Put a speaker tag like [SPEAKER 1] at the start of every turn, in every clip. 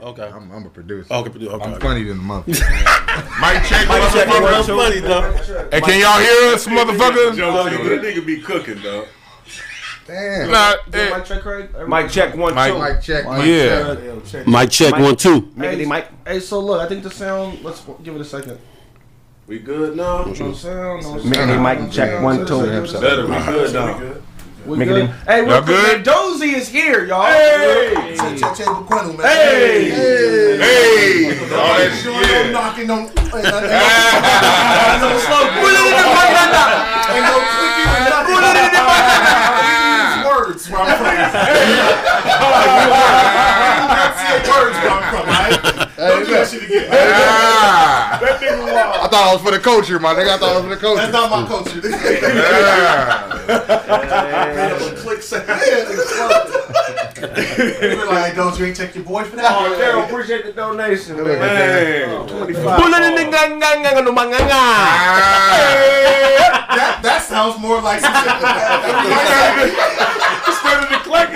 [SPEAKER 1] Okay.
[SPEAKER 2] I'm, I'm a producer.
[SPEAKER 1] Okay, produ- okay,
[SPEAKER 2] I'm
[SPEAKER 1] okay.
[SPEAKER 2] funny than the motherfucker.
[SPEAKER 3] Mic check,
[SPEAKER 1] Mike check,
[SPEAKER 3] motherfucker.
[SPEAKER 1] real funny though.
[SPEAKER 3] Hey, can y'all hear us, motherfucker?
[SPEAKER 4] Joe, that nigga be cooking, though.
[SPEAKER 2] Damn.
[SPEAKER 3] Nah,
[SPEAKER 5] Mic
[SPEAKER 3] eh,
[SPEAKER 5] check, Craig.
[SPEAKER 6] Mic check one
[SPEAKER 3] Mic-
[SPEAKER 6] two.
[SPEAKER 2] Mic check. Mic
[SPEAKER 3] yeah.
[SPEAKER 2] check.
[SPEAKER 1] Mike check
[SPEAKER 6] Mike.
[SPEAKER 1] one two.
[SPEAKER 6] Mickety mic.
[SPEAKER 5] Hey, so look, I think the sound. Let's give it a second.
[SPEAKER 4] We good now?
[SPEAKER 5] No sound. No
[SPEAKER 6] Mickety
[SPEAKER 5] sound.
[SPEAKER 6] mic check one two.
[SPEAKER 4] Better, we good now.
[SPEAKER 5] We
[SPEAKER 6] Make
[SPEAKER 5] good.
[SPEAKER 6] in.
[SPEAKER 5] Hey, real
[SPEAKER 3] Y'all good?
[SPEAKER 5] man, Dozy is here, y'all.
[SPEAKER 4] Hey!
[SPEAKER 7] Buquenu, man.
[SPEAKER 5] Hey!
[SPEAKER 3] Hey, all that shit,
[SPEAKER 7] Doing no knocking, no, uh, uh, ain't no, ain't no, no slow. Ain't no clicking, and nothing. Use words where I'm from. Enunciate words where I'm from, alright? Don't do that shit again.
[SPEAKER 3] Ah.
[SPEAKER 2] I thought I was for the culture, my nigga. I thought I was for the culture.
[SPEAKER 7] That's not my culture.
[SPEAKER 3] Ah.
[SPEAKER 7] Click sound. We're like, hey, don't you ain't check your boy for that?
[SPEAKER 6] Oh, Daryl, appreciate the donation, man.
[SPEAKER 4] Man.
[SPEAKER 7] That, that sounds more like some shit.
[SPEAKER 4] Started to click.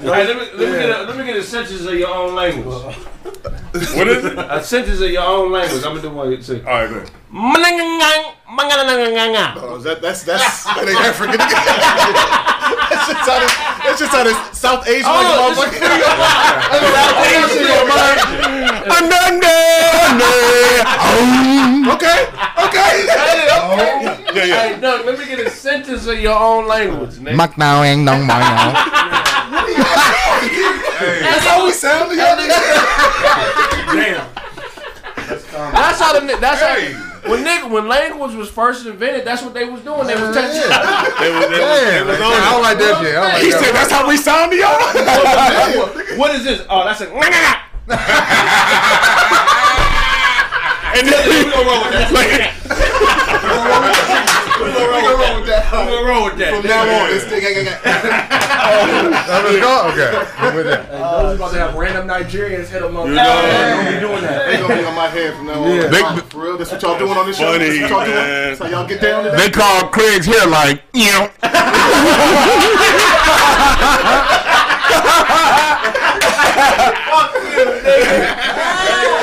[SPEAKER 6] Hey, let me, let, me get a, let me get a sentence of your own language.
[SPEAKER 4] What is it?
[SPEAKER 6] A sentence of your own language. I'm gonna do one. you Say.
[SPEAKER 4] All right, good.
[SPEAKER 7] Oh, that, that's, that's, that ain't African. that's just how this, that's just how this South Asian like motherfucker. Okay, okay.
[SPEAKER 4] Yeah, yeah.
[SPEAKER 6] Hey, Doug, let me get a sentence of your own language, nigga.
[SPEAKER 2] Mak now ain't no more.
[SPEAKER 7] That's how we sound to y'all.
[SPEAKER 4] Damn.
[SPEAKER 6] That's how the ni- that's
[SPEAKER 3] Hey.
[SPEAKER 6] how when nigga when language was first invented, that's what they was doing. They was touching.
[SPEAKER 4] They was, they was, they was
[SPEAKER 2] man,
[SPEAKER 4] on
[SPEAKER 2] I
[SPEAKER 4] it.
[SPEAKER 2] don't like that shit. I don't like
[SPEAKER 4] He
[SPEAKER 2] that.
[SPEAKER 4] said that's how we sound to y'all.
[SPEAKER 6] what is this? Oh, that's a.
[SPEAKER 4] And then we gonna roll with that.
[SPEAKER 7] We gonna roll with that.
[SPEAKER 6] I'm gonna roll with that.
[SPEAKER 7] From now on, this thing ain't
[SPEAKER 2] Oh, let's go? Okay. I'm with that.
[SPEAKER 5] I was about to have random Nigerians hit them up.
[SPEAKER 4] You know,
[SPEAKER 5] Don't be doing that.
[SPEAKER 7] They gonna be on my head from now on.
[SPEAKER 2] Yeah.
[SPEAKER 7] They, for real, that's what y'all doing on this show.
[SPEAKER 4] Funny,
[SPEAKER 7] That's what y'all doing.
[SPEAKER 4] man.
[SPEAKER 7] That's how y'all get down today.
[SPEAKER 3] They call Craig's hair like, you know.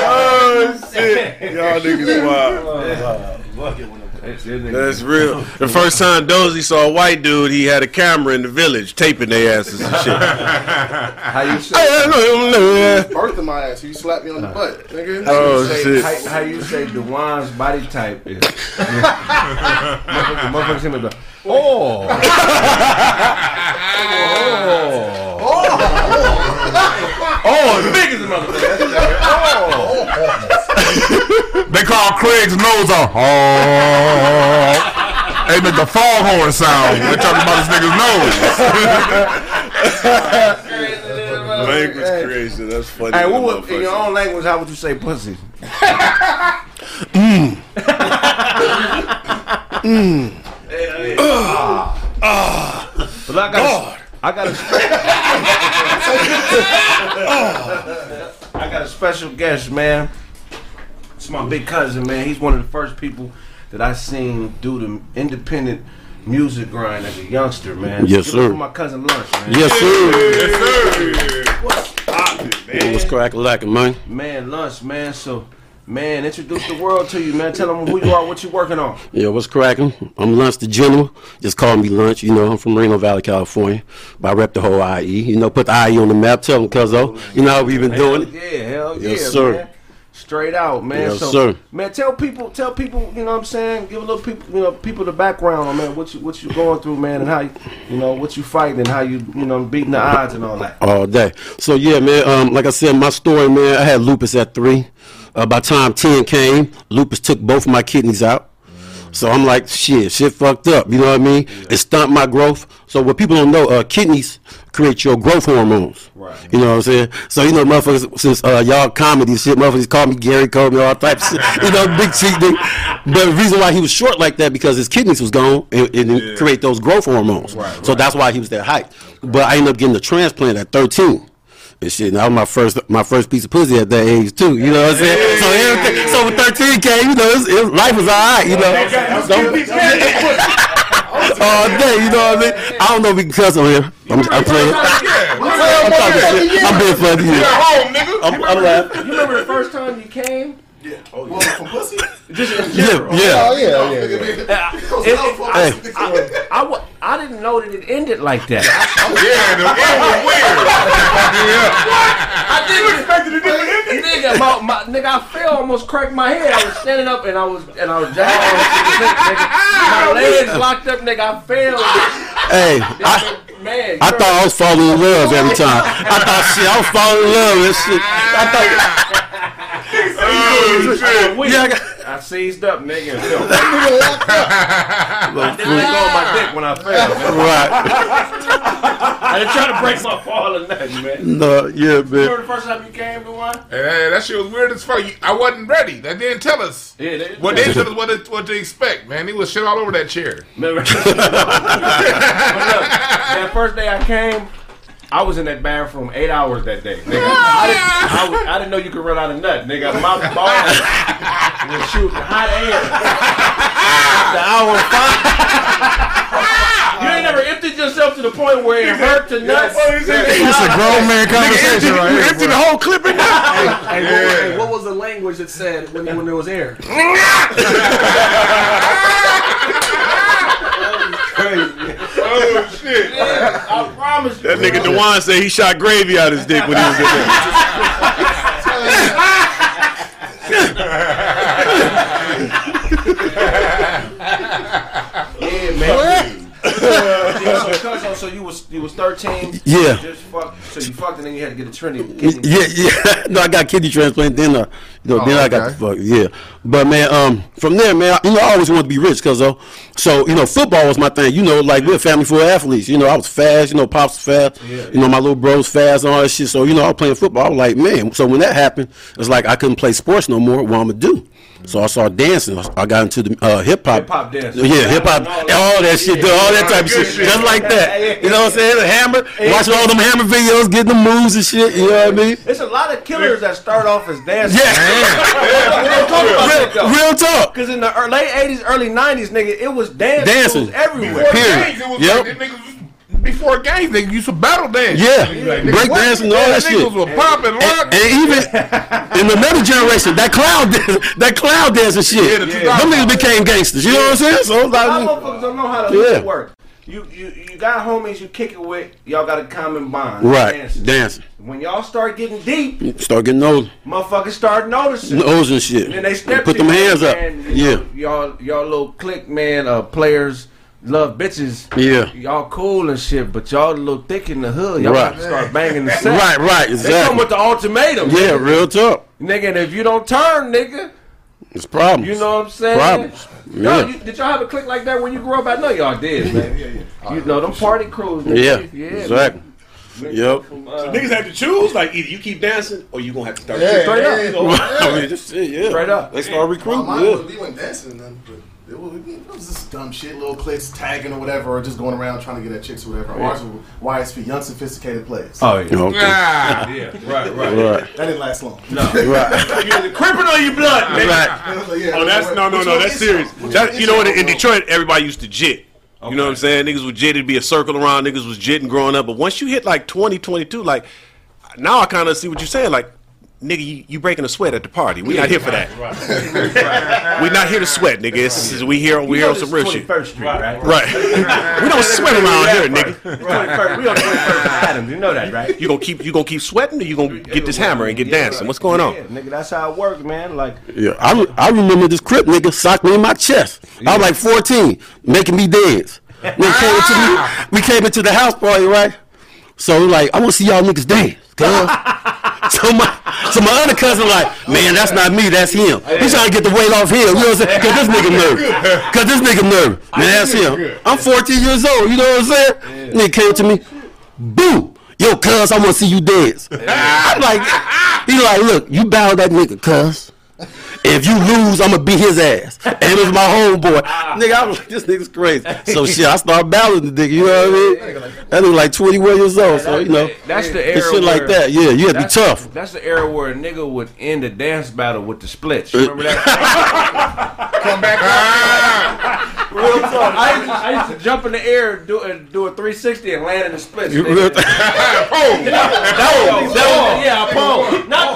[SPEAKER 4] Oh shit, y'all niggas wild. Oh, That's real. The first time Dozy saw a white dude, he had a camera in the village taping their asses and shit.
[SPEAKER 6] How you say? I, I know, know.
[SPEAKER 7] Birth of my ass. You slap me on the butt, nigga.
[SPEAKER 4] Oh
[SPEAKER 6] say,
[SPEAKER 4] shit.
[SPEAKER 6] How, how you say Dewan's body type is? motherfucker, motherfucker say like, oh. oh. Oh, as big as a motherfucker.
[SPEAKER 3] They call Craig's nose a oh. They make the foghorn sound. They're talking about this nigga's nose.
[SPEAKER 4] Language creation. That's funny.
[SPEAKER 6] Hey, what would, in your own language, how would you say pussy? Mm. Mm. But I got, a, I got a, I got a special guest, man. It's my big cousin, man. He's one of the first people that I seen do the independent music grind as a youngster, man.
[SPEAKER 1] Yes,
[SPEAKER 6] Give
[SPEAKER 1] sir.
[SPEAKER 6] my cousin Lunch, man.
[SPEAKER 1] Yes, sir.
[SPEAKER 4] Yes, sir. What's poppin', man?
[SPEAKER 1] What's crack lacking, man?
[SPEAKER 6] Man, Lunch, man. So, man, introduce the world to you, man. Tell them who you are, what you're working on.
[SPEAKER 1] Yeah, what's cracking? I'm Lunch the General. Just call me Lunch. You know, I'm from Reno Valley, California. But I rep the whole IE. You know, put the IE on the map. Tell them, cuzzo. You know how we've been doing it.
[SPEAKER 6] Yeah, hell
[SPEAKER 1] Yes,
[SPEAKER 6] yeah,
[SPEAKER 1] sir.
[SPEAKER 6] man. Straight out, man.
[SPEAKER 1] Yes,
[SPEAKER 6] so,
[SPEAKER 1] sir.
[SPEAKER 6] man, tell people, tell people, you know what I'm saying? Give a little people, you know, people the background, on, man, what you what you going through, man, and how you, you know, what you fighting and how you, you know, beating the odds and all that.
[SPEAKER 1] all day. So yeah, man. Um, like I said, my story, man. I had lupus at three. Uh, by the time ten came, lupus took both of my kidneys out. So I'm like, shit, shit fucked up. You know what I mean? It stumped my growth. So what people don't know, uh, kidneys create your growth hormones.
[SPEAKER 6] Right.
[SPEAKER 1] You know what I'm saying? So you know, motherfuckers, since uh, y'all comedy shit, motherfuckers call me Gary, Coleman, all types. You know, big cheek. But the reason why he was short like that because his kidneys was gone and, and it create those growth hormones. Right, so that's why he was that height. But I ended up getting the transplant at 13. And shit, and that was my first my first piece of pussy at that age too. You know what I'm saying? So everything, so when 13 came, you know, it's, it, life was all right. You know, all day. You know what I mean? I don't know if we can cuss on here. I'm, I'm playing. I'm talking shit. I'm being funny. Here.
[SPEAKER 3] nigga.
[SPEAKER 1] I'm, I'm laughing.
[SPEAKER 6] You remember the first time you came? Yeah. Oh yeah.
[SPEAKER 7] Well, from pussy?
[SPEAKER 6] Just in
[SPEAKER 1] Yeah,
[SPEAKER 6] general.
[SPEAKER 1] yeah.
[SPEAKER 7] Oh, yeah, yeah, yeah.
[SPEAKER 6] It-
[SPEAKER 7] It,
[SPEAKER 6] it- I, I, wa- I didn't know that it ended like that.
[SPEAKER 3] Yeah, the end was weird.
[SPEAKER 6] I didn't expect it to different Nigga, my, my, nigga, I fell, almost cracked my head. I was standing up and I was and I was jamming. My legs locked up, nigga. I fell.
[SPEAKER 1] Hey, I,
[SPEAKER 6] Man,
[SPEAKER 1] I thought I was falling in love every time. I thought shit, I was falling in love and shit. I thought,
[SPEAKER 3] Oh, shit.
[SPEAKER 1] yeah, I got,
[SPEAKER 6] I seized up, nigga, and fell. I didn't let go of my dick when I fell. Man.
[SPEAKER 1] right.
[SPEAKER 6] I didn't try to break my fall or nothing, man.
[SPEAKER 1] No, yeah, man.
[SPEAKER 6] Remember the first time you came to one?
[SPEAKER 3] Hey, that shit was weird as fuck. I wasn't ready. They didn't tell us.
[SPEAKER 6] Yeah, they,
[SPEAKER 3] Well, they didn't tell us what to, what to expect, man. He was shit all over that chair.
[SPEAKER 6] Remember? Look, that first day I came, I was in that bathroom eight hours that day. Nigga. I, didn't, I, was, I didn't know you could run out of nut, nigga. My balls was shooting hot air. After hour five. you ain't never emptied yourself to the point where it hurt to nuts.
[SPEAKER 3] It's
[SPEAKER 7] It's a grown man conversation right here.
[SPEAKER 3] empty the whole clip in there.
[SPEAKER 5] Hey, what,
[SPEAKER 3] Yeah.
[SPEAKER 5] hey, what was the language that said when, when there was air?
[SPEAKER 3] Oh shit.
[SPEAKER 6] I promise you.
[SPEAKER 4] That nigga Dewan said he shot gravy out his dick when he was in there.
[SPEAKER 6] Yeah, man. so, cuz, so you was you was thirteen.
[SPEAKER 1] Yeah.
[SPEAKER 6] Just fuck. So you fucked and then you had to get a Trinity.
[SPEAKER 1] Yeah, yeah. No, I got kidney transplant. Then, uh, you know, then I got the fuck. Yeah, but man, um, from there, man, you know, I always wanted to be rich, cause though, so you know, football was my thing. You know, like we're a family full of athletes. You know, I was fast. You know, pops was fast. You know, my little bros fast and all that shit. So you know, I was playing football. I was like, man. So when that happened, it's like I couldn't play sports no more. What I'm gonna do? So I started dancing. I got into the uh, hip hop.
[SPEAKER 6] Hip-hop dancing.
[SPEAKER 1] Yeah, hip hop.
[SPEAKER 6] All
[SPEAKER 1] All that shit, dude, all that type of shit,
[SPEAKER 3] shit.
[SPEAKER 1] just like that. You know what I'm saying? The hammer, watching all them hammer videos, getting the moves and shit. You know what I mean?
[SPEAKER 6] There's a lot of killers that start off as dancers.
[SPEAKER 1] Yeah, real, real talk.
[SPEAKER 6] Because in the late 80s, early 90s, nigga, it was dance
[SPEAKER 1] Dancing.
[SPEAKER 6] everywhere.
[SPEAKER 3] Before
[SPEAKER 1] Period.
[SPEAKER 3] it was
[SPEAKER 1] Yep.
[SPEAKER 3] like, them niggas, before games, they used to battle dance.
[SPEAKER 1] Yeah,
[SPEAKER 3] Like,
[SPEAKER 1] break
[SPEAKER 3] what?
[SPEAKER 1] dancing and all that shit.
[SPEAKER 3] Niggas were popping, lock.
[SPEAKER 1] And even in the another generation, that cloud, dance- that cloud dancing shit,
[SPEAKER 3] Yeah, the
[SPEAKER 1] them niggas became gangsters. You know what I'm saying? So it's
[SPEAKER 6] A lot of
[SPEAKER 1] like,
[SPEAKER 6] motherfuckers don't know how to
[SPEAKER 1] Yeah.
[SPEAKER 6] yeah. work. You, you you got homies you kick it with, y'all got a common bond.
[SPEAKER 1] right,
[SPEAKER 6] Dancing.
[SPEAKER 1] dancing.
[SPEAKER 6] When y'all start getting deep,
[SPEAKER 1] Start getting old.
[SPEAKER 6] motherfuckers start noticing.
[SPEAKER 1] nose and shit.
[SPEAKER 6] And then they step
[SPEAKER 1] Put
[SPEAKER 6] to
[SPEAKER 1] them hands up.
[SPEAKER 6] man, you
[SPEAKER 1] Yeah,
[SPEAKER 6] know, y'all y'all little click man, uh, players love bitches.
[SPEAKER 1] yeah.
[SPEAKER 6] Y'all cool and shit, but y'all a little thick in the hood. Y'all
[SPEAKER 1] Right.
[SPEAKER 6] got to start banging the set.
[SPEAKER 1] Right, right,
[SPEAKER 6] They come
[SPEAKER 1] exactly.
[SPEAKER 6] with the ultimatum.
[SPEAKER 1] Yeah, real talk.
[SPEAKER 6] Nigga, and if you don't turn, nigga,
[SPEAKER 1] It's problems.
[SPEAKER 6] you know what I'm saying?
[SPEAKER 1] Problems.
[SPEAKER 6] Y'all,
[SPEAKER 1] Yeah.
[SPEAKER 6] you, did y'all have a clique like that when you grew up? I know y'all did, man. You know them party crews.
[SPEAKER 1] Yeah,
[SPEAKER 6] nigga. yeah,
[SPEAKER 1] exactly.
[SPEAKER 6] man.
[SPEAKER 1] Yep.
[SPEAKER 6] From, uh,
[SPEAKER 4] Niggas have to choose. Like either you keep dancing or you gonna have to start.
[SPEAKER 7] Yeah,
[SPEAKER 6] Straight up.
[SPEAKER 7] yeah, yeah.
[SPEAKER 1] I mean, just shit, yeah.
[SPEAKER 6] Straight up.
[SPEAKER 1] They start recruiting.
[SPEAKER 7] mine
[SPEAKER 1] Yeah.
[SPEAKER 7] was, we went dancing and then, but it was, it was just dumb shit, little clicks tagging or whatever, or just going around trying to get at chicks or whatever. Ours was YSP, young sophisticated players.
[SPEAKER 6] oh yeah.
[SPEAKER 1] Okay.
[SPEAKER 3] Ah.
[SPEAKER 6] Yeah, right, right.
[SPEAKER 1] Right.
[SPEAKER 7] That didn't last long.
[SPEAKER 1] Right.
[SPEAKER 6] You creeping on your blood, nigga.
[SPEAKER 1] Right.
[SPEAKER 7] Yeah,
[SPEAKER 4] Oh, that's no, no, no. That's serious.
[SPEAKER 7] y'all?
[SPEAKER 4] That, you know what?
[SPEAKER 7] is
[SPEAKER 4] In Detroit, everybody used to jit. You know what I'm saying? Niggas was jit. It'd be a circle around. Niggas was jitting growing up. But once you hit like 20, 22, like now I kind of see what you're saying. Like, nigga, you, you breaking a sweat at the party. We not here for that. we not here to sweat, nigga. It's, we here. We here on some real shit.
[SPEAKER 6] 21st Street, right?
[SPEAKER 4] Right. we don't sweat around here, nigga.
[SPEAKER 6] 21st, we on 21st Adams. You know that, right?
[SPEAKER 4] You gonna keep you gonna keep sweating, or you gonna get this hammer and get dancing? What's going on?
[SPEAKER 6] Yeah, nigga, that's how it works, man. Like,
[SPEAKER 1] Yeah, I, re- I remember this crip nigga socked me in my chest. I was like 14, making me dance. Nigga came into me, we came into the house party, right? So like, I want to see y'all niggas dance. Cuz. so my so my other cousin like, man, that's not me, that's him. He's trying to get the weight off him. You know what I'm saying? Cause this nigga nervous. Cause this nigga nervous. Man, that's him. I'm 14 years old. You know what I'm saying? Nigga came to me, boo. Yo, cuz, I want to see you dance. I'm like, he like, look, you bow that nigga, cuz. If you lose, I'm gonna beat his ass. And it was my homeboy. Ah. nigga, I was like, this nigga's crazy. So shit, I started battling the nigga, you know what I mean? That nigga like 21 years old, so you know.
[SPEAKER 6] that's the era
[SPEAKER 1] It's shit like that, yeah, you have to be tough.
[SPEAKER 6] that's the era where a nigga would end a dance battle with the splits. You remember that?
[SPEAKER 3] Come back up.
[SPEAKER 6] Real talk. I used, to, I used to jump in the air, do a, do a 360, and land in the splits.
[SPEAKER 1] You
[SPEAKER 6] nigga.
[SPEAKER 1] real-
[SPEAKER 6] That was, that was, yeah, I pole. No,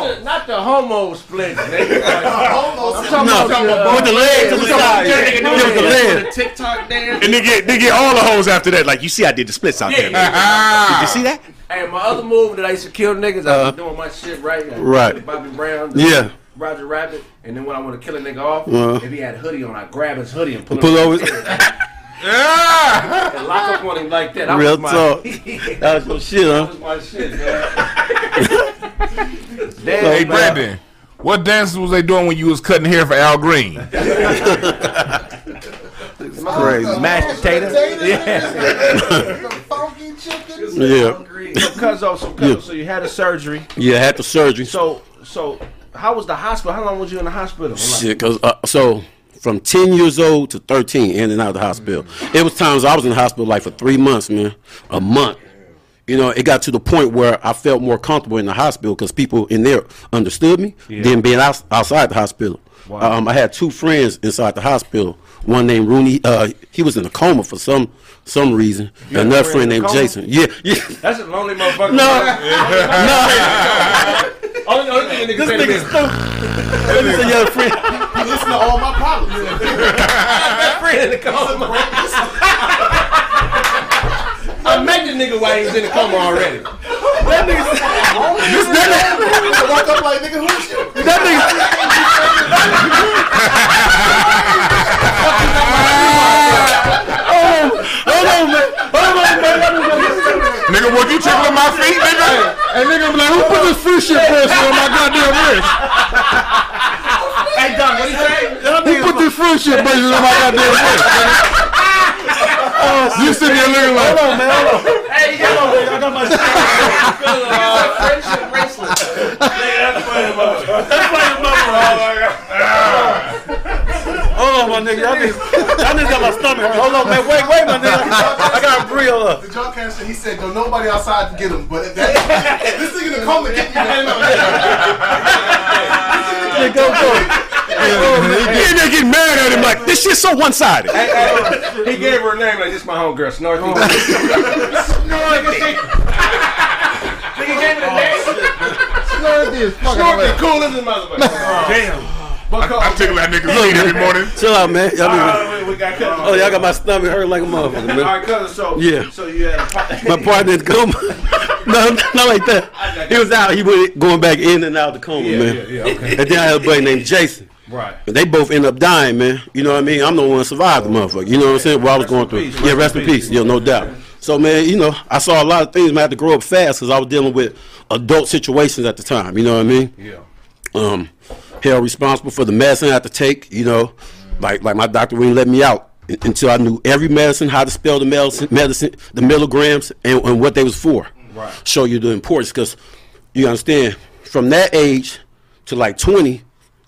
[SPEAKER 6] homo splits, nigga. Like,
[SPEAKER 7] Almost.
[SPEAKER 6] I'm talking
[SPEAKER 1] No,
[SPEAKER 6] about
[SPEAKER 1] with the leg to the side.
[SPEAKER 6] Yeah,
[SPEAKER 1] Yeah,
[SPEAKER 6] nigga,
[SPEAKER 1] yeah, with the leg.
[SPEAKER 6] TikTok dance.
[SPEAKER 4] And they get they get all the hoes after that. Like you see, I did the splits out there.
[SPEAKER 6] Yeah.
[SPEAKER 4] Did you see that?
[SPEAKER 6] Hey, my other move that I used to kill niggas, I was doing my shit right.
[SPEAKER 1] Uh-huh. Right.
[SPEAKER 6] Bobby Brown.
[SPEAKER 1] Yeah.
[SPEAKER 6] Roger Rabbit. And then when I want to kill a nigga off,
[SPEAKER 1] Uh-huh.
[SPEAKER 6] if he had a hoodie on, I grab his hoodie and pull,
[SPEAKER 1] Pull over.
[SPEAKER 3] Yeah.
[SPEAKER 6] and lock up on him like that. That
[SPEAKER 1] Real
[SPEAKER 6] was my,
[SPEAKER 1] talk.
[SPEAKER 6] that
[SPEAKER 1] That was your shit, huh?
[SPEAKER 6] was my shit, man. Damn,
[SPEAKER 3] Hey,
[SPEAKER 6] man.
[SPEAKER 3] Brandon. What dances was they doing when you was cutting hair for Al Green?
[SPEAKER 1] Crazy.
[SPEAKER 6] Mashed potatoes.
[SPEAKER 7] Yeah. Funky chicken.
[SPEAKER 1] Yeah.
[SPEAKER 6] So, cuzzo, so, cuzzo, so you had a surgery.
[SPEAKER 1] Yeah, I had the surgery.
[SPEAKER 6] So, so how was the hospital? How long was you in the hospital?
[SPEAKER 1] Shit, cause uh, so from ten years old to thirteen, in and out of the hospital. It was times I was in the hospital like for three months, man, a month. You know, it got to the point where I felt more comfortable in the hospital because people in there understood me than being out, outside the hospital. Um, I had two friends inside the hospital. One named Rooney. Uh, he was in a coma for some some reason.
[SPEAKER 6] had a
[SPEAKER 1] Another
[SPEAKER 6] friend
[SPEAKER 1] friend named
[SPEAKER 6] coma?
[SPEAKER 1] Jason. Yeah, yeah.
[SPEAKER 6] That's a lonely motherfucker.
[SPEAKER 1] No,
[SPEAKER 6] Only, only thing a nigga say to me is,
[SPEAKER 1] He said, friend."
[SPEAKER 7] He listen to all my problems.
[SPEAKER 6] friend in the coma. I met the nigga while he was in the coma already.
[SPEAKER 7] I walk up like, nigga, who is you?
[SPEAKER 1] Hold on, man. Hold on, man.
[SPEAKER 3] nigga, would you tickling my feet, nigga?
[SPEAKER 2] And nigga be like, who put this free shit bracelet on my goddamn wrist?
[SPEAKER 6] Hey, Doc, what he say?
[SPEAKER 2] Who put this free shit bracelet on my goddamn wrist? Oh, you sitting there looking like,
[SPEAKER 6] Hey, yo, I got my friendship bracelet.
[SPEAKER 1] Hold on, my nigga. Y'all niggas, y'all niggas got my stomach. Hold on, man. Wait, wait, my nigga. I gotta breathe up.
[SPEAKER 7] The drunk cancer, he said, go nobody outside to get him. But that, this nigga to come and get me.
[SPEAKER 1] Yeah, go, go.
[SPEAKER 4] Yeah, they get mad at him like this shit's so one sided.
[SPEAKER 6] Hey, hey, he gave her a name like this. My homegirl, Snorky. Nigga gave it a name.
[SPEAKER 2] Snorky is fucking
[SPEAKER 6] Snorky,
[SPEAKER 2] hilarious.
[SPEAKER 6] cool as a motherfucker. Damn. But
[SPEAKER 3] I tickle that nigga's feet every morning.
[SPEAKER 1] Chill out, man. Y'all niggas,
[SPEAKER 6] Uh, we got cut.
[SPEAKER 1] oh, y'all got my stomach hurt like a motherfucker,
[SPEAKER 6] All
[SPEAKER 1] man.
[SPEAKER 6] right, cousin. So
[SPEAKER 1] Yeah.
[SPEAKER 6] So you had a part-
[SPEAKER 1] My partner in coma. no, not like that. He was out. He was going back in and out of the coma, man.
[SPEAKER 6] yeah, yeah, okay.
[SPEAKER 1] And then I had a buddy named Jason.
[SPEAKER 6] Right.
[SPEAKER 1] And they both end up dying, man. You know what I mean? I'm the one that survived the motherfucker. You know what I'm saying? What I was going through.
[SPEAKER 6] peace,
[SPEAKER 1] yeah,
[SPEAKER 6] rest
[SPEAKER 1] rest
[SPEAKER 6] in
[SPEAKER 1] in peace. Yeah, no doubt. So, man, you know, I saw a lot of things. Man, I had to grow up fast because I was dealing with adult situations at the time. You know what I mean?
[SPEAKER 6] Yeah.
[SPEAKER 1] um, held responsible for the medicine I had to take. You know, like like my doctor wouldn't let me out until I knew every medicine, how to spell the medicine, medicine the milligrams, and, and what they was for.
[SPEAKER 6] Right.
[SPEAKER 1] Show you the importance, because you understand from that age to like twenty,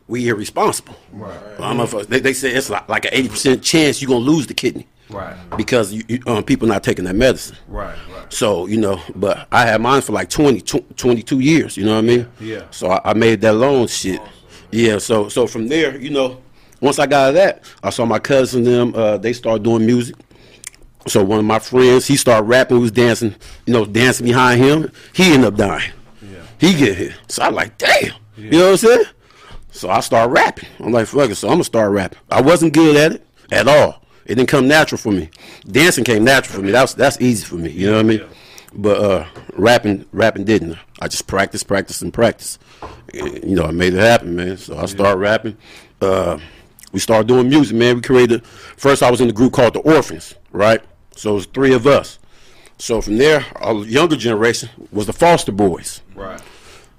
[SPEAKER 1] we irresponsible.
[SPEAKER 6] Right.
[SPEAKER 1] I'm a, they, they say it's like, like an eighty percent chance you're gonna lose the kidney
[SPEAKER 6] Right.
[SPEAKER 1] because you, you, um, people not taking that medicine.
[SPEAKER 6] Right. Right.
[SPEAKER 1] So, you know, but I had mine for like 20, tw- 22 years, you know what I mean?
[SPEAKER 6] Yeah.
[SPEAKER 1] So I, I made that loan shit. Yeah, so so from there, you know, once I got out of that, I saw my cousin them, uh, they started doing music. So one of my friends, he started rapping, we was dancing, you know, dancing behind him. He ended up dying.
[SPEAKER 6] Yeah.
[SPEAKER 1] He get hit. So I like, damn. You know what I'm saying? So I start rapping. I'm like, fuck it, so I'm gonna start rapping. I wasn't good at it at all. It didn't come natural for me. Dancing came natural for me. That's that's easy for me. You know what I mean? But uh, rapping, rapping didn't. I just practice, practice, and practice. And, you know, I made it happen, man. So I started rapping. Uh, we started doing music, man. We created. First, I was in the group called the Orphans, right? So it was three of us. So from there, our younger generation was the Foster Boys.
[SPEAKER 6] Right.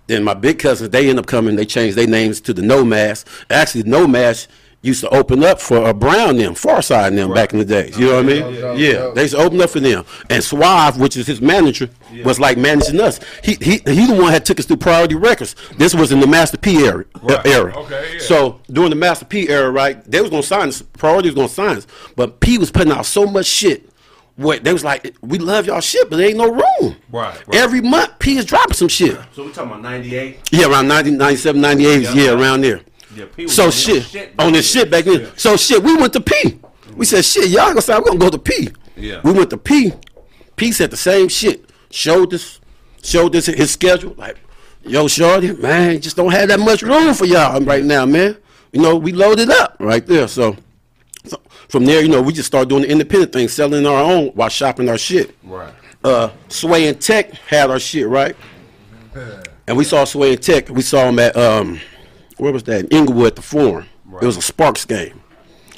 [SPEAKER 1] Then my big cousins, they end up coming. They changed their names to the Nomads. Actually, Nomads used to open up for a Brown them, Pharcyde and them back in the days. You know what I mean?
[SPEAKER 2] yeah,
[SPEAKER 1] Yeah,
[SPEAKER 2] yeah.
[SPEAKER 1] they used to open up for them. And Suave, which is his manager, was like managing us. He he he the one that took us through Priority Records. This was in the Master P era. uh, era.
[SPEAKER 3] Okay, yeah.
[SPEAKER 1] So during the Master P era, right, they was gonna sign us. Priority was gonna sign us, but P was putting out so much shit. What they was like, we love y'all shit, but there ain't no room.
[SPEAKER 6] Right, right.
[SPEAKER 1] Every month, P is dropping some shit.
[SPEAKER 6] So we talking about '98.
[SPEAKER 1] Yeah, around 90, 97, 98, yeah,
[SPEAKER 6] Yeah.
[SPEAKER 1] around there.
[SPEAKER 6] Yeah,
[SPEAKER 1] So
[SPEAKER 6] on this
[SPEAKER 1] shit,
[SPEAKER 6] shit back
[SPEAKER 1] on this
[SPEAKER 6] then.
[SPEAKER 1] shit back then. So shit, we went to P. We said, shit, y'all gonna say we're gonna go to P.
[SPEAKER 6] Yeah.
[SPEAKER 1] We went to P. P said the same shit. Showed us, showed us his schedule. Like, yo, shorty, man, just don't have that much room for y'all right now, man. You know, we loaded up right there. So, so from there, you know, we just started doing the independent thing, selling our own while shopping our shit.
[SPEAKER 6] Right.
[SPEAKER 1] Uh, Sway and Tech had our shit, right? And we saw Sway and Tech. We saw them at um, where was that? In Inglewood the Forum. It was a Sparks game.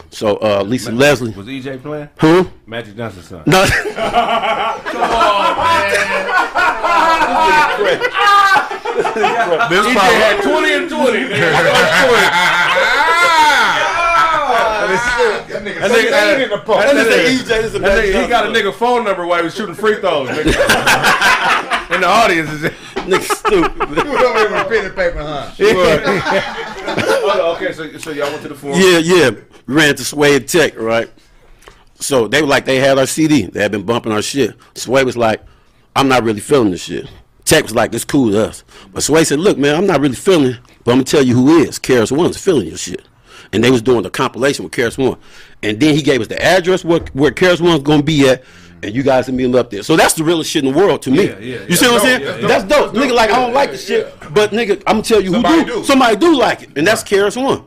[SPEAKER 1] So uh, Lisa Leslie,
[SPEAKER 6] Was EJ playing?
[SPEAKER 1] who?
[SPEAKER 6] Magic Johnson's son.
[SPEAKER 1] No,
[SPEAKER 3] This probably,
[SPEAKER 5] 20 and 20.
[SPEAKER 7] That nigga,
[SPEAKER 5] That nigga, that nigga,
[SPEAKER 1] That
[SPEAKER 5] that
[SPEAKER 1] nigga
[SPEAKER 5] nigga-
[SPEAKER 1] EJ, is a
[SPEAKER 5] that nigga- he got a
[SPEAKER 1] Johnson.
[SPEAKER 5] nigga phone number while he was shooting free throws. Nigga. In the audience is
[SPEAKER 1] nigga stupid.
[SPEAKER 7] went over here with a pen and paper, huh?
[SPEAKER 6] Oh, okay, so so y'all went to the forum.
[SPEAKER 1] Yeah, yeah. We ran to Sway and Tech, right? So they were like, they had our CD. They had been bumping our shit. Sway was like, I'm not really feeling this shit. Tech was like, it's cool to us. But Sway said, look, man, I'm not really feeling it, but I'm going to tell you who is. KRS-One's feeling your shit. And they was doing the compilation with KRS-One. And then he gave us the address where, where KRS-One's going to be at, and you guys can meet him up there. So that's the realest shit in the world to me.
[SPEAKER 6] Yeah, yeah,
[SPEAKER 1] you see what I'm saying?
[SPEAKER 6] dope, yeah,
[SPEAKER 1] that's dope. Nigga, like, I don't like the shit, but nigga, I'm to tell you
[SPEAKER 3] Somebody
[SPEAKER 1] who do.
[SPEAKER 3] do.
[SPEAKER 1] Somebody do like it, and that's KRS-One.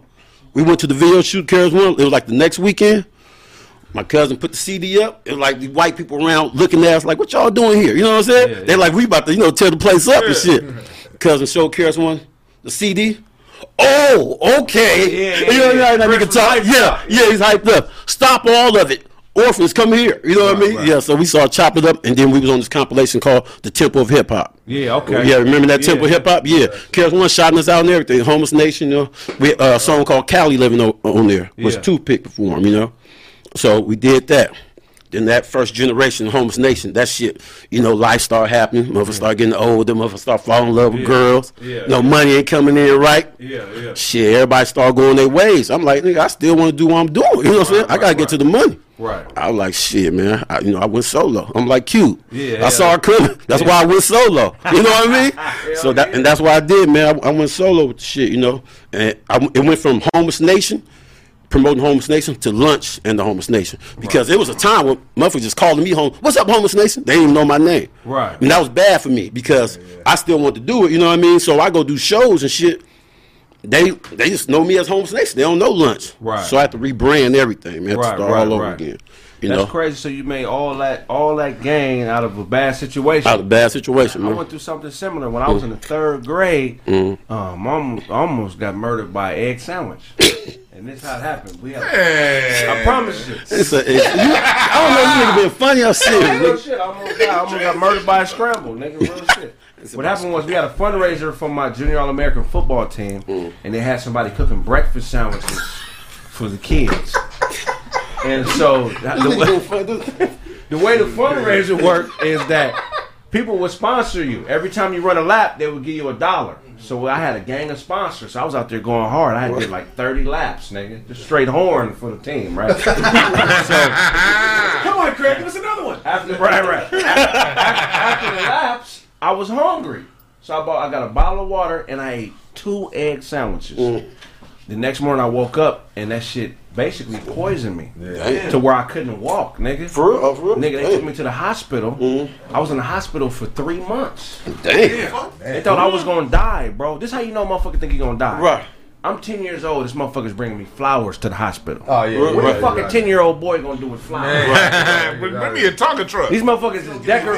[SPEAKER 1] We went to the video shoot, KRS-One. It was like the next weekend. My cousin put the CD up. It was like the white people around looking at us like, what y'all doing here? You know what I'm saying? They're like, we about to, you know, tear the place up and shit. Cousin showed KRS-One the CD. Oh, okay.
[SPEAKER 6] Yeah, yeah,
[SPEAKER 1] you know,
[SPEAKER 6] yeah.
[SPEAKER 1] yeah, that
[SPEAKER 6] Chris
[SPEAKER 1] nigga
[SPEAKER 6] was
[SPEAKER 1] talk. Yeah, yeah, he's hyped up. Stop all of it. Orphans, come here. You know what I mean?
[SPEAKER 6] right.
[SPEAKER 1] Yeah, so we saw Chop It Up, and then we was on this compilation called The Temple of Hip Hop.
[SPEAKER 6] Yeah, okay.
[SPEAKER 1] Yeah, remember that
[SPEAKER 6] Yeah.
[SPEAKER 1] Temple of Hip Hop? Yeah. KRS-One shouting us out and everything. Homeless Nation, you know. We uh, a song called Cali Living on, on there. Was
[SPEAKER 6] Yeah.
[SPEAKER 1] Toothpick perform, you know. So we did that. Then that first generation Homeless Nation, that shit, you know, life started happening. Motherfuckers start getting older. Motherfuckers start falling in love with girls.
[SPEAKER 6] Yeah.
[SPEAKER 1] No money ain't coming in right.
[SPEAKER 6] Yeah, yeah.
[SPEAKER 1] Shit, everybody start going their ways. I'm like, nigga, I still want to do what I'm doing. You know what I'm saying? I gotta
[SPEAKER 6] right,
[SPEAKER 1] get to the money.
[SPEAKER 6] Right.
[SPEAKER 1] I was like, shit, man. I, you know, I went solo. I'm like, cute.
[SPEAKER 6] Yeah,
[SPEAKER 1] I saw her coming. That's why I went solo. You know what I mean? so that and that's why I did, man. I, I went solo with the shit, you know. And I, it went from Homeless Nation, promoting Homeless Nation, to lunch and the Homeless Nation because it was a time when motherfuckers just calling me home. What's up, Homeless Nation? They didn't even know my name.
[SPEAKER 6] Right.
[SPEAKER 1] And that was bad for me because I still want to do it. You know what I mean? So I go do shows and shit. They they just know me as Homeless Nation. They don't know lunch.
[SPEAKER 6] Right.
[SPEAKER 1] So I have to rebrand everything, man.
[SPEAKER 6] Right,
[SPEAKER 1] to start
[SPEAKER 6] right,
[SPEAKER 1] all over
[SPEAKER 6] right.
[SPEAKER 1] again. You
[SPEAKER 6] That's
[SPEAKER 1] know,
[SPEAKER 6] crazy. So you made all that all that gain out of a bad situation.
[SPEAKER 1] out of a bad situation,
[SPEAKER 6] I
[SPEAKER 1] man.
[SPEAKER 6] went through something similar when I was in the third grade.
[SPEAKER 1] Mm-hmm.
[SPEAKER 6] Um, almost, almost got murdered by egg sandwich, and this how it happened. We had,
[SPEAKER 3] Hey.
[SPEAKER 6] I promise you.
[SPEAKER 1] It's a, it's, you, I don't know if you nigga being funny or
[SPEAKER 6] Real
[SPEAKER 1] serious.
[SPEAKER 6] shit. I almost got, I almost got murdered by a scramble, nigga. Real shit. What happened was we had a fundraiser for my junior All American football team,
[SPEAKER 1] Mm.
[SPEAKER 6] and they had somebody cooking breakfast sandwiches for the kids. And so the way, the way the fundraiser worked is that people would sponsor you. Every time you run a lap, they would give you a dollar. So I had a gang of sponsors. So I was out there going hard. I had did like 30 laps, nigga. Just straight horn for the team, right? so
[SPEAKER 5] Come on, Craig, give us another one.
[SPEAKER 6] after right, right. After, after the laps, I was hungry, so I bought. I got a bottle of water and I ate two egg sandwiches.
[SPEAKER 1] Mm.
[SPEAKER 6] The next morning, I woke up and that shit basically poisoned me
[SPEAKER 1] Damn.
[SPEAKER 6] to where I couldn't walk, nigga.
[SPEAKER 1] For real? Oh, for real?
[SPEAKER 6] Nigga, they took me to the hospital.
[SPEAKER 1] Mm-hmm.
[SPEAKER 6] I was in the hospital for three months.
[SPEAKER 1] Damn.
[SPEAKER 6] They thought I was gonna die, bro. This how you know motherfucker think you gonna die.
[SPEAKER 1] Right.
[SPEAKER 6] I'm 10 years old. This motherfucker's bringing me flowers to the hospital.
[SPEAKER 7] Oh yeah.
[SPEAKER 6] what
[SPEAKER 1] right,
[SPEAKER 6] the fucking 10 year old boy gonna do with flowers?
[SPEAKER 3] Bring bring me a Tonka truck.
[SPEAKER 6] These motherfuckers is decor-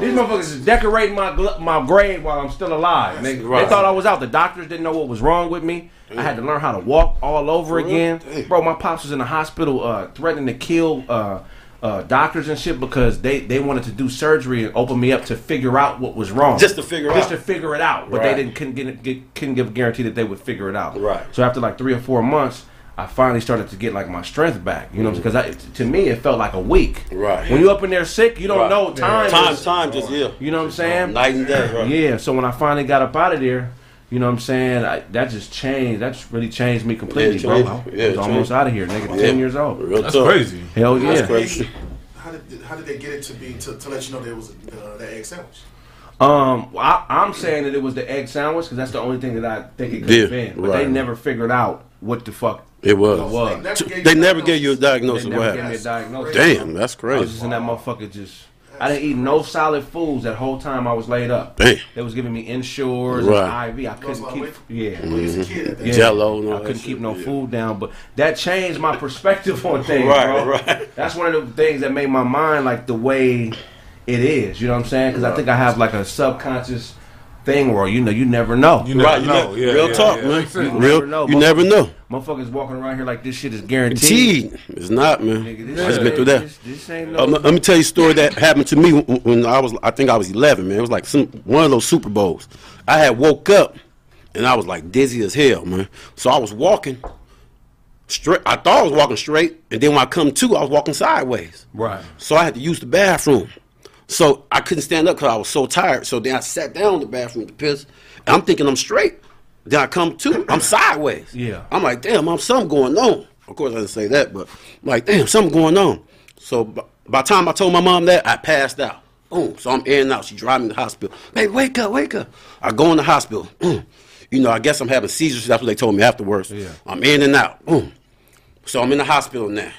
[SPEAKER 6] These motherfuckers is decorating my gl- my grave while I'm still alive. Nigga.
[SPEAKER 1] Right.
[SPEAKER 6] They thought I was out. The doctors didn't know what was wrong with me. I had to learn how to walk all over again. Bro, my pops was in the hospital uh, threatening to kill uh, uh, doctors and shit because they, they wanted to do surgery and open me up to figure out what was wrong.
[SPEAKER 1] Just to figure
[SPEAKER 6] Just
[SPEAKER 1] out.
[SPEAKER 6] to figure it out. But
[SPEAKER 1] Right.
[SPEAKER 6] they didn't couldn't, get, get, couldn't give a guarantee that they would figure it out.
[SPEAKER 1] Right.
[SPEAKER 6] So after like three or four months, I finally started to get like my strength back. You know, because I to me it felt like a week.
[SPEAKER 1] Right.
[SPEAKER 6] When you up in there sick, you don't
[SPEAKER 1] Right.
[SPEAKER 6] know time.
[SPEAKER 1] Time,
[SPEAKER 6] is-
[SPEAKER 1] time, just yeah.
[SPEAKER 6] You know what I'm saying?
[SPEAKER 1] Night and day. Right.
[SPEAKER 6] Yeah. So when I finally got up out of there, you know what I'm saying? I, that just changed. That's really changed me completely,
[SPEAKER 1] Yeah,
[SPEAKER 6] bro.
[SPEAKER 1] changed.
[SPEAKER 6] I
[SPEAKER 1] Yeah,
[SPEAKER 6] was almost out of here, nigga.
[SPEAKER 1] Yeah.
[SPEAKER 6] Ten years old.
[SPEAKER 1] Real
[SPEAKER 3] That's
[SPEAKER 1] tough.
[SPEAKER 3] crazy.
[SPEAKER 6] Hell yeah.
[SPEAKER 1] That's crazy.
[SPEAKER 7] How did how did they get it to be to, to let you know there was uh, that egg sandwich?
[SPEAKER 6] Um, well, I, I'm saying that it was the egg sandwich because that's the only thing that I think it could
[SPEAKER 1] Yeah,
[SPEAKER 6] have been. But they never figured out what the fuck
[SPEAKER 1] It was.
[SPEAKER 6] it was.
[SPEAKER 7] They never gave you
[SPEAKER 1] never
[SPEAKER 7] diagnosis.
[SPEAKER 1] gave you a
[SPEAKER 6] They
[SPEAKER 1] diagnosis.
[SPEAKER 6] never
[SPEAKER 1] What
[SPEAKER 6] gave me a diagnosis.
[SPEAKER 1] Damn, that's crazy.
[SPEAKER 6] I was
[SPEAKER 1] crazy.
[SPEAKER 6] just in that motherfucker just I didn't eat no solid foods that whole time I was laid up.
[SPEAKER 1] Damn.
[SPEAKER 6] They was giving me Ensures
[SPEAKER 1] Right.
[SPEAKER 6] and IV. I couldn't
[SPEAKER 7] Lost a lot
[SPEAKER 6] keep.
[SPEAKER 7] of
[SPEAKER 6] Yeah. Mm-hmm.
[SPEAKER 7] When he was a kid at that
[SPEAKER 6] Yeah.
[SPEAKER 1] Jello and
[SPEAKER 6] I couldn't keep no
[SPEAKER 1] yeah.
[SPEAKER 6] food down, but that changed my perspective on things,
[SPEAKER 1] Right,
[SPEAKER 6] bro.
[SPEAKER 1] right.
[SPEAKER 6] That's one of the things that made my mind like the way it is. You know what I'm saying? Because I think I have like a subconscious thing where you know you never know.
[SPEAKER 3] You never
[SPEAKER 1] Right, you
[SPEAKER 3] know. Yeah,
[SPEAKER 1] real
[SPEAKER 3] yeah,
[SPEAKER 1] talk,
[SPEAKER 3] yeah.
[SPEAKER 1] man.
[SPEAKER 3] Makes sense.
[SPEAKER 1] Real,
[SPEAKER 6] never know,
[SPEAKER 1] you
[SPEAKER 6] but-
[SPEAKER 1] never know.
[SPEAKER 6] Motherfuckers walking around here like this shit is guaranteed.
[SPEAKER 1] Indeed, it's not, man.
[SPEAKER 6] Nigga, this
[SPEAKER 1] I just been through that.
[SPEAKER 6] This, this ain't no.
[SPEAKER 1] Um, let me tell you a story that happened to me when, when I was, I think I was 11, man. It was like some one of those Super Bowls. I had woke up and I was like dizzy as hell, man. So I was walking straight. I thought I was walking straight, and then when I come to, I was walking sideways.
[SPEAKER 6] Right.
[SPEAKER 1] So I had to use the bathroom. So I couldn't stand up because I was so tired. So then I sat down in the bathroom to piss. And I'm thinking I'm straight. Then I come to, I'm sideways.
[SPEAKER 6] Yeah.
[SPEAKER 1] I'm like, damn, I'm something going on. Of course, I didn't say that, but I'm like, damn, something going on. So b- by the time I told my mom that, I passed out. Boom. So I'm in and out. She driving me to the hospital. Baby, wake up, wake up. I go in the hospital. Boom. You know, I guess I'm having seizures. That's what they told me afterwards.
[SPEAKER 6] Yeah.
[SPEAKER 1] I'm in and out. Boom. So I'm in the hospital now.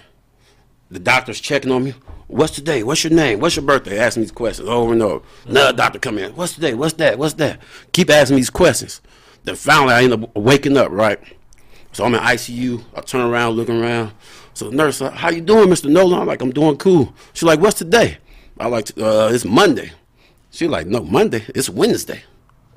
[SPEAKER 1] The doctor's checking on me. What's today? What's your name? What's your birthday? Asking these questions over and over. Another doctor come in. What's today? What's that? What's that? Keep asking me these questions. Then finally I end up waking up, right? So I'm in ICU. I turn around, looking around. So the nurse, uh, how you doing, Mr. Nolan? I'm like, I'm doing cool. She's like, what's today? I like, uh, it's Monday. She like, no, Monday. It's Wednesday.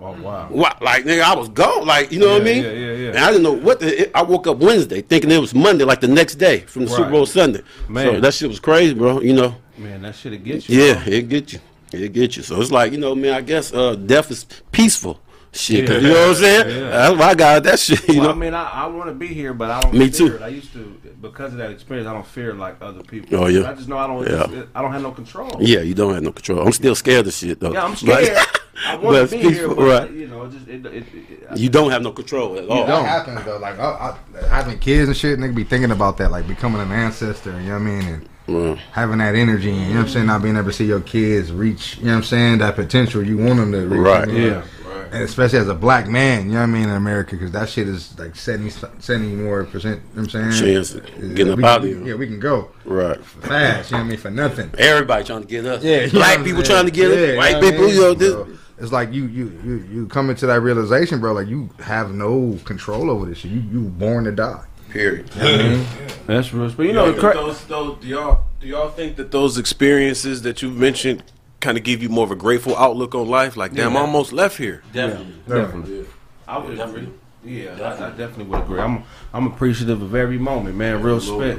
[SPEAKER 6] Oh wow.
[SPEAKER 1] What? Like, nigga, I was gone. Like, you know what I mean?
[SPEAKER 6] yeah, yeah, yeah.
[SPEAKER 1] And I didn't know what the. It, I woke up Wednesday thinking it was Monday, like the next day from the Super Bowl Sunday.
[SPEAKER 6] Man.
[SPEAKER 1] So that shit was crazy, bro. You know?
[SPEAKER 6] Man, that shit'll get you.
[SPEAKER 1] Yeah, it get you. It get you. So it's like, you know, man, I guess uh, death is peaceful. Shit,
[SPEAKER 6] Yeah.
[SPEAKER 1] you know what I'm saying?
[SPEAKER 6] Yeah.
[SPEAKER 1] That's why I got that shit. You
[SPEAKER 6] Well,
[SPEAKER 1] know,
[SPEAKER 6] I mean, I, I want to be here, but I don't.
[SPEAKER 1] Me too.
[SPEAKER 6] It. I used to because of that experience. I don't fear like other people.
[SPEAKER 1] Oh, yeah.
[SPEAKER 6] I just know I don't.
[SPEAKER 1] Yeah.
[SPEAKER 6] I don't have no control.
[SPEAKER 1] yeah, you don't have no control. I'm still scared of shit though.
[SPEAKER 6] Yeah, I'm
[SPEAKER 1] But-
[SPEAKER 6] scared. I
[SPEAKER 1] but
[SPEAKER 6] want to be here, but
[SPEAKER 1] right.
[SPEAKER 6] you know, just it, it, it, it,
[SPEAKER 1] you don't have no control at all.
[SPEAKER 2] That happens though. Like I, I, having kids and shit, nigga be thinking about that, like becoming an ancestor. You know what I mean? And
[SPEAKER 1] Well,
[SPEAKER 2] having that energy. You know what I'm saying? Not being able to see your kids reach. You know what I'm saying? That potential you want them to reach.
[SPEAKER 1] Right.
[SPEAKER 2] you know?
[SPEAKER 6] Yeah.
[SPEAKER 2] And especially as a black man, you know what I mean, in America, because that shit is like 70, 70 more percent. You know what I'm saying?
[SPEAKER 1] Chance of getting up
[SPEAKER 2] we
[SPEAKER 1] out
[SPEAKER 2] can-
[SPEAKER 1] of here.
[SPEAKER 2] Yeah, we can go
[SPEAKER 1] right.
[SPEAKER 2] fast. You know what I mean? For nothing.
[SPEAKER 1] Everybody trying to get us.
[SPEAKER 2] Yeah, you
[SPEAKER 1] black people
[SPEAKER 2] saying?
[SPEAKER 1] trying to get
[SPEAKER 2] Yeah,
[SPEAKER 1] us. White
[SPEAKER 2] know what I
[SPEAKER 1] people, you know, this.
[SPEAKER 2] Bro, It's like you, you, you, you come into that realization, bro. Like you have no control over this shit. You, you born to die.
[SPEAKER 1] Period. Mm-hmm.
[SPEAKER 6] that's real. But you
[SPEAKER 4] You
[SPEAKER 6] know,
[SPEAKER 4] know,
[SPEAKER 6] cra-
[SPEAKER 4] those, those, do y'all do y'all think that those experiences that you've mentioned kind of give you more of a grateful outlook on life? Like, damn, I almost left here.
[SPEAKER 1] Definitely.
[SPEAKER 6] definitely. I would agree. Yeah, I, I definitely would agree. I'm I'm appreciative of every moment, man. Real spit.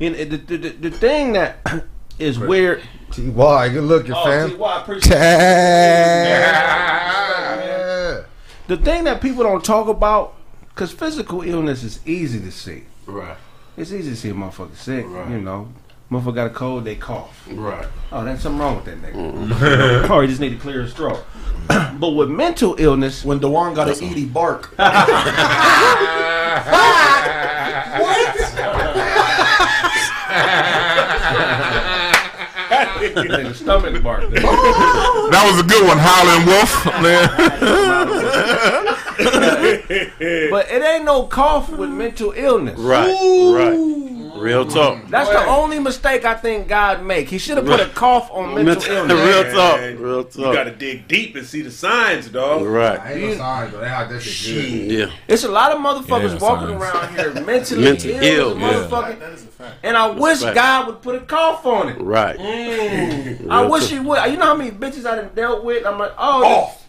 [SPEAKER 6] And the, the, the, the thing that is weird.
[SPEAKER 2] T.Y. Good looking,
[SPEAKER 6] Oh,
[SPEAKER 2] fam.
[SPEAKER 6] see, well, I appreciate
[SPEAKER 2] Yeah.
[SPEAKER 6] the thing that people don't talk about because physical illness is easy to see.
[SPEAKER 1] Right.
[SPEAKER 6] It's easy to see a motherfucker sick. Right. You know, motherfucker got a cold, they cough.
[SPEAKER 1] Right.
[SPEAKER 6] Oh, that's something wrong with that nigga. Mm-hmm. or he just need to clear his throat. but with mental illness,
[SPEAKER 7] When Dewan got an Edie bark.
[SPEAKER 6] nigga stomach bark.
[SPEAKER 3] That was a good one, Howlin' Wolf, man.
[SPEAKER 6] but it ain't no cough with mental illness.
[SPEAKER 1] Right. Right. Real talk.
[SPEAKER 6] That's the only mistake I think God make. He should have put a cough on mental
[SPEAKER 1] Mental-
[SPEAKER 6] illness.
[SPEAKER 1] Real talk. Real talk.
[SPEAKER 4] You got to dig deep and see the signs, dog.
[SPEAKER 1] Right.
[SPEAKER 2] I ain't no signs, but that that shit good.
[SPEAKER 1] Yeah.
[SPEAKER 6] It's a lot of motherfuckers
[SPEAKER 5] Yeah,
[SPEAKER 6] walking
[SPEAKER 5] signs.
[SPEAKER 6] around here mentally,
[SPEAKER 1] Mentally
[SPEAKER 6] ill,
[SPEAKER 1] ill,
[SPEAKER 6] as
[SPEAKER 1] yeah.
[SPEAKER 6] motherfucker.
[SPEAKER 7] That is a fact.
[SPEAKER 6] And I wish
[SPEAKER 1] fact.
[SPEAKER 6] God would put a cough on it.
[SPEAKER 1] Right.
[SPEAKER 6] Mm. I wish
[SPEAKER 1] talk.
[SPEAKER 6] he would. You know how many bitches I done dealt with? I'm like, oh,
[SPEAKER 4] Off.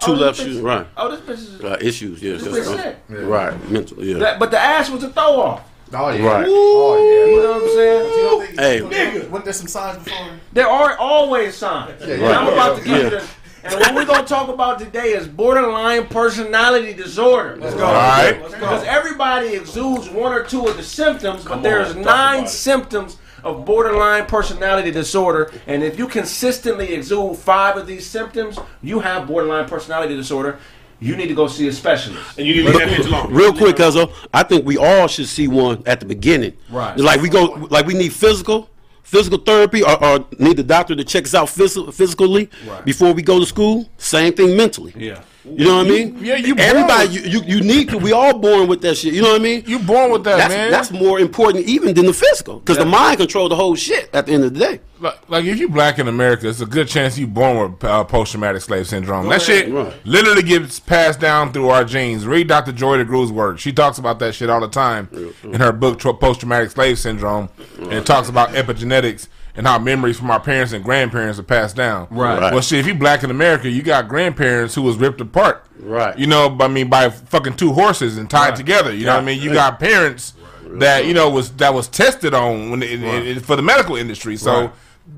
[SPEAKER 1] Two
[SPEAKER 6] oh,
[SPEAKER 1] left shoes. Right.
[SPEAKER 6] Oh, this bitch is.
[SPEAKER 1] Right. Issues. Yeah.
[SPEAKER 6] This bitch sick.
[SPEAKER 1] Uh, right. Mental. Yeah.
[SPEAKER 6] That, but the ass was a throw off.
[SPEAKER 2] Oh yeah.
[SPEAKER 1] Right.
[SPEAKER 2] Oh yeah,
[SPEAKER 6] You know what I'm saying?
[SPEAKER 7] You don't think,
[SPEAKER 1] Hey.
[SPEAKER 7] Nigga. Wasn't there some signs before?
[SPEAKER 6] There are always signs. And I'm about to give you the. And what we're gonna talk about today is borderline personality disorder. Let's go.
[SPEAKER 3] All right.
[SPEAKER 6] Because everybody exudes one or two of the symptoms, but there's nine symptoms of borderline personality disorder. And if you consistently exude five of these symptoms, you have borderline personality disorder. You need to go see a specialist.
[SPEAKER 4] And you need to leave that bitch alone.
[SPEAKER 1] Real quick, Cuzzo, I think we all should see one at the beginning.
[SPEAKER 6] Right.
[SPEAKER 1] Like we go, like we need physical, physical therapy, or, or need the doctor to check us out phys- physically
[SPEAKER 6] Right.
[SPEAKER 1] before we go to school. Same thing mentally.
[SPEAKER 6] Yeah.
[SPEAKER 1] You know what I mean?
[SPEAKER 3] yeah, you born
[SPEAKER 1] Everybody,
[SPEAKER 3] with-
[SPEAKER 1] you, you, you need to. We all born with that shit. You know what I mean?
[SPEAKER 3] You born with that,
[SPEAKER 1] that's,
[SPEAKER 3] man.
[SPEAKER 1] That's more important even than the physical, because the mind control the whole shit. At the end of the day,
[SPEAKER 3] like, like if you black in America, it's a good chance you born with uh, post traumatic slave syndrome. that shit
[SPEAKER 1] Right.
[SPEAKER 3] literally gets passed down through our genes. Read Dr. Joy DeGruy's work. She talks about that shit all the time in her book Post Traumatic Slave Syndrome, and it talks about epigenetics and how memories from our parents and grandparents are passed down.
[SPEAKER 6] Right.
[SPEAKER 1] Right.
[SPEAKER 3] Well, shit, if you black in America, you got grandparents who was ripped apart.
[SPEAKER 1] Right.
[SPEAKER 3] You know, I mean, by fucking two horses and tied together. You know what I mean? You got parents that you know was that was tested on when it, it- it- for the medical industry. So
[SPEAKER 6] Right.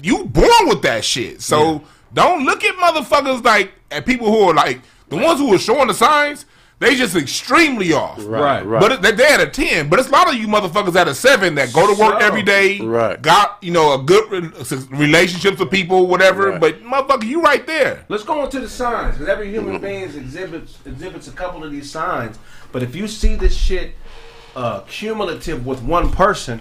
[SPEAKER 3] you born with that shit. So don't look at motherfuckers like at people who are like the ones who are showing the signs. They just extremely off.
[SPEAKER 6] Right.
[SPEAKER 1] right.
[SPEAKER 3] But it, they- they at a ten. But it's a lot of you motherfuckers at a seven that go to work
[SPEAKER 6] So-
[SPEAKER 3] every day.
[SPEAKER 1] Right.
[SPEAKER 3] Got you know a good re- relationships with people, whatever.
[SPEAKER 1] Right.
[SPEAKER 3] But motherfucker, you right there.
[SPEAKER 6] Let's go into the signs because every human being exhibits exhibits a couple of these signs. But if you see this shit uh, cumulative with one person,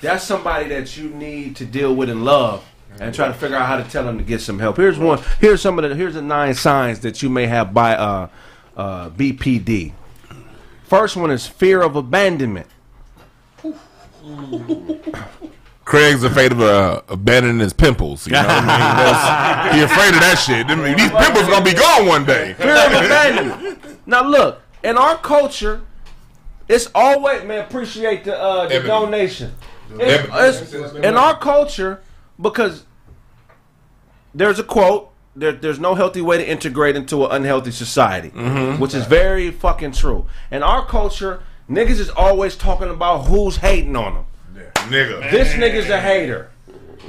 [SPEAKER 6] that's somebody that you need to deal with and love and try to figure out how to tell them to get some help. Here's one. Here's some of the. Here's the nine signs that you may have by uh, uh, BPD. First one is fear of abandonment.
[SPEAKER 3] Craig's afraid of uh, abandoning his pimples. You know what I mean? That's, he afraid of that shit. I mean, these pimples are gonna be gone one day.
[SPEAKER 6] Fear of abandonment. Now look, in our culture, it's always man. Appreciate the uh, the
[SPEAKER 3] Ebony.
[SPEAKER 6] donation. It's- it's- in our culture, because there's a quote. There, there's no healthy way to integrate into an unhealthy society, mm-hmm. which is very fucking true. In our culture, niggas is always talking about who's hating on them.
[SPEAKER 3] Nigga.
[SPEAKER 6] This nigga's a hater.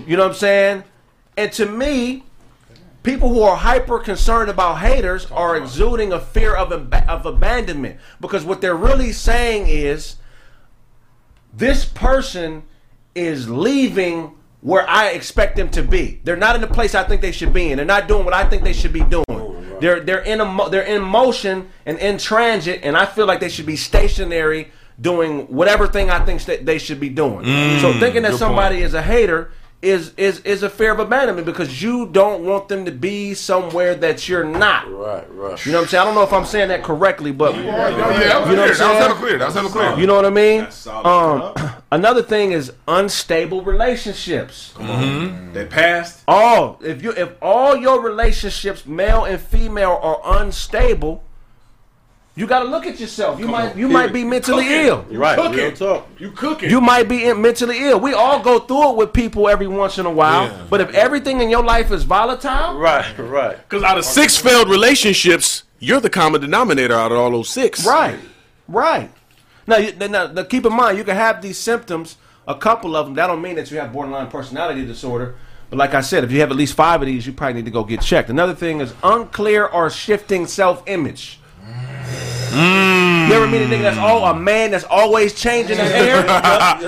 [SPEAKER 6] You know what I'm saying? And to me, people who are hyper concerned about haters are exuding a fear of, ab- of abandonment because what they're really saying is this person is leaving where I expect them to be. They're not in the place I think they should be in. They're not doing what I think they should be doing. Oh, they're they're in a mo- they're in motion and in transit, and I feel like they should be stationary, doing whatever thing I think that they should be doing. Mm, so thinking that somebody is a hater is is is a fear of abandonment because you don't want them to be somewhere that you're not.
[SPEAKER 1] right, right.
[SPEAKER 6] You know what I'm saying? I don't know if I'm saying that correctly, but
[SPEAKER 3] Oh, yeah, that
[SPEAKER 6] You know what I'm
[SPEAKER 3] clear. That was
[SPEAKER 6] saying?
[SPEAKER 3] clear. That was hella clear.
[SPEAKER 6] you know what I mean? Um, another thing is unstable relationships.
[SPEAKER 4] They passed.
[SPEAKER 6] All if you if all your relationships, male and female, are unstable, you got to look at yourself. You might you might be mentally ill.
[SPEAKER 1] You're right.
[SPEAKER 5] Cooking.
[SPEAKER 1] Real talk.
[SPEAKER 5] You cooking.
[SPEAKER 6] You might be in- mentally ill. We all go through it with people every once in a while.
[SPEAKER 3] Yeah.
[SPEAKER 6] But if everything in your life is volatile,
[SPEAKER 1] Right, right.
[SPEAKER 4] Because out of six failed relationships, you're the common denominator out of all those six.
[SPEAKER 6] Right, right. Now, you, now, now, keep in mind, you can have these symptoms, a couple of them. That don't mean that you have borderline personality disorder. But like I said, if you have at least five of these, you probably need to go get checked. Another thing is unclear or shifting self-image. Mm. You ever meet a nigga that's all a man that's always changing his hair?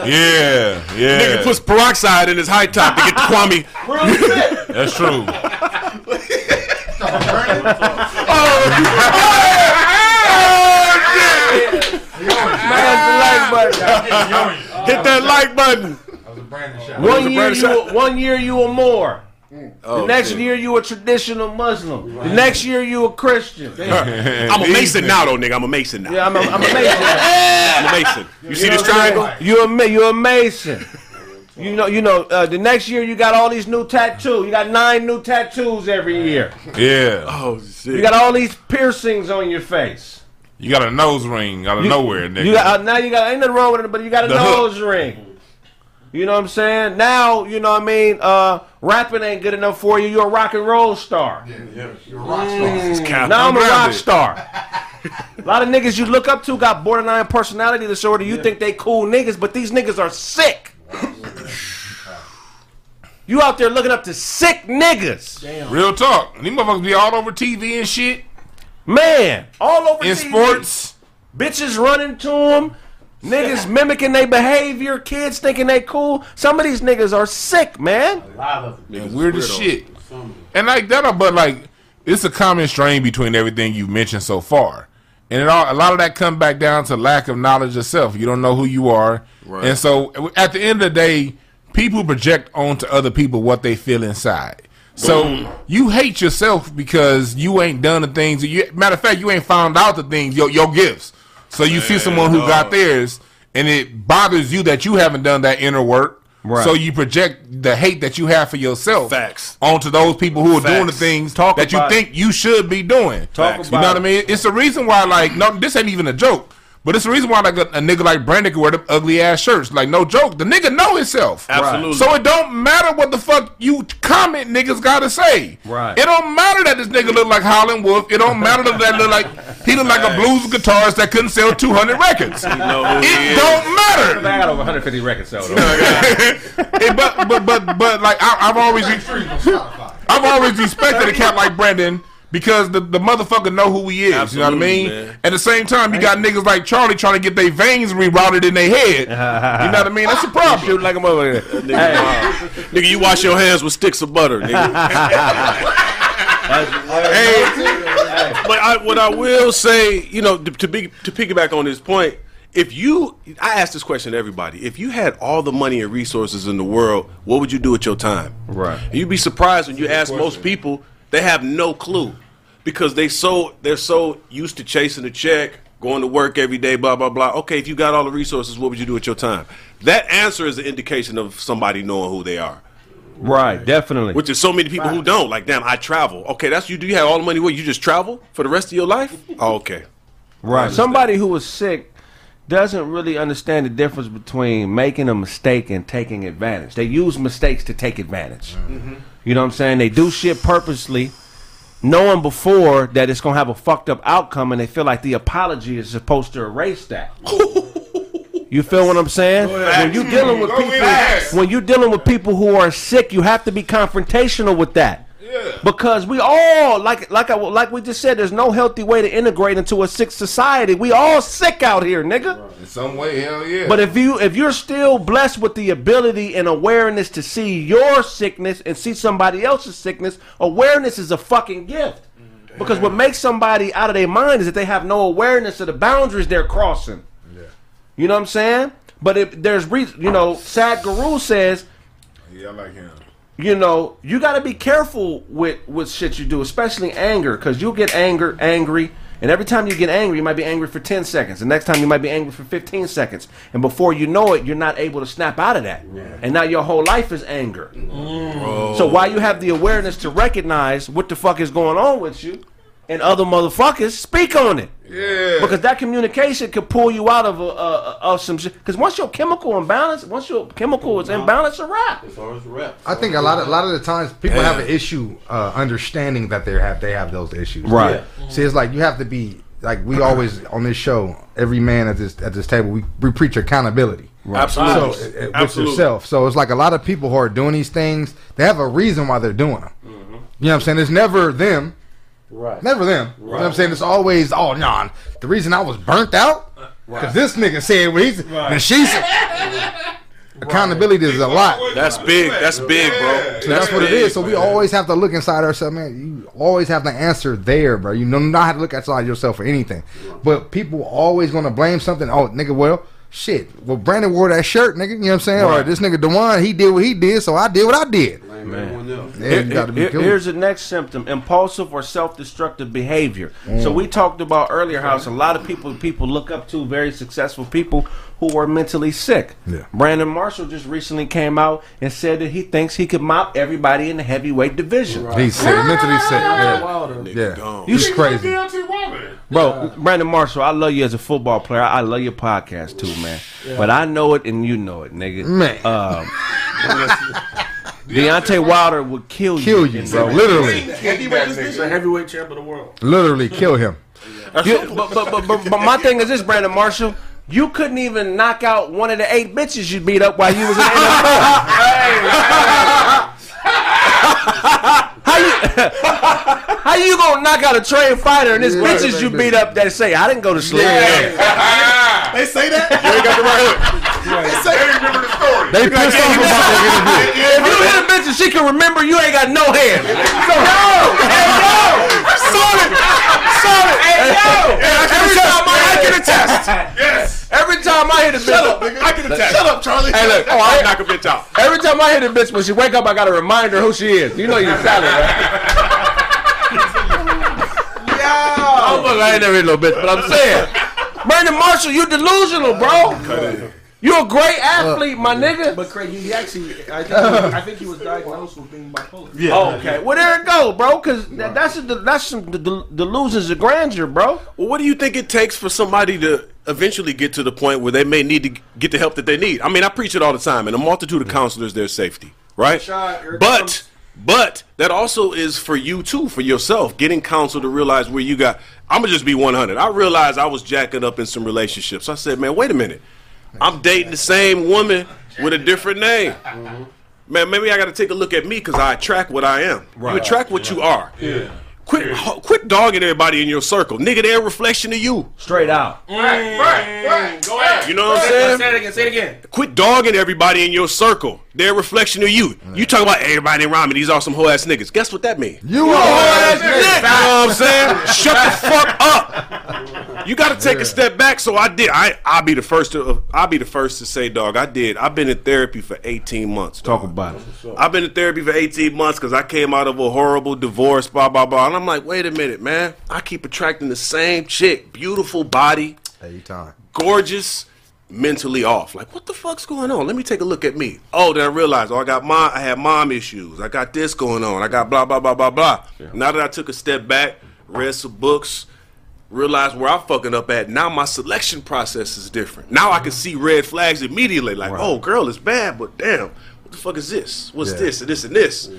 [SPEAKER 3] Yeah, yeah.
[SPEAKER 4] Nigga puts peroxide in his high top to get the Kwame.
[SPEAKER 6] Real shit.
[SPEAKER 3] That's true.
[SPEAKER 6] Smash the like button.
[SPEAKER 4] Hit that like button.
[SPEAKER 6] One year, you one year you a Moor.
[SPEAKER 4] Oh,
[SPEAKER 6] The next year you a traditional Muslim. The next year you a Christian.
[SPEAKER 4] I'm a Mason now, though, nigga. I'm a Mason now.
[SPEAKER 6] Yeah, I'm a, I'm a Mason.
[SPEAKER 4] I'm a Mason. You see this
[SPEAKER 6] know what I'm
[SPEAKER 4] triangle?
[SPEAKER 6] You a you a Mason. You know, you know. Uh, the next year you got all these new tattoos. You got nine new tattoos every year.
[SPEAKER 3] Yeah.
[SPEAKER 4] Oh shit.
[SPEAKER 6] You got all these piercings on your face.
[SPEAKER 3] You got a nose ring out of nowhere, nigga.
[SPEAKER 6] You got uh, now you got ain't nothing wrong with it, but you got a
[SPEAKER 3] The hook.
[SPEAKER 6] nose ring. You know what I'm saying? Now you know what I mean. Uh, rapping ain't good enough for you. You're a rock and roll star.
[SPEAKER 4] Cap.
[SPEAKER 6] Now I'm, a rock star. a lot of niggas you look up to got borderline personality disorder. You think they cool niggas, but these niggas are sick. you out there looking up to sick niggas, Damn.
[SPEAKER 3] Real talk. These motherfuckers be all over TV and shit.
[SPEAKER 6] man, all over
[SPEAKER 3] In
[SPEAKER 6] TV.
[SPEAKER 3] sports.
[SPEAKER 6] Bitches running to them. Niggas mimicking their behavior, kids thinking they cool. Some of these niggas are sick, man.
[SPEAKER 3] A lot of Weird as shit. And like that, uh, but like it's a common strain between everything you've mentioned so far, and it all a lot of that come back down to lack of knowledge of self. You don't know who you are, and so at the end of the day, people project onto other people what they feel inside. So you hate yourself because you ain't done the things. that You, matter of fact, you ain't found out the things your your gifts. So you see someone who got theirs, and it bothers you that you haven't done that inner work.
[SPEAKER 6] Right.
[SPEAKER 3] So you project the hate that you have for yourself
[SPEAKER 4] Facts.
[SPEAKER 3] onto those people who are doing the things
[SPEAKER 6] Talk
[SPEAKER 3] that you
[SPEAKER 6] about
[SPEAKER 3] think you should be doing.
[SPEAKER 6] Talk
[SPEAKER 3] you know
[SPEAKER 6] about
[SPEAKER 3] what I mean? It's the reason why, like, no, this ain't even a joke. But it's the reason why like a, a nigga like Brandon can wear the ugly ass shirts. Like no joke, the nigga know himself.
[SPEAKER 4] Absolutely.
[SPEAKER 3] So it don't matter what the fuck you comment niggas gotta say.
[SPEAKER 6] Right.
[SPEAKER 3] It don't matter that this nigga look like Howlin' Wolf. It don't matter that look like he look like a blues guitarist that couldn't sell two hundred records.
[SPEAKER 4] know who he
[SPEAKER 3] it
[SPEAKER 4] is.
[SPEAKER 3] don't matter.
[SPEAKER 5] I got over 150 records sold.
[SPEAKER 3] Hey, but but but but like I, I've always I've always respected a cat like Brandon because the, the motherfucker know who he is. you know what I mean?
[SPEAKER 4] man.
[SPEAKER 3] At the same time, you got niggas like Charlie trying to get their veins rerouted in their head. you know what I mean? That's a problem.
[SPEAKER 6] Shoot like a motherfucker.
[SPEAKER 4] Nigga, wow. Nigga, you wash your hands with sticks of butter, nigga. but I, what I will say, you know, to, to be to piggyback on this point, if you, I ask this question to everybody: if you had all the money and resources in the world, what would you do with your time?
[SPEAKER 6] Right.
[SPEAKER 4] And you'd be surprised when you ask most people, they have no clue because they so they're so used to chasing a check, going to work every day, blah blah blah. Okay, if you got all the resources, what would you do with your time? That answer is an indication of somebody knowing who they are.
[SPEAKER 6] Right, definitely.
[SPEAKER 4] Which is so many people who don't. Like, damn, I travel. Okay, that's you. Do you have all the money? What you just travel for the rest of your life? Oh, okay.
[SPEAKER 6] Right. Somebody who is sick doesn't really understand the difference between making a mistake and taking advantage. They use mistakes to take advantage. Mm-hmm. You know what I'm saying? They do shit purposely, knowing before that it's gonna have a fucked up outcome, and they feel like the apology is supposed to erase that. You feel what I'm saying? When you dealing with people, when you dealing with people who are sick, you have to be confrontational with that. Because we all like like I, like we just said, there's no healthy way to integrate into a sick society. We all sick out here, nigga.
[SPEAKER 3] In some way, hell yeah.
[SPEAKER 6] But if you if you're still blessed with the ability and awareness to see your sickness and see somebody else's sickness, awareness is a fucking gift. Mm-hmm. Because what makes somebody out of their mind is that they have no awareness of the boundaries they're crossing. Yeah. You know what I'm saying? But if there's reason, you know, Sadhguru says
[SPEAKER 3] yeah, I like him.
[SPEAKER 6] You know, you got to be careful with with shit you do, especially anger, because you'll get anger, angry, and every time you get angry, you might be angry for ten seconds. The next time you might be angry for fifteen seconds, and before you know it, you're not able to snap out of that, and now your whole life is anger. Mm. So while you have the awareness to recognize what the fuck is going on with you, and other motherfuckers, speak on it.
[SPEAKER 3] Yeah.
[SPEAKER 6] Because that communication could pull you out of a, uh, of some shit. Because once your chemical imbalance, once your chemical is imbalanced, it's a wrap.
[SPEAKER 1] As far as the rap.
[SPEAKER 2] I think a lot of a lot of the times people have an issue uh, understanding that they have they have those issues.
[SPEAKER 6] Right.
[SPEAKER 2] See, it's like you have to be like we always on this show. Every man at this at this table, we, we preach accountability.
[SPEAKER 4] Absolutely.
[SPEAKER 2] So uh, uh, with
[SPEAKER 4] Absolutely.
[SPEAKER 2] yourself. So it's like a lot of people who are doing these things. They have a reason why they're doing them.
[SPEAKER 6] Mm-hmm.
[SPEAKER 2] You know what I'm saying? It's never them.
[SPEAKER 1] Right.
[SPEAKER 2] Never them. You know what I'm saying? It's always, oh, nah, the reason I was burnt out, because this nigga said what he's, and she's, accountability is a lot.
[SPEAKER 4] That's big. That's big, bro.
[SPEAKER 2] So that's what it is. So we always have to look inside ourselves, man. You always have the answer there, bro. You know not how to look outside yourself for anything. But people always gonna blame something. Oh, nigga, well, shit. Well, Brandon wore that shirt, nigga. You know what I'm saying? Or this nigga Dewan, he did what he did, so I did what I did.
[SPEAKER 1] Blame everyone.
[SPEAKER 2] Yeah, you
[SPEAKER 6] Here-
[SPEAKER 2] cool.
[SPEAKER 6] Here's the next symptom: impulsive or self-destructive behavior. So we talked about earlier how it's a lot of people people look up to very successful people who are mentally sick.
[SPEAKER 2] Yeah.
[SPEAKER 6] Brandon Marshall just recently came out and said that he thinks he could mop everybody in the heavyweight division.
[SPEAKER 2] He's sick, mentally sick. Yeah,
[SPEAKER 1] Wilder.
[SPEAKER 2] yeah.
[SPEAKER 4] gone.
[SPEAKER 2] He's crazy.
[SPEAKER 6] Bro, Brandon Marshall, I love you as a football player. I love your podcast too, man. But I know it and you know it, nigga.
[SPEAKER 2] Man.
[SPEAKER 6] Um, Deontay Wilder would kill you.
[SPEAKER 2] Kill you, bro. Literally,
[SPEAKER 5] He's a heavyweight champ of the world.
[SPEAKER 2] literally kill him.
[SPEAKER 6] You- but, but, but, but, but my thing is this, Brandon Marshall. You couldn't even knock out one of the eight bitches you beat up while you was in the NFL. How you gonna knock out a trained fighter and this bitches you beat up that say I didn't go to sleep?
[SPEAKER 7] They say that?
[SPEAKER 4] You ain't got the right hook.
[SPEAKER 2] They pissed off about that interview.
[SPEAKER 6] If you hit a bitch and she can remember, you ain't got no hands. So no, hey yo, solid, solid, hey yo. Every time I, I can attest.
[SPEAKER 3] Yes.
[SPEAKER 6] Every time I hit a bitch,
[SPEAKER 3] I can
[SPEAKER 5] attack.
[SPEAKER 7] Shut up, Charlie.
[SPEAKER 5] Hey, look.
[SPEAKER 4] Oh, I'll knock a bitch out.
[SPEAKER 5] Every time I hit a bitch, when she wake up, I gotta remind her who she is. You know you're salad, right? Oh, fuck, I ain't never hit no bitch, but I'm saying, Brandon Marshall, you delusional, bro. You a great uh, athlete, my nigga.
[SPEAKER 8] But Craig, he actually, I think, I think he was diagnosed with being bipolar.
[SPEAKER 5] Oh,
[SPEAKER 6] Okay, well there it go, bro. Because that, that's a, that's some the, the delusions of grandeur, bro.
[SPEAKER 4] Well, what do you think it takes for somebody to eventually get to the point where they may need to get the help that they need? I mean, I preach it all the time, and a multitude of counselors, their safety, right?
[SPEAKER 8] Shot,
[SPEAKER 4] But
[SPEAKER 8] comes.
[SPEAKER 4] but that also is for you too, for yourself, getting counsel to realize where you got. I'm gonna just be 100. I realized I was jacking up in some relationships. I said, man, wait a minute, I'm dating the same woman with a different name. Mm-hmm. Man, maybe I got to take a look at me because I attract what I am. Right. You attract what you are. Yeah. Quit, ho- quit dogging everybody in your circle, nigga. They're a reflection of you.
[SPEAKER 6] Straight out.
[SPEAKER 5] Right, right. Go ahead.
[SPEAKER 4] You know what I'm saying?
[SPEAKER 8] Say it again. Say it again.
[SPEAKER 4] Quit dogging everybody in your circle. They're a reflection of you. You talk about everybody around me. These are some hoe ass niggas. Guess what that means?
[SPEAKER 2] You are.
[SPEAKER 4] You know what I'm saying? Shut the fuck up. You got to take a step back. So I did. I I'll be the first to I'll be the first to say, dog. I did. I've been in therapy for 18 months.
[SPEAKER 6] Talk
[SPEAKER 4] dog.
[SPEAKER 6] about it.
[SPEAKER 4] I've been in therapy for 18 months because I came out of a horrible divorce, blah, blah, blah. And I'm like, wait a minute, man. I keep attracting the same chick. Beautiful body,
[SPEAKER 2] Every time.
[SPEAKER 4] gorgeous, mentally off. Like, what the fuck's going on? Let me take a look at me. Oh, then I realized, oh, I got mom, I had mom issues. I got this going on. I got blah, blah, blah, blah, blah. Now that I took a step back, read some books, realized where I'm fucking up at, now my selection process is different. Now I can see red flags immediately. Like, oh, girl, it's bad, but damn, what the fuck is this? What's
[SPEAKER 2] Yeah.
[SPEAKER 4] this and this and this?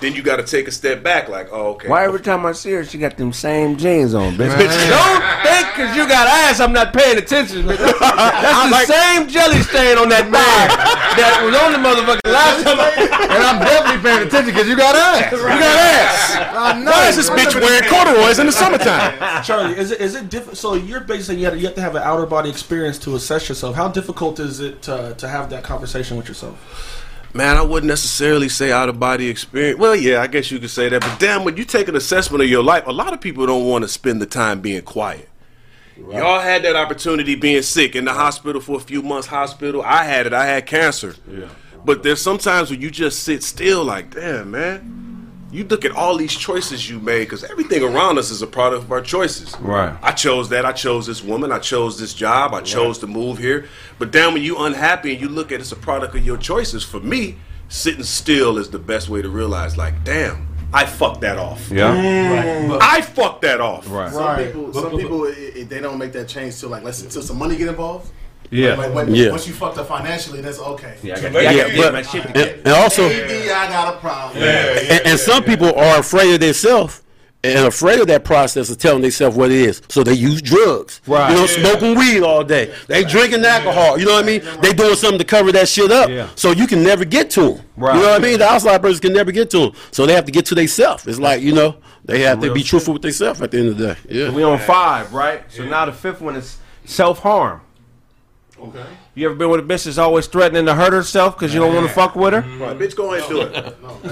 [SPEAKER 4] Then you got to take a step back, like, oh, okay.
[SPEAKER 6] Why every time I see her, she got them same jeans on, bitch? Don't think because you got ass, I'm not paying attention. Bitch. That's the same jelly stain on that bag that was on the motherfucking last time. I-
[SPEAKER 2] And I'm definitely paying attention because you got ass.
[SPEAKER 4] You got ass.
[SPEAKER 2] I know.
[SPEAKER 4] Why is this bitch wearing corduroys in the summertime?
[SPEAKER 8] Charlie, is it is it different? So you're basically you have, you have to have an outer body experience to assess yourself. How difficult is it to, to have that conversation with yourself?
[SPEAKER 4] Man, I wouldn't necessarily say out of body experience. Well, yeah, I guess you could say that. But damn, when you take an assessment of your life, a lot of people don't want to spend the time being quiet. Y'all had that opportunity being sick in the hospital for a few months. Hospital, I had it. I had cancer. Yeah. But there's sometimes when you just sit still, like, damn, man. You look at all these choices you made because everything around us is a product of our choices.
[SPEAKER 6] Right.
[SPEAKER 4] I chose that. I chose this woman. I chose this job. I chose to move here. But then when you unhappy and you look at it's a product of your choices, for me, sitting still is the best way to realize, like, damn, I fucked that off.
[SPEAKER 6] Yeah. Mm.
[SPEAKER 4] I fucked that off.
[SPEAKER 6] Right.
[SPEAKER 7] Some people, some people, i i they don't make that change till like let's until some money get involved.
[SPEAKER 6] Yeah.
[SPEAKER 7] Like when,
[SPEAKER 1] Yeah.
[SPEAKER 7] once you fucked up financially, that's okay.
[SPEAKER 5] Yeah,
[SPEAKER 1] Yeah, but and, and also,
[SPEAKER 7] Maybe I got a problem.
[SPEAKER 1] and, and some people are afraid of themselves and afraid of that process of telling themselves what it is. So they use drugs.
[SPEAKER 6] Right.
[SPEAKER 1] You know, smoking weed all day. They drinking alcohol. You know what I mean? They doing something to cover that shit up.
[SPEAKER 6] Yeah.
[SPEAKER 1] So you can never get to them.
[SPEAKER 6] Right.
[SPEAKER 1] You know what I mean? The outside person can never get to them. So they have to get to themselves. It's like, you know, they have to
[SPEAKER 6] real
[SPEAKER 1] be
[SPEAKER 6] shit.
[SPEAKER 1] truthful with themselves at the end of the day. Yeah.
[SPEAKER 6] We on five, right? So now the fifth one is self harm.
[SPEAKER 7] Okay.
[SPEAKER 6] You ever been with a bitch that's always threatening to hurt herself because you don't want to fuck with her?
[SPEAKER 4] Right, bitch, go ahead and do it.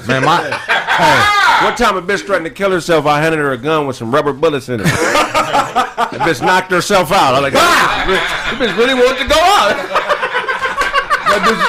[SPEAKER 2] Man, my
[SPEAKER 6] One time a bitch threatened to kill herself, I handed her a gun with some rubber bullets in it. the bitch knocked herself out. I was like, ah! This bitch really wanted to go out. that bitch,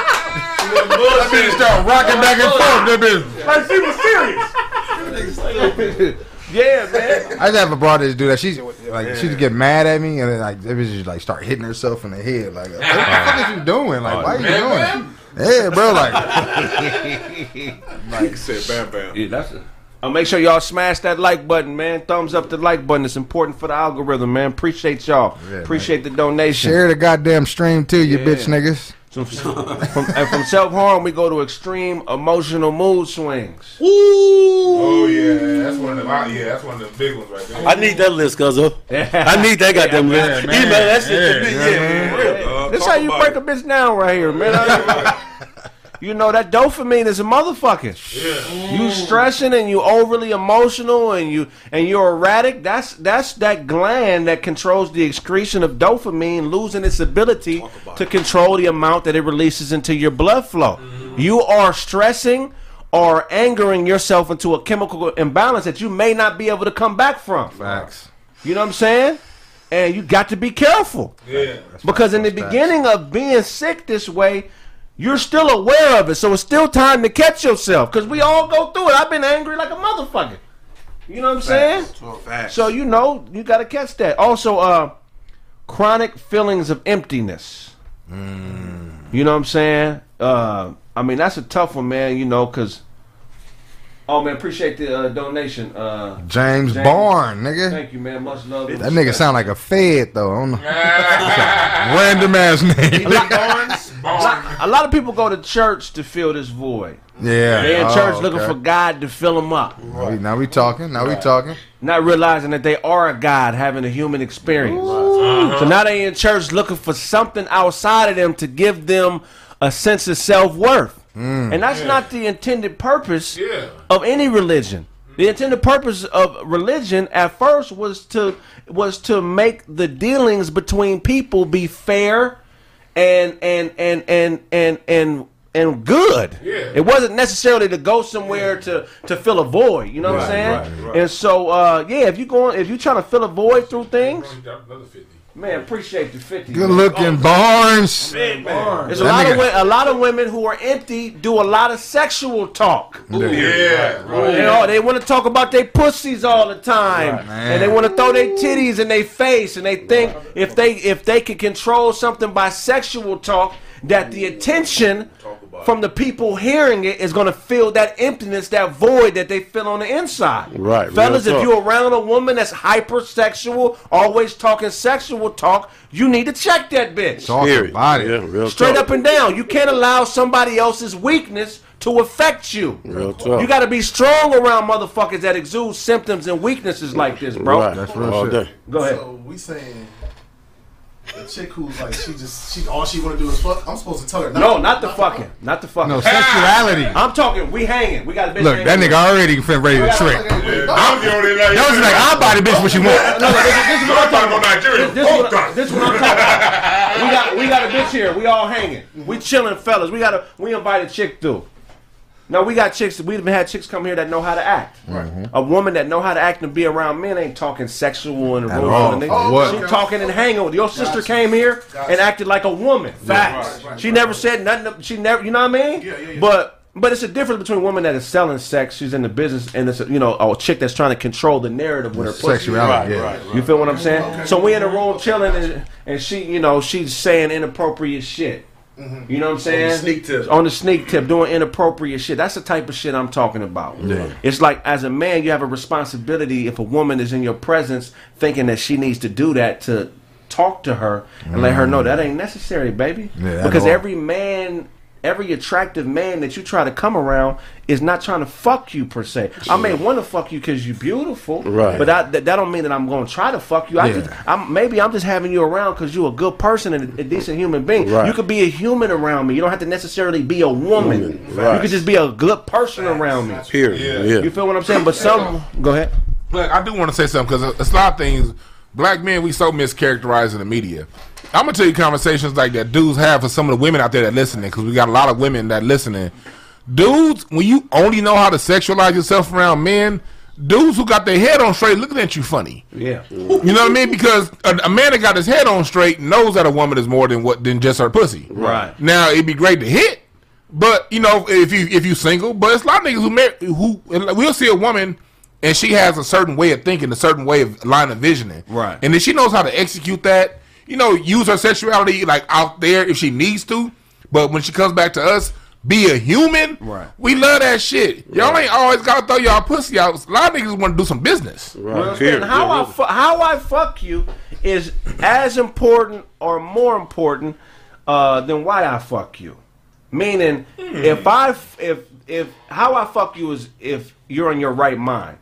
[SPEAKER 6] that bitch started rocking back and forth. That bitch.
[SPEAKER 5] Like she was serious.
[SPEAKER 6] Yeah, man.
[SPEAKER 2] I just have a broad that do that. She's like she just get mad at me and then like they just like start hitting herself in the head. Like what the fuck is you doing? Like why are you doing? it? Yeah, bro. Like like
[SPEAKER 4] Said bam bam.
[SPEAKER 6] Yeah, that's it. Uh, make sure y'all smash that like button, man. Thumbs up the like button. It's important for the algorithm, man. Appreciate y'all.
[SPEAKER 2] Yeah,
[SPEAKER 6] Appreciate the donation.
[SPEAKER 2] share the goddamn stream too, you
[SPEAKER 6] Yeah.
[SPEAKER 2] bitch niggas.
[SPEAKER 6] From, from, and from self harm, we go to extreme emotional mood swings. Ooh.
[SPEAKER 3] Oh yeah, that's one of the yeah, that's one of the big ones right there.
[SPEAKER 1] I need that list, cuz. I need that goddamn list.
[SPEAKER 2] man.
[SPEAKER 1] Email that shit to me.
[SPEAKER 2] Yeah,
[SPEAKER 1] Yeah, for real.
[SPEAKER 4] Uh,
[SPEAKER 6] This
[SPEAKER 4] talk
[SPEAKER 6] how you break
[SPEAKER 4] it.
[SPEAKER 6] a bitch down right here, man. you know that dopamine is a motherfucker. Yeah. You stressing and you overly emotional and you and you're erratic. That's that's that gland that controls the excretion of dopamine, losing its ability to control the amount that it releases into your blood flow. You are stressing or angering yourself into a chemical imbalance that you may not be able to come back from.
[SPEAKER 2] Facts.
[SPEAKER 6] You know what I'm saying? and you got to be careful.
[SPEAKER 3] Yeah.
[SPEAKER 6] Because in the beginning of being sick this way, you're still aware of it. So it's still time to catch yourself. Because we all go through it. I've been angry like a motherfucker. You know what I'm saying? So you know you got to catch that. Also, uh, chronic feelings of emptiness. You know what I'm saying? Uh, I mean that's a tough one, man. You know, because oh man, appreciate the uh, donation. Uh,
[SPEAKER 2] James,
[SPEAKER 6] James.
[SPEAKER 2] Bourne, nigga.
[SPEAKER 6] thank you, man. Much love.
[SPEAKER 2] That nigga sound like a fed though. I don't know. Random ass name.
[SPEAKER 6] A lot, a lot of people go to church to fill this void.
[SPEAKER 2] Yeah.
[SPEAKER 6] They in
[SPEAKER 2] Oh,
[SPEAKER 6] church looking for God to fill them up,
[SPEAKER 2] Now we, now we talking. Now we talking.
[SPEAKER 6] not realizing that they are a God having a human experience. So now they in church looking for something outside of them to give them a sense of self worth, and that's not the intended purpose
[SPEAKER 3] Yeah.
[SPEAKER 6] of any religion. The intended purpose of religion at first was to was to make the dealings between people be fair and and and and and and and good.
[SPEAKER 3] Yeah.
[SPEAKER 6] It wasn't necessarily to go somewhere to to fill a void. You know what I'm saying? And so uh, yeah, if you going if you trying to fill a void through things,
[SPEAKER 3] Another 50.
[SPEAKER 6] Man, appreciate the fifty.
[SPEAKER 2] Good
[SPEAKER 6] man.
[SPEAKER 2] looking oh, Barnes.
[SPEAKER 6] There's a
[SPEAKER 2] That
[SPEAKER 6] lot of
[SPEAKER 2] nigga-
[SPEAKER 6] wo- a lot of women who are empty do a lot of sexual talk.
[SPEAKER 3] Yeah.
[SPEAKER 6] You know, they want to talk about their pussies all the time, and they want to throw their titties in their face, and they think if they if they can control something by sexual talk, that the attention from the people hearing it is going to fill that emptiness, that void that they feel on the inside.
[SPEAKER 1] Right,
[SPEAKER 6] fellas. If you're around a woman that's hypersexual, always talking sexual talk, you need to check that bitch.
[SPEAKER 2] Talk
[SPEAKER 1] Period.
[SPEAKER 2] about it.
[SPEAKER 1] Yeah, real
[SPEAKER 6] Straight
[SPEAKER 1] talk.
[SPEAKER 6] up and down. You can't allow somebody else's weakness to affect you.
[SPEAKER 1] Real talk.
[SPEAKER 6] You got to be strong around motherfuckers that exude symptoms and weaknesses like this, bro.
[SPEAKER 1] Right.
[SPEAKER 2] That's real
[SPEAKER 1] All
[SPEAKER 2] shit.
[SPEAKER 1] day.
[SPEAKER 6] Go ahead.
[SPEAKER 7] So we saying the chick who's like she just she all she want to do is fuck. I'm supposed to tell her
[SPEAKER 6] No, not the fucking. Not the fucking.
[SPEAKER 2] No sexuality.
[SPEAKER 6] I'm talking, we hanging. We got a bitch
[SPEAKER 2] Look, that
[SPEAKER 6] hanging.
[SPEAKER 2] nigga already finna ready to trick.
[SPEAKER 3] I'm the only like,
[SPEAKER 2] That was like, I'll buy the bitch what you want.
[SPEAKER 6] No, no, this, is- this is what I'm talking about.
[SPEAKER 3] Nigeria.
[SPEAKER 6] This, this, is what, this is what I'm talking about. We got, we got a bitch here. We all hanging. We chilling, fellas. We got a, we invited chick through. Now we got chicks. We've had chicks come here that know how to act. Mm-hmm. A woman that know how to act and be around men ain't talking sexual in the room.
[SPEAKER 2] all.
[SPEAKER 6] with a.
[SPEAKER 2] Oh, what?
[SPEAKER 6] She talking and hanging with. Your sister came here and acted like a woman. Facts. She never said nothing. She never. You know what I mean?
[SPEAKER 7] Yeah, yeah, yeah.
[SPEAKER 6] But but it's a difference between a woman that is selling sex. She's in the business, and it's a, you know a chick that's trying to control the narrative with her pussy.
[SPEAKER 2] Sexuality, yeah.
[SPEAKER 6] You feel what I'm saying? Okay. So we in the room chilling, and, and she, you know, she's saying inappropriate shit. Mm-hmm. You know what I'm saying?
[SPEAKER 4] sneak tip.
[SPEAKER 6] On the sneak tip, doing inappropriate shit. That's the type of shit I'm talking about. It's like as a man, you have a responsibility. If a woman is in your presence, thinking that she needs to do that to talk to her and let her mm. know that ain't necessary, baby.
[SPEAKER 2] Yeah,
[SPEAKER 6] because every man. Every attractive man that you try to come around is not trying to fuck you per se. I may want to fuck you because you're beautiful,
[SPEAKER 1] Right.
[SPEAKER 6] But I, that, that don't mean that I'm going to try to fuck you. I
[SPEAKER 2] Yeah.
[SPEAKER 6] just, I'm, maybe I'm just having you around because you're a good person and a, a decent human being.
[SPEAKER 1] Right.
[SPEAKER 6] You could be a human around me. You don't have to necessarily be a woman.
[SPEAKER 1] Woman, right.
[SPEAKER 6] You could just be a good person around me.
[SPEAKER 1] Period.
[SPEAKER 3] Yeah.
[SPEAKER 1] Yeah.
[SPEAKER 6] You feel what I'm saying? But some, go ahead.
[SPEAKER 3] Look, I do want to say something because it's a lot of things. Black men, we so mischaracterized in the media. I'm gonna tell you conversations like that dudes have for some of the women out there that listening because we got a lot of women that listening. Dudes, when you only know how to sexualize yourself around men, dudes who got their head on straight looking at you funny.
[SPEAKER 6] Yeah.
[SPEAKER 3] You know what I mean? Because a, a man that got his head on straight knows that a woman is more than what than just her pussy.
[SPEAKER 6] Right.
[SPEAKER 3] Now it'd be great to hit, but you know if you if you single, but it's a lot of niggas who mar- who we'll see a woman and she has a certain way of thinking, a certain way of line of visioning,
[SPEAKER 6] Right.
[SPEAKER 3] And then she knows how to execute that. You know, use her sexuality like out there if she needs to, but when she comes back to us. Be a human,
[SPEAKER 6] Right.
[SPEAKER 3] We love that shit. Y'all ain't always gotta throw y'all pussy out. A lot of niggas want to do some business.
[SPEAKER 1] Right. Period.
[SPEAKER 6] And how
[SPEAKER 1] Yeah,
[SPEAKER 6] I fu- how I fuck you is as important or more important uh, than why I fuck you. Meaning, if I f- if if how I fuck you is if you're in your right mind,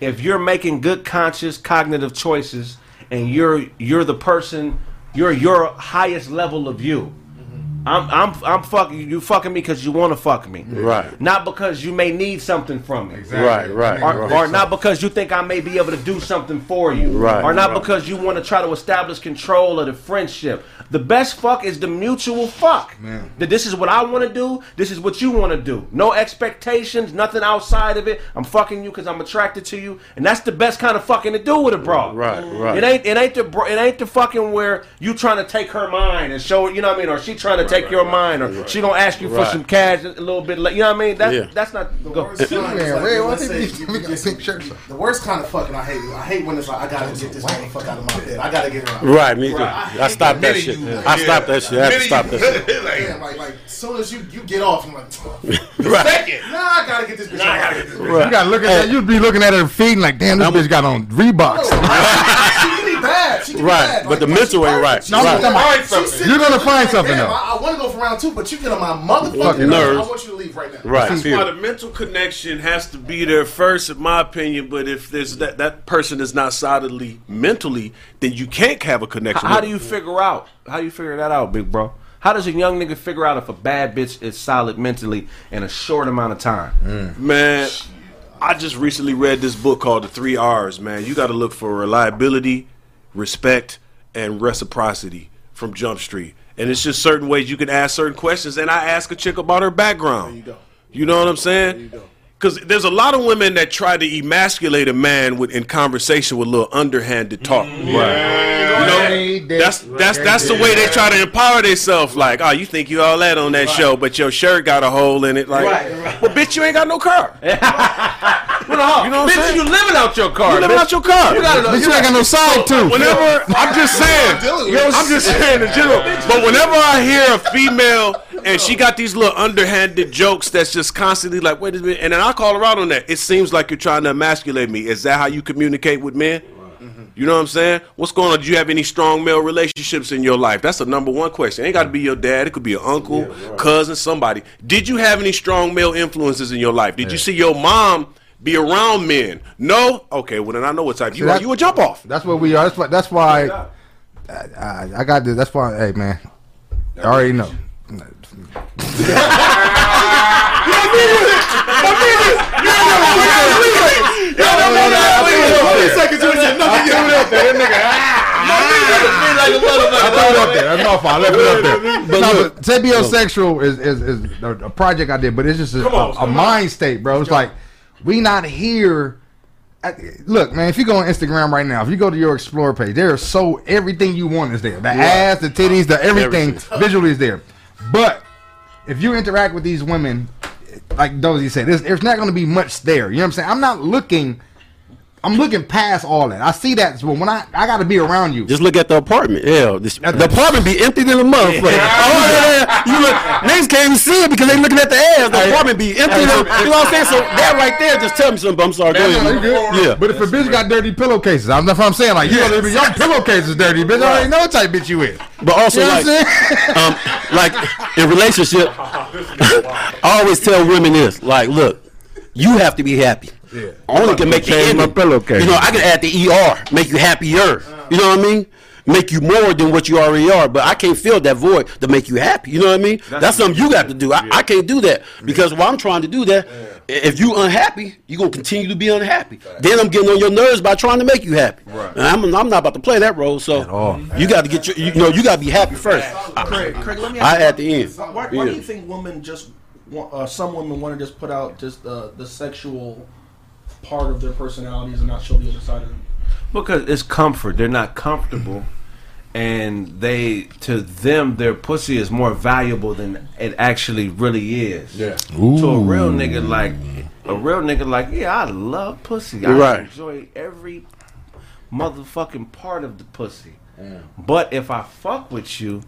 [SPEAKER 6] if you're making good conscious cognitive choices, and you're you're the person, you're your highest level of you. I'm I'm I'm fucking you. You fucking me because you want to fuck me,
[SPEAKER 1] Right.
[SPEAKER 6] Not because you may need something from me,
[SPEAKER 1] Right, right,
[SPEAKER 6] or,
[SPEAKER 1] right.
[SPEAKER 6] or not because you think I may be able to do something for you,
[SPEAKER 1] Right,
[SPEAKER 6] or not
[SPEAKER 1] right.
[SPEAKER 6] because you want to try to establish control of the friendship. The best fuck is the mutual fuck. That this is what I want to do. This is what you want to do. No expectations, nothing outside of it. I'm fucking you because I'm attracted to you, and that's the best kind of fucking to do with a bro.
[SPEAKER 1] Right, right.
[SPEAKER 6] It ain't it ain't the bro, it ain't the fucking where you trying to take her mind and show her, you know what I mean, or she trying to take your mind, or she gonna ask you for some cash a little bit. Like, you know what I mean? That
[SPEAKER 1] Yeah.
[SPEAKER 6] that's not
[SPEAKER 7] The
[SPEAKER 6] go.
[SPEAKER 7] worst kind is
[SPEAKER 2] Man,
[SPEAKER 7] like,
[SPEAKER 2] Ray, why
[SPEAKER 7] let's say
[SPEAKER 2] be-
[SPEAKER 7] you
[SPEAKER 2] we
[SPEAKER 7] get
[SPEAKER 2] pink shirts.
[SPEAKER 7] The worst kind of fucking I hate. I hate when it's like I gotta get this motherfucker out of my bed. I gotta get her out.
[SPEAKER 1] Right, me too.
[SPEAKER 7] Right.
[SPEAKER 1] I stopped that shit. I stopped that shit. I had to stop that shit.
[SPEAKER 7] Damn, like like as soon as you you get off, I'm like,
[SPEAKER 1] Right.
[SPEAKER 7] nah, I gotta get this bitch out. of here.
[SPEAKER 2] You gotta look at that. You'd be looking at her feet and like, damn, this bitch got on Reeboks.
[SPEAKER 7] she can be bad. She can
[SPEAKER 1] Right,
[SPEAKER 7] be bad.
[SPEAKER 1] but the
[SPEAKER 7] like,
[SPEAKER 1] mental ain't right.
[SPEAKER 7] perfect.
[SPEAKER 2] No, I'm
[SPEAKER 1] Right.
[SPEAKER 2] talking about-
[SPEAKER 7] She's sitting
[SPEAKER 2] You're gonna find
[SPEAKER 7] like,
[SPEAKER 2] something,
[SPEAKER 7] damn,
[SPEAKER 2] though.
[SPEAKER 7] I, I want to go for round two, but you get on my motherfucking nerves.
[SPEAKER 1] nerves.
[SPEAKER 7] I want you to leave right now.
[SPEAKER 1] Right.
[SPEAKER 4] That's why the mental connection has to be there first, in my opinion. But if there's that that person is not solidly mentally, then you can't have a connection.
[SPEAKER 6] How
[SPEAKER 4] with
[SPEAKER 6] do you figure out? How do you figure that out, big bro? How does a young nigga figure out if a bad bitch is solid mentally in a short amount of time? Mm.
[SPEAKER 4] Man, I just recently read this book called The Three R's, man. You got to look for reliability, respect, and reciprocity from Jump Street. And it's just certain ways you can ask certain questions. And I ask a chick about her background. you. You know what I'm saying? Because there's a lot of women that try to emasculate a man with in conversation with a little underhanded talk. Mm-hmm. Right. You know, that's that's that's the way they try to empower themselves. Like, oh, you think you all that on that show, but your shirt got a hole in it. Like, well, bitch, you ain't got no car. You know what I'm
[SPEAKER 6] Bitch,
[SPEAKER 4] saying?
[SPEAKER 6] you living out your car.
[SPEAKER 4] You living
[SPEAKER 6] bitch.
[SPEAKER 4] out your car.
[SPEAKER 6] You gotta
[SPEAKER 2] Bitch, you ain't got no side tooth.
[SPEAKER 4] Whenever I'm just saying, I'm just saying in general. But whenever I hear a female and she got these little underhanded jokes that's just constantly like, wait a minute, and then I call her out on that. It seems like you're trying to emasculate me. Is that how you communicate with men? You know what I'm saying? What's going on? Do you have any strong male relationships in your life? That's the number one question. It ain't got to be your dad. It could be your uncle, cousin, somebody. Did you have any strong male influences in your life? Did you see your mom be around men? No? Okay, well then I know what type you are. You a jump off.
[SPEAKER 2] That's what we are. That's why. That's why. I, I, I got this. That's why. Hey, man. I already know. I threw it up there. That's my fault. I left it up there. But, no, but sapiosexual is, is, is a, a project I did, but it's just a, a, a mind state, bro. It's like we not here. I- Look, man, if you go on Instagram right now, if you go to your Explore page, there is so everything you want is there. The ass, the titties, the everything, visually is there. But if you interact with these women, like Dozy said, there's, there's not going to be much there. You know what I'm saying? I'm not looking. I'm looking past all that. I see that. So when I I got to be around you.
[SPEAKER 1] Just look at the apartment. Yeah, this, the apartment be empty than a motherfucker. Oh, yeah, yeah. You look, niggas can't even see it because they looking at the ass. The apartment be empty. than, you know what I'm saying? So that right there just tell me something. I'm sorry. Go
[SPEAKER 2] Yeah,
[SPEAKER 1] ahead.
[SPEAKER 2] good?
[SPEAKER 1] Yeah.
[SPEAKER 2] But if a bitch got dirty pillowcases, I'm that's what I'm saying. Like you know, your pillowcases dirty, bitch. I already know what type bitch you is.
[SPEAKER 1] But also,
[SPEAKER 2] You know
[SPEAKER 1] like,
[SPEAKER 2] what I'm saying?
[SPEAKER 1] um, like in relationship, I always tell women this: like, look, you have to be happy. Yeah. Only can make you
[SPEAKER 2] Change my
[SPEAKER 1] happy.
[SPEAKER 2] pillowcase.
[SPEAKER 1] You know, I can add the er, make you happier. You know what I mean? Make you more than what you already are, but I can't fill that void to make you happy. You know what I mean? That's, something you got to do. I, I can't do that because while I'm trying to do that, i- if you unhappy, you're gonna continue to be unhappy. Then I'm getting on your nerves by trying to make you happy. Right. And I'm, I'm not about to play that role. So you got to get your, you know, you got to be happy first.
[SPEAKER 8] Craig, Craig, let me
[SPEAKER 1] I
[SPEAKER 8] ask
[SPEAKER 1] at the end.
[SPEAKER 8] Why, why
[SPEAKER 1] Yeah.
[SPEAKER 8] do you think women just want, uh, some women want to just put out just uh, the sexual part of their personalities and not show the other side of them?
[SPEAKER 6] Because it's comfort. They're not comfortable. And they, to them, their pussy is more valuable than it actually really is. Yeah. To a real nigga, like, a real nigga, like, yeah, I love pussy. I
[SPEAKER 1] Right.
[SPEAKER 6] enjoy every motherfucking part of the pussy. But if I fuck with you,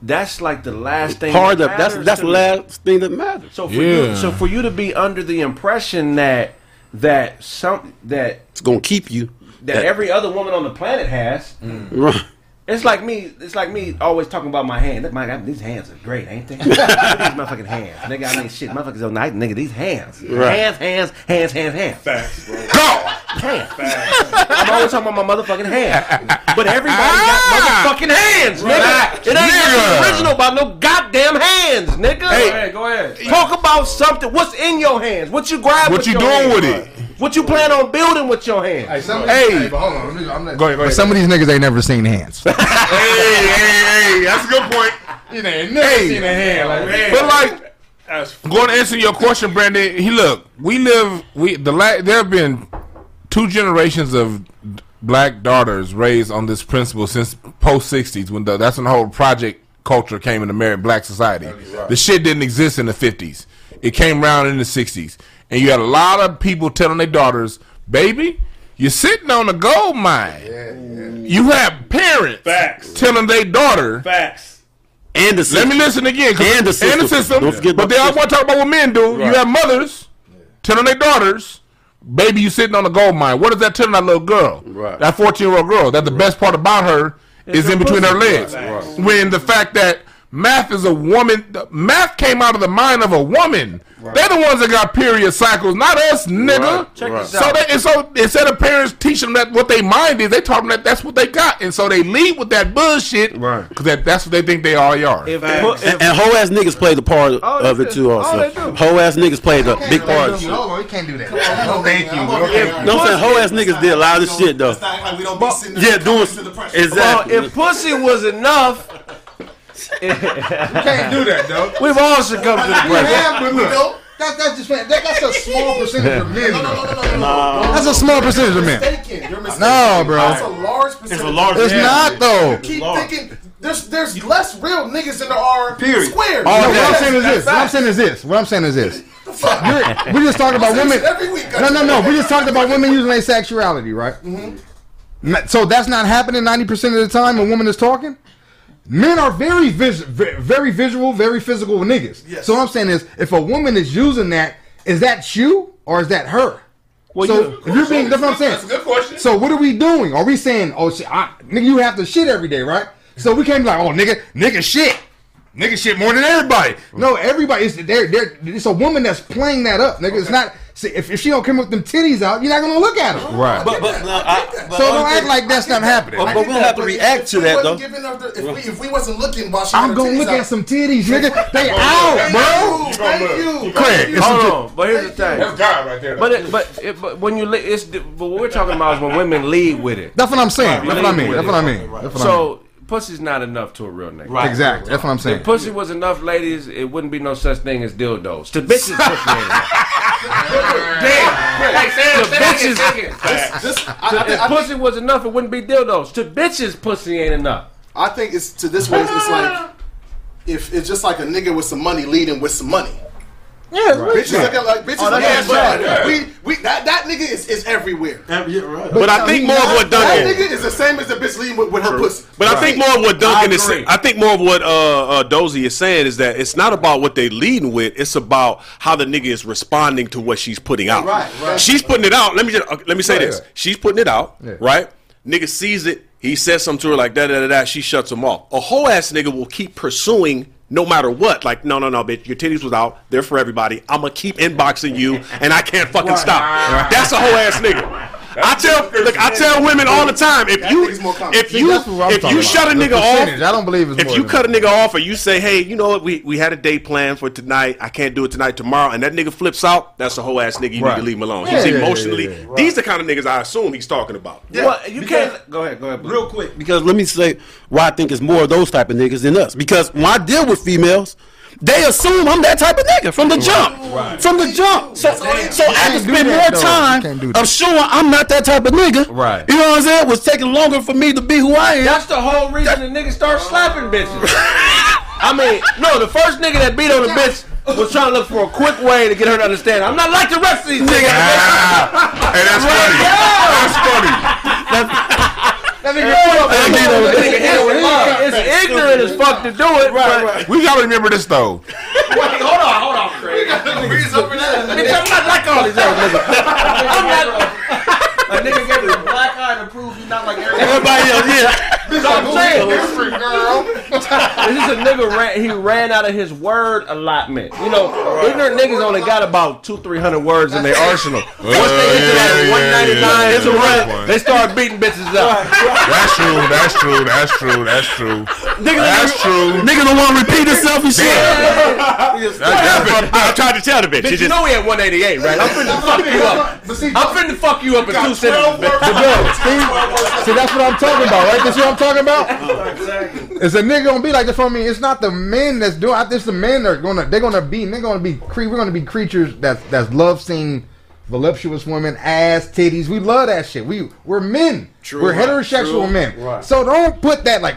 [SPEAKER 6] that's like the last thing.
[SPEAKER 1] Part
[SPEAKER 6] that
[SPEAKER 1] of that's
[SPEAKER 6] matters
[SPEAKER 1] that's the last thing that matters.
[SPEAKER 6] So for you, so for you to be under the impression that that some that
[SPEAKER 1] It's gonna keep you.
[SPEAKER 6] that every other woman on the planet has, mm.
[SPEAKER 1] Right.
[SPEAKER 6] it's like me. It's like me always talking about my hand. Look, my God, these hands are great, ain't they? Look at these motherfucking hands, nigga. I mean, shit, motherfuckers are nice, nigga. These hands,
[SPEAKER 1] Right.
[SPEAKER 6] hands, hands, hands, hands, hands.
[SPEAKER 3] Facts, bro.
[SPEAKER 6] Go. Hand. I'm always talking about my motherfucking hand. But everybody got ah! motherfucking hands, nigga. It ain't
[SPEAKER 3] Nigga.
[SPEAKER 6] nothing original about no goddamn hands, nigga.
[SPEAKER 8] Go ahead, go ahead.
[SPEAKER 6] Talk about something. What's in your hands? What you grab?
[SPEAKER 3] What
[SPEAKER 6] with
[SPEAKER 3] you
[SPEAKER 6] your
[SPEAKER 3] doing
[SPEAKER 6] hands?
[SPEAKER 3] with it?
[SPEAKER 6] What you plan on building with your hands?
[SPEAKER 2] Hey, some,
[SPEAKER 3] Hey.
[SPEAKER 2] hey, but hold on. let me- I'm not-
[SPEAKER 3] Go ahead, go ahead.
[SPEAKER 2] Some of these niggas ain't never seen hands.
[SPEAKER 3] hey, hey, hey, that's a good point.
[SPEAKER 2] you ain't never
[SPEAKER 3] Hey.
[SPEAKER 2] seen a hand. Like,
[SPEAKER 3] But like, going to answer your question, Brandon. He look, we live. We the la- there have been two generations of black daughters raised on this principle since post '60s when the, that's when the whole project culture came into American black society. The shit didn't exist in the '50s. It came around in the '60s, and you had a lot of people telling their daughters, "Baby, you're sitting on a gold mine." You have parents
[SPEAKER 4] Facts.
[SPEAKER 3] telling their daughter.
[SPEAKER 4] Facts.
[SPEAKER 1] And the
[SPEAKER 3] Let me listen again.
[SPEAKER 1] And the system.
[SPEAKER 3] system.
[SPEAKER 1] Don't forget
[SPEAKER 3] but they
[SPEAKER 1] the
[SPEAKER 3] all want to talk about what men do. You have mothers telling their daughters, baby, you sitting on a gold mine. What is that telling that little girl?
[SPEAKER 1] Right.
[SPEAKER 3] That 14 year old girl. That the best part about her is in between her legs. When the fact that math is a woman, the- math came out of the mind of a woman. They're the ones that got period cycles, not us, nigga.
[SPEAKER 6] Check this
[SPEAKER 3] So
[SPEAKER 6] out.
[SPEAKER 3] they and so instead of parents teaching them that what they mind is, they taught them that that's what they got, and so they lead with that bullshit,
[SPEAKER 6] Right.
[SPEAKER 3] Because that, that's what they think they all are.
[SPEAKER 6] If,
[SPEAKER 4] Facts.
[SPEAKER 6] if,
[SPEAKER 1] And, and hoe ass niggas play the part
[SPEAKER 6] Oh,
[SPEAKER 1] of it too.
[SPEAKER 6] Oh,
[SPEAKER 1] Also,
[SPEAKER 6] they do.
[SPEAKER 1] hoe ass niggas played the big part.
[SPEAKER 2] Hold on, you can't do that.
[SPEAKER 7] No,
[SPEAKER 2] thank you.
[SPEAKER 7] I'm
[SPEAKER 2] bro.
[SPEAKER 7] over here.
[SPEAKER 1] No, I'm saying hoe ass niggas did a lot of shit though.
[SPEAKER 7] Like we don't be sitting
[SPEAKER 1] Yeah,
[SPEAKER 7] there
[SPEAKER 1] doing
[SPEAKER 7] to the pressure.
[SPEAKER 6] well,
[SPEAKER 1] exactly.
[SPEAKER 6] if pussy was enough,
[SPEAKER 2] You can't do that, though.
[SPEAKER 6] we've all succumbed to the
[SPEAKER 2] You
[SPEAKER 6] pressure.
[SPEAKER 2] have, but look.
[SPEAKER 7] No.
[SPEAKER 2] That, that's just that, that's a small percentage of men.
[SPEAKER 7] No, no,
[SPEAKER 2] though.
[SPEAKER 7] no, no, no, no, no.
[SPEAKER 2] That's a small percentage of men.
[SPEAKER 7] mistaken. You're mistaken.
[SPEAKER 2] No, bro.
[SPEAKER 7] It's a large percentage.
[SPEAKER 4] It's a large.
[SPEAKER 2] It's not though.
[SPEAKER 7] Keep thinking. There's there's less real niggas than there are squares.
[SPEAKER 2] No, what I'm saying is this. What I'm saying is this. What I'm saying is this.
[SPEAKER 7] The fuck?
[SPEAKER 2] You're, we just talking about women.
[SPEAKER 7] every week.
[SPEAKER 2] No, no, no. We just talked about women using their sexuality, right? Mm-hmm. N- So that's not happening 90% of the time a woman is talking? Men are very vis- very visual, very physical niggas.
[SPEAKER 7] Yes.
[SPEAKER 2] So what I'm saying is, if a woman is using that, is that you or is that her?
[SPEAKER 6] Well,
[SPEAKER 2] so
[SPEAKER 6] you-
[SPEAKER 2] if you're being, that's what I'm saying.
[SPEAKER 3] That's a good question.
[SPEAKER 2] So what are we doing? Are we saying, oh shit, I, nigga, you have to shit every day, right? So we can't be like, oh nigga, nigga shit. Nigga shit more than everybody. No, everybody is there. There, it's a woman that's playing that up, nigga. It's not. See, if, if she don't come with them titties out, you're not gonna look at her.
[SPEAKER 6] Right.
[SPEAKER 1] But but, no, I, but
[SPEAKER 2] So don't act
[SPEAKER 1] thing-
[SPEAKER 2] like that's not happening.
[SPEAKER 1] But- but we don't have to react to that, though.
[SPEAKER 7] the- if, we, if we wasn't looking while she
[SPEAKER 2] I'm gonna
[SPEAKER 7] titties
[SPEAKER 2] look
[SPEAKER 7] out-
[SPEAKER 2] at some titties, nigga. They out, bro.
[SPEAKER 7] Thank you.
[SPEAKER 2] Craig, it's
[SPEAKER 6] Hold on, but here's the thing.
[SPEAKER 3] That's God right there.
[SPEAKER 6] But it, but it, but when you li- it's but what we're talking about is when women lead with it.
[SPEAKER 2] That's what I'm saying. That's what I mean. That's what I mean. That's what I
[SPEAKER 6] So pussy's not enough to a real nigga.
[SPEAKER 2] Right. Exactly. That's what I'm saying.
[SPEAKER 6] If pussy was enough, ladies, it wouldn't be no such thing as dildos. To bitches, pussy ain't enough.
[SPEAKER 5] Hey, say
[SPEAKER 6] To bitches,
[SPEAKER 5] say it.
[SPEAKER 7] This, I, I,
[SPEAKER 6] if
[SPEAKER 7] I,
[SPEAKER 6] pussy was enough, it wouldn't be dildos. To bitches, pussy ain't enough.
[SPEAKER 7] I think it's to this way. It's like if it's just like a nigga with some money leading with some money.
[SPEAKER 6] Yeah,
[SPEAKER 7] Bitches look at like bitches.
[SPEAKER 2] Oh, that's
[SPEAKER 7] at
[SPEAKER 2] right.
[SPEAKER 7] we we that that nigga is, is everywhere.
[SPEAKER 4] But I think more of what
[SPEAKER 7] That
[SPEAKER 4] Duncan.
[SPEAKER 7] nigga is the same as the bitch leading with, with her pussy.
[SPEAKER 4] But I think more of what Duncan is saying. I think more of what uh, uh, Dozy is saying is that it's not about what they leading with. It's about how the nigga is responding to what she's putting out.
[SPEAKER 7] Right, right.
[SPEAKER 4] She's putting it out. Let me just, uh, let me say
[SPEAKER 2] Right,
[SPEAKER 4] this.
[SPEAKER 2] yeah.
[SPEAKER 4] She's putting it out.
[SPEAKER 2] Yeah.
[SPEAKER 4] Right. Nigga sees it. He says something to her like da da da da. She shuts him off. A whole ass nigga will keep pursuing. No matter what, like no, no, no, bitch, your titties was out. They're for everybody. I'm gonna keep inboxing you, and I can't fucking stop. That's a whole ass nigga. I tell, look, I tell women all the time, if you,
[SPEAKER 7] nigga's more common.
[SPEAKER 4] if you,
[SPEAKER 2] that's what I'm
[SPEAKER 4] if you shut a nigga off,
[SPEAKER 2] I don't believe it's
[SPEAKER 4] if you cut a nigga off or you say, hey, you know what, we, we had a date planned for tonight, I can't do it tonight, tomorrow, and that nigga flips out, that's a whole ass nigga. You need to leave him alone.
[SPEAKER 2] Yeah,
[SPEAKER 4] he's
[SPEAKER 2] yeah, yeah,
[SPEAKER 4] emotionally.
[SPEAKER 2] yeah, yeah.
[SPEAKER 4] These the kind of niggas I assume he's talking about.
[SPEAKER 6] Well, you can't. Go ahead. Go ahead. Blue.
[SPEAKER 1] real quick because let me say why I think it's more of those type of niggas than us. Because when I deal with females, they assume I'm that type of nigga from the jump. From the jump. So, so I have to spend more
[SPEAKER 2] though.
[SPEAKER 1] time of showing I'm not that type of nigga.
[SPEAKER 6] Right.
[SPEAKER 1] You know what I'm saying? It was taking longer for me to be who I am.
[SPEAKER 6] That's the whole reason the niggas start slapping bitches. I mean, no, the first nigga that beat on the bitch was trying to look for a quick way to get her to understand. I'm not like the rest of these niggas.
[SPEAKER 3] hey, that's funny. That's funny.
[SPEAKER 2] That nigga
[SPEAKER 6] That nigga hit her with love. It's ignorant as fuck to do it, but
[SPEAKER 3] We gotta remember this though.
[SPEAKER 8] Wait, hold on, hold on, Craig.
[SPEAKER 7] Breeze over that.
[SPEAKER 6] bitch, I'm not like all these other niggas. I'm not.
[SPEAKER 8] A nigga gave his black eye to prove you not like everybody.
[SPEAKER 1] Everybody else, yeah.
[SPEAKER 5] So I'm saying,
[SPEAKER 2] Different girl.
[SPEAKER 5] this is a nigga ran. He ran out of his word allotment. You know, ignorant niggas only got about two, three hundred words in their arsenal. Once they get to that
[SPEAKER 3] yeah,
[SPEAKER 5] one ninety nine, it's a run. They start beating bitches up.
[SPEAKER 3] That's true. That's true. That's true. That's true. That's true.
[SPEAKER 1] Nigga don't want to repeat himself and shit.
[SPEAKER 3] That's, that's,
[SPEAKER 4] I tried to tell the bitch.
[SPEAKER 5] Bitch,
[SPEAKER 4] She
[SPEAKER 5] you
[SPEAKER 4] just,
[SPEAKER 5] know we at 188, right? I'm finna fuck you up.
[SPEAKER 2] But see,
[SPEAKER 5] I'm finna fuck you up in two sentences. bitch.
[SPEAKER 2] But yo, see, see, that's what I'm talking about, right? This what I'm talking about. It's a nigga gonna be like this for me. It's not the men that's doing. I- It's the men that are gonna. They're gonna be. They're gonna be. Cre- we're gonna be creatures that that's love seeing voluptuous women, ass, titties. We love that shit. We we're men. True, we're heterosexual men. So don't put that like.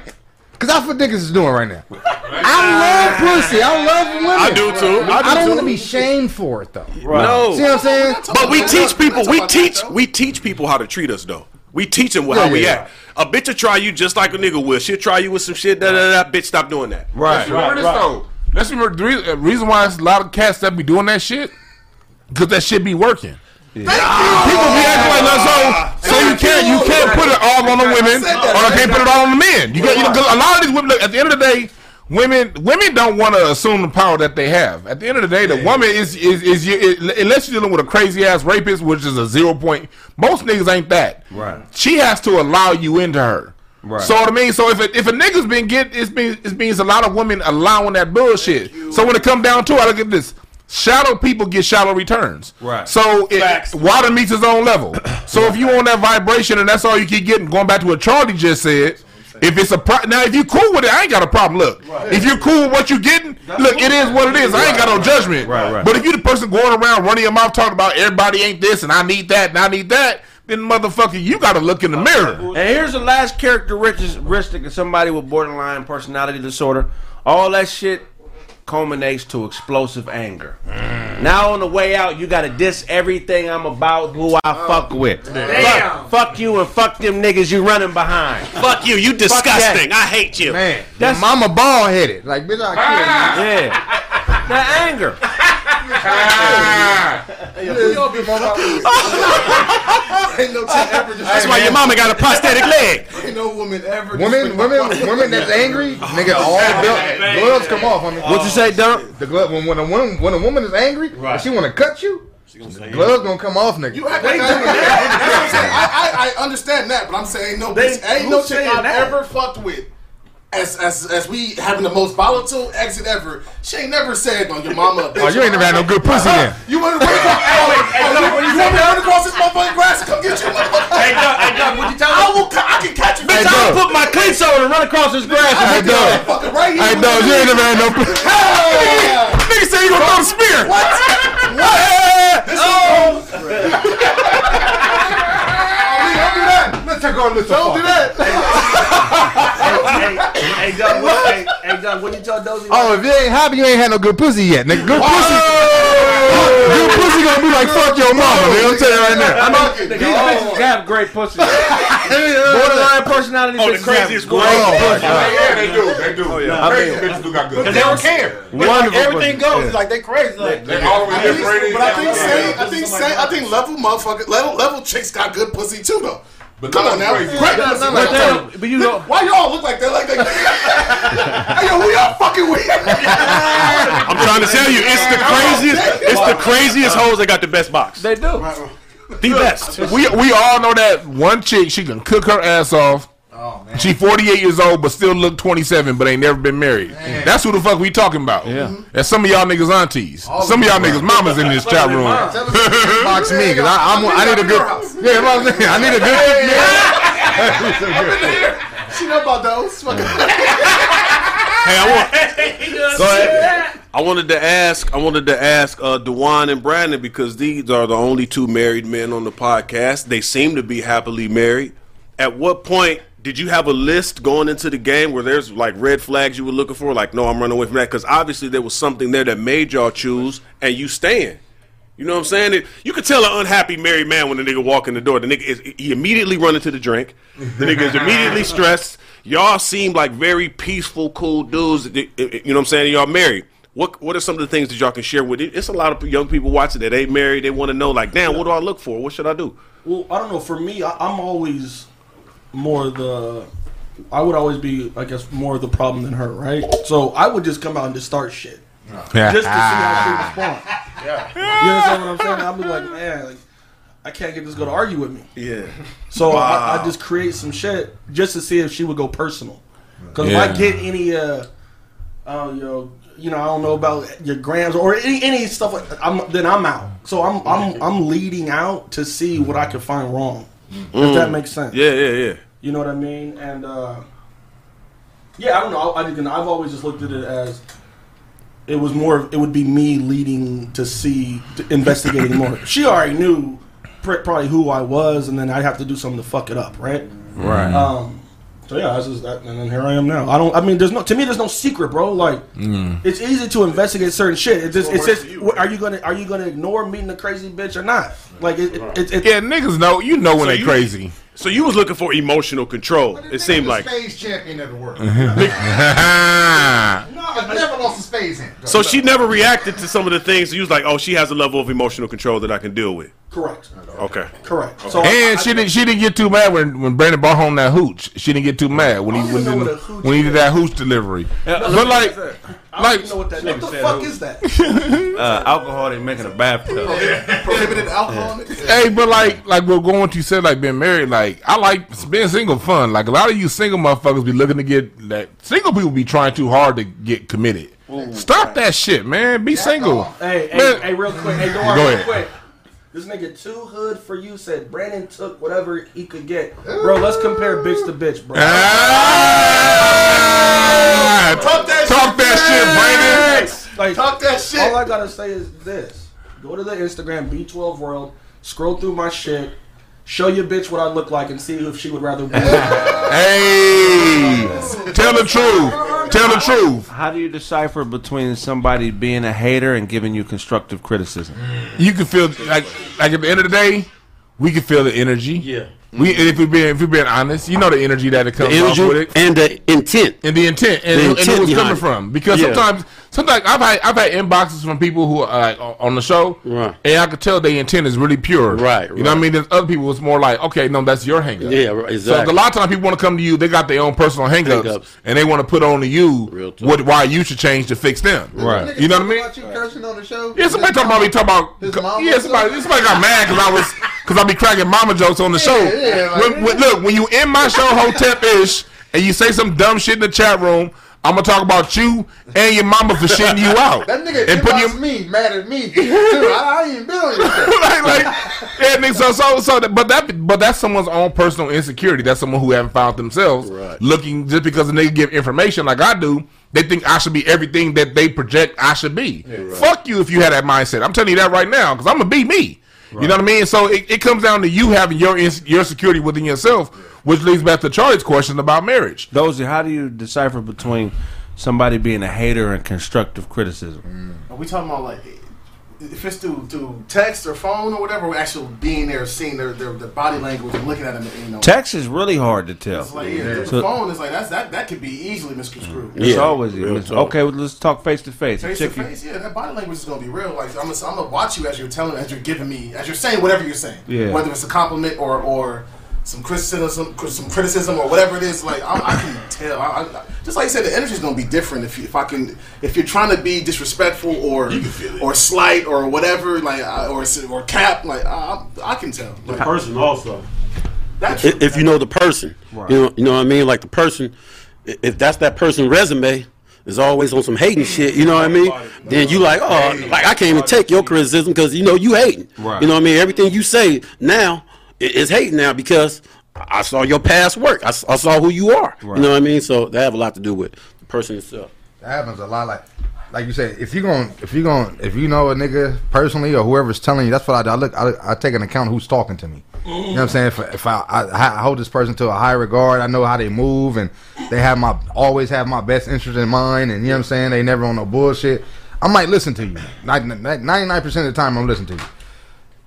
[SPEAKER 2] Cause that's what niggas is doing right now. I love pussy. I love women.
[SPEAKER 4] I do too. I do
[SPEAKER 2] I don't want to be shamed for it though.
[SPEAKER 4] No.
[SPEAKER 2] See what I'm saying?
[SPEAKER 4] But we teach people. We teach. We teach people how to treat us though. We teach them how
[SPEAKER 2] Yeah,
[SPEAKER 4] we
[SPEAKER 2] yeah,
[SPEAKER 4] act. A bitch will try you just like a nigga will. She'll try you with some shit. Da da da. Bitch, stop doing that.
[SPEAKER 5] Right.
[SPEAKER 3] Let's Remember this though. Let's remember the re- uh, reason why it's a lot of cats that be doing that shit because that shit be working. People be acting like that, so so you can't you can't put it all on the women or you can't put it all on the men. You got you know a lot of these women. Look, at the end of the day, women women don't want to assume the power that they have. At the end of the day, the woman is is is, you it, unless you're dealing with a crazy ass rapist, which is a zero point. Most niggas ain't that.
[SPEAKER 5] Right.
[SPEAKER 3] She has to allow you into her.
[SPEAKER 5] Right.
[SPEAKER 3] So what I mean, so if a, if a nigga's been get, it means it means a lot of women allowing that bullshit. So when it come down to it, I look at this. Shallow people get shallow returns.
[SPEAKER 5] Right.
[SPEAKER 3] So it,
[SPEAKER 4] Facts.
[SPEAKER 3] water meets its own level. So if you on that vibration and that's all you keep getting, going back to what Charlie just said. If it's a pro- now, if you cool with it, I ain't got a problem. Look, if you're cool with what you getting, look, it is what it is. I ain't got no judgment.
[SPEAKER 5] Right, right.
[SPEAKER 3] But if you the person going around running your mouth talking about everybody ain't this and I need that and I need that, then motherfucker, you got to look in the mirror.
[SPEAKER 5] And here's the last characteristic of somebody with borderline personality disorder. All that shit culminates to explosive anger. Now on the way out, you gotta diss everything I'm about, who I oh. fuck with. Fuck, fuck you and fuck them niggas you running behind.
[SPEAKER 4] Fuck you. You disgusting. I hate you.
[SPEAKER 2] Man,
[SPEAKER 5] That's-
[SPEAKER 2] that's mama bald headed. Like bitch, I kill you.
[SPEAKER 5] Yeah. That anger.
[SPEAKER 4] That's why your mama got a prosthetic leg.
[SPEAKER 7] Ain't no woman ever.
[SPEAKER 2] Women, women, women that's angry, nigga, all the gloves come off. I mean,
[SPEAKER 5] What you say, Dunk?
[SPEAKER 2] The glove when, when a woman when a woman is angry, and she want to cut you, the gloves gonna come off, nigga.
[SPEAKER 7] You act like that. That's I'm. I, I, I understand that, but I'm saying no
[SPEAKER 8] They-
[SPEAKER 7] bitch, ain't no chick I've ever fucked with. As, as, as we having the most volatile exit ever, she ain't never said on your mama. Oh, bitch.
[SPEAKER 2] Oh, you ain't never had no good pussy then.
[SPEAKER 7] You want to run across? Oh, you want me to run across this motherfucking grass and come get you, motherfucker?
[SPEAKER 8] Hey, Doug, hey, Doug, what you tell me?
[SPEAKER 7] I will. I can catch you.
[SPEAKER 2] Hey,
[SPEAKER 7] bitch.
[SPEAKER 2] Doug.
[SPEAKER 5] Put my cleats on and run across this grass and
[SPEAKER 2] Hey,
[SPEAKER 5] hit the
[SPEAKER 2] dog.
[SPEAKER 7] Motherfucker right here.
[SPEAKER 2] Hey, dog, you ain't never had no pussy.
[SPEAKER 3] Nigga say you gonna throw the spear.
[SPEAKER 7] What? What? This oh. Don't do that.
[SPEAKER 2] Take our list.
[SPEAKER 7] Don't do that.
[SPEAKER 8] hey, hey, Doug, what, hey, hey, Doug, what you tell Dozy?
[SPEAKER 2] Oh, if you ain't happy, you ain't had no good pussy yet, nigga. Good pussy. Good pussy gonna be like fuck your mama, nigga. I'm telling you right now.
[SPEAKER 5] I mean, these oh. bitches have great pussy. Borderline personality
[SPEAKER 4] Oh, the craziest
[SPEAKER 5] have great
[SPEAKER 4] one.
[SPEAKER 3] Yeah, they do. They do. Oh, crazy bitches do got good. They don't care.
[SPEAKER 5] Wonderful
[SPEAKER 9] Everything goes like they crazy. Like,
[SPEAKER 3] They all the way
[SPEAKER 7] I. But I think I think I think level motherfucker, level level chicks got good pussy too though. But come on now,
[SPEAKER 3] crazy.
[SPEAKER 7] great
[SPEAKER 3] No,
[SPEAKER 7] pussy.
[SPEAKER 5] But,
[SPEAKER 7] Like,
[SPEAKER 5] they but you know,
[SPEAKER 7] why y'all look like that? Like that? hey yo, we all fucking weird.
[SPEAKER 4] I'm trying to tell you, it's the craziest. It's the craziest hoes that got the best box.
[SPEAKER 5] they do.
[SPEAKER 4] The best.
[SPEAKER 3] We we all know that one chick she can cook her ass off. She 48 years old, but still look 27, but ain't never been married. That's who the fuck we talking about. Yeah. That's some of y'all niggas aunties. some of y'all niggas mamas in this chat room.
[SPEAKER 2] Box me, cause I, I'm, I need a good. Yeah, what I'm saying. I need a good.
[SPEAKER 7] she know about those. Fucking
[SPEAKER 4] Hey, I want. Go ahead. I wanted to ask. I wanted to ask uh, Dewan and Brandon because these are the only two married men on the podcast. They seem to be happily married. At what point did you have a list going into the game where there's like red flags you were looking for? Like, no, I'm running away from that because obviously there was something there that made y'all choose, and you stand. You know what I'm saying? It, you could tell an unhappy married man when the nigga walk in the door. The nigga is he immediately run into the drink. The nigga is immediately stressed. Y'all seem like very peaceful, cool dudes. You know what I'm saying? Y'all married. What What are some of the things that y'all can share with it? It's a lot of young people watching that ain't married. They want to know, like, damn, what do I look for? What should I do?
[SPEAKER 8] Well, I don't know. For me, I, I'm always more the. I would always be, I guess, more of the problem than her, right? So I would just come out and just start shit, just to see how she respond. You understand what I'm saying? I'd be like, man, like, I can't get this girl to argue with me.
[SPEAKER 4] Yeah.
[SPEAKER 8] So I, I just create some shit just to see if she would go personal. Because if I get any, uh, uh, you know, you know, I don't know about your grams or any, any stuff like I'm, then I'm out. So I'm I'm I'm leading out to see what I can find wrong. If that makes sense.
[SPEAKER 4] Yeah, yeah, yeah.
[SPEAKER 8] You know what I mean? And uh, yeah, I don't know. I, I, I've always just looked at it as it was more. of- It would be me leading to see, to investigating more. She already knew pr- probably who I was, and then I'd have to do something to fuck it up, right?
[SPEAKER 3] Right.
[SPEAKER 8] Um. So yeah, that's just that, and then here I am now. I don't. I mean, there's no. To me, there's no secret, bro. Like, mm. it's easy to investigate certain shit. It's just. It's just. wh- Are you gonna Are you gonna ignore meeting a crazy bitch or not? Like, it, it, it, it,
[SPEAKER 3] yeah, niggas know. You know when
[SPEAKER 4] So
[SPEAKER 3] they
[SPEAKER 4] you-
[SPEAKER 3] crazy.
[SPEAKER 4] So you was looking for emotional control. It seemed like.
[SPEAKER 2] spades champion of the world. No, I've never lost a.
[SPEAKER 4] So she never reacted to some of the things. You was like, oh, she has a level of emotional control that I can deal with.
[SPEAKER 8] correct.
[SPEAKER 4] Okay.
[SPEAKER 8] Correct. So
[SPEAKER 3] And
[SPEAKER 8] I-
[SPEAKER 3] she didn't. She didn't get too mad when when Brandon brought home that hooch. She didn't get too mad when he
[SPEAKER 8] I
[SPEAKER 3] when, he-
[SPEAKER 8] what a hooch
[SPEAKER 3] when he did that hooch delivery.
[SPEAKER 6] Yeah,
[SPEAKER 3] But like,
[SPEAKER 8] I don't
[SPEAKER 3] like
[SPEAKER 8] even know what that. What the
[SPEAKER 6] said
[SPEAKER 8] fuck
[SPEAKER 6] who?
[SPEAKER 8] is that?
[SPEAKER 6] Uh, alcohol they making in a bathtub.
[SPEAKER 7] Prohibited alcohol.
[SPEAKER 3] Hey, but like, like we're going to you said, like being married. Like, I like being single. Fun. Like a lot of you single motherfuckers be looking to get like single people be trying too hard to get committed. Stop that shit, man. Be single.
[SPEAKER 8] Hey, hey,
[SPEAKER 3] Man.
[SPEAKER 8] hey, real quick. Hey, don't
[SPEAKER 3] Go
[SPEAKER 8] worry, real
[SPEAKER 3] ahead.
[SPEAKER 8] quick. This nigga too hood for you said Brandon took whatever he could get. Bro, let's compare bitch to bitch, bro.
[SPEAKER 3] Ah! Talk that, Talk that shit, Brandon.
[SPEAKER 8] Like,
[SPEAKER 7] Talk that shit.
[SPEAKER 8] All I gotta say is this: Go to the Instagram B12 World, scroll through my shit, show your bitch what I look like, and see if she would rather be.
[SPEAKER 3] Hey, tell the truth. Tell the truth.
[SPEAKER 6] How do you decipher between somebody being a hater and giving you constructive criticism?
[SPEAKER 3] You can feel like like at the end of the day, we can feel the energy.
[SPEAKER 1] Yeah.
[SPEAKER 3] We if we being if we being honest, you know the energy that it comes
[SPEAKER 1] The
[SPEAKER 3] off with it.
[SPEAKER 1] and the intent.
[SPEAKER 3] and the intent and,
[SPEAKER 1] The
[SPEAKER 3] and
[SPEAKER 1] intent
[SPEAKER 3] who it's coming
[SPEAKER 1] it.
[SPEAKER 3] from. Because
[SPEAKER 1] Yeah.
[SPEAKER 3] sometimes, sometimes I've had I've had inboxes from people who are like on- on the show,
[SPEAKER 1] Right.
[SPEAKER 3] and I could tell their intent is really pure.
[SPEAKER 1] Right,
[SPEAKER 3] You know what I mean? There's other people it's more like, okay, no, that's your hang up.
[SPEAKER 1] Yeah, right,
[SPEAKER 3] So a lot of times people want to come to you, they got their own personal hang-ups,
[SPEAKER 1] Hang-ups.
[SPEAKER 3] and they want to put on to you what why you should change to fix them.
[SPEAKER 6] Right.
[SPEAKER 3] You know what I mean?
[SPEAKER 2] About you cursing on the show?
[SPEAKER 3] Yeah, somebody talking about me talking about
[SPEAKER 2] mama
[SPEAKER 3] yeah.
[SPEAKER 2] or
[SPEAKER 3] Somebody somebody got mad because I was because I be cracking mama jokes on the show.
[SPEAKER 2] yeah, like-
[SPEAKER 3] when, when- look, when you in my show Hotep ish and you say some dumb shit in the chat room, I'm gonna talk about you and your mama for shitting you out.
[SPEAKER 2] That nigga
[SPEAKER 3] and put
[SPEAKER 2] inbox
[SPEAKER 3] you
[SPEAKER 2] me, mad at me too. I, I ain't even been on your show.
[SPEAKER 3] like, like yeah, nigga, so so so that, but that but that's someone's own personal insecurity. That's someone who haven't found themselves
[SPEAKER 1] Right.
[SPEAKER 3] looking just because the nigga give information like I do. They think I should be everything that they project I should be. Fuck you if you had that mindset. I'm telling you that right now because I'm gonna be me. You know what I mean? So it, it comes down to you having your ins- your security within yourself, which leads back to Charlie's question about marriage.
[SPEAKER 6] Dozy, how do you decipher between somebody being a hater and constructive criticism? Mm.
[SPEAKER 7] Are we talking about like if it's through through text or phone or whatever, or actual being there, seeing their, their, their body language and looking at them, you know.
[SPEAKER 6] Text is really hard to tell.
[SPEAKER 7] It's like yeah, the
[SPEAKER 6] So-
[SPEAKER 7] phone is like that's that that could be easily misconstrued.
[SPEAKER 6] It's
[SPEAKER 1] Yeah,
[SPEAKER 6] always
[SPEAKER 1] real
[SPEAKER 6] okay. Well, let's talk face to face.
[SPEAKER 7] Face to face, yeah, that body language is gonna be real. Like I'm gonna, I'm gonna watch you as you're telling, as you're giving me, as you're saying whatever you're saying.
[SPEAKER 6] Yeah.
[SPEAKER 7] Whether it's a compliment or or some criticism, some criticism or whatever it is. Like I, I can tell. I, I, just like you said, the energy is gonna be different if you, if I can if you're trying to be disrespectful or or slight or whatever, like or or cap, like I, I can tell. Like,
[SPEAKER 9] person also.
[SPEAKER 7] that's
[SPEAKER 1] If, if you know the person, you know, you know what I mean. Like the person, if that's that person's resume is always on some hating shit, you know what I mean. Then you like, oh, like I can't even take your criticism because you know you hating.
[SPEAKER 6] Right.
[SPEAKER 1] You know what I mean. Everything you say now i- is hating now because I saw your past work. I saw who you are. You know what I mean. So that have a lot to do with the person itself.
[SPEAKER 2] That happens a lot. Like, like you said, if you going, if you going, if you know a nigga personally or whoever's telling you, that's what I do. I look, I, I take an account who's talking to me. You know what I'm saying? If, if I, I, I hold this person to a high regard, I know how they move, and they have my always have my best interest in mind, and you know what I'm saying? They never on no bullshit. I might listen to you. Ninety nine percent of the time, I'm listening to you.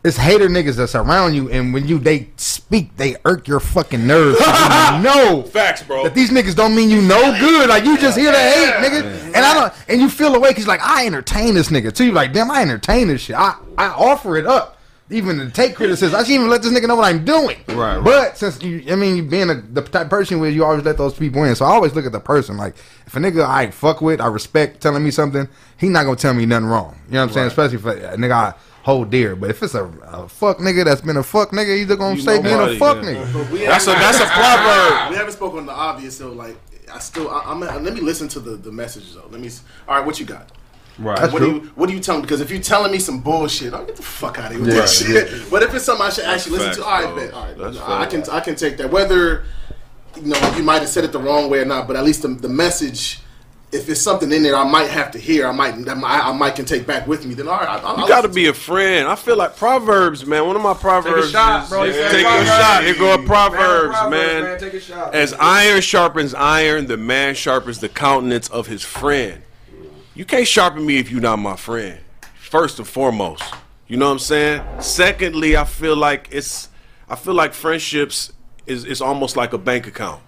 [SPEAKER 2] It's hater niggas that's around you, and when you they speak, they irk your fucking nerves. You know
[SPEAKER 4] Facts, bro.
[SPEAKER 2] that these niggas don't mean you no good. Like you just hear the hate, nigga. And I don't. And you feel away because like I entertain this nigga too. You like damn, I entertain this shit. I I offer it up. even to take criticism. I shouldn't even let this nigga know what I'm doing.
[SPEAKER 3] Right, right.
[SPEAKER 2] But since you, I mean, you being a, the type of person where you always let those people in, so I always look at the person. Like if a nigga I fuck with, I respect telling me something, he not gonna tell me nothing wrong. You know what I'm saying? Especially if a, a nigga I hold dear. But if it's a, a fuck nigga that's been a fuck nigga, he's just gonna
[SPEAKER 4] You
[SPEAKER 2] say
[SPEAKER 4] know
[SPEAKER 2] being a fuck
[SPEAKER 4] yeah.
[SPEAKER 2] nigga.
[SPEAKER 4] That's a that's a proverb.
[SPEAKER 7] We haven't spoken on the obvious, so like I still I, I'm let me listen to the the message though. Let me. s- All right, what you got?
[SPEAKER 3] Right.
[SPEAKER 2] That's
[SPEAKER 7] what
[SPEAKER 2] true.
[SPEAKER 7] do you what do you tell me? Because if you're telling me some bullshit, I'll get the fuck out of here with that shit. But if it's something I should actually listen
[SPEAKER 4] facts,
[SPEAKER 7] to, all right, bet, all right,
[SPEAKER 4] That's
[SPEAKER 7] I can I can take that. Whether you know you might have said it the wrong way or not, but at least the, the message. If it's something in there, I might have to hear. I might, that I might can take back with me. Then all right, I, I'll,
[SPEAKER 4] You got to be a friend. I feel like Proverbs, man. One of my Proverbs
[SPEAKER 8] shot,
[SPEAKER 4] is
[SPEAKER 8] bro. You said
[SPEAKER 4] take a
[SPEAKER 8] Proverbs.
[SPEAKER 4] shot. Here go a Proverbs,
[SPEAKER 8] Proverbs,
[SPEAKER 4] man.
[SPEAKER 8] man. Take a shot.
[SPEAKER 4] As iron sharpens iron, the man sharpens the countenance of his friend. You can't sharpen me if you're not my friend. First and foremost, you know what I'm saying. Secondly, I feel like it's, I feel like friendships is is almost like a bank account.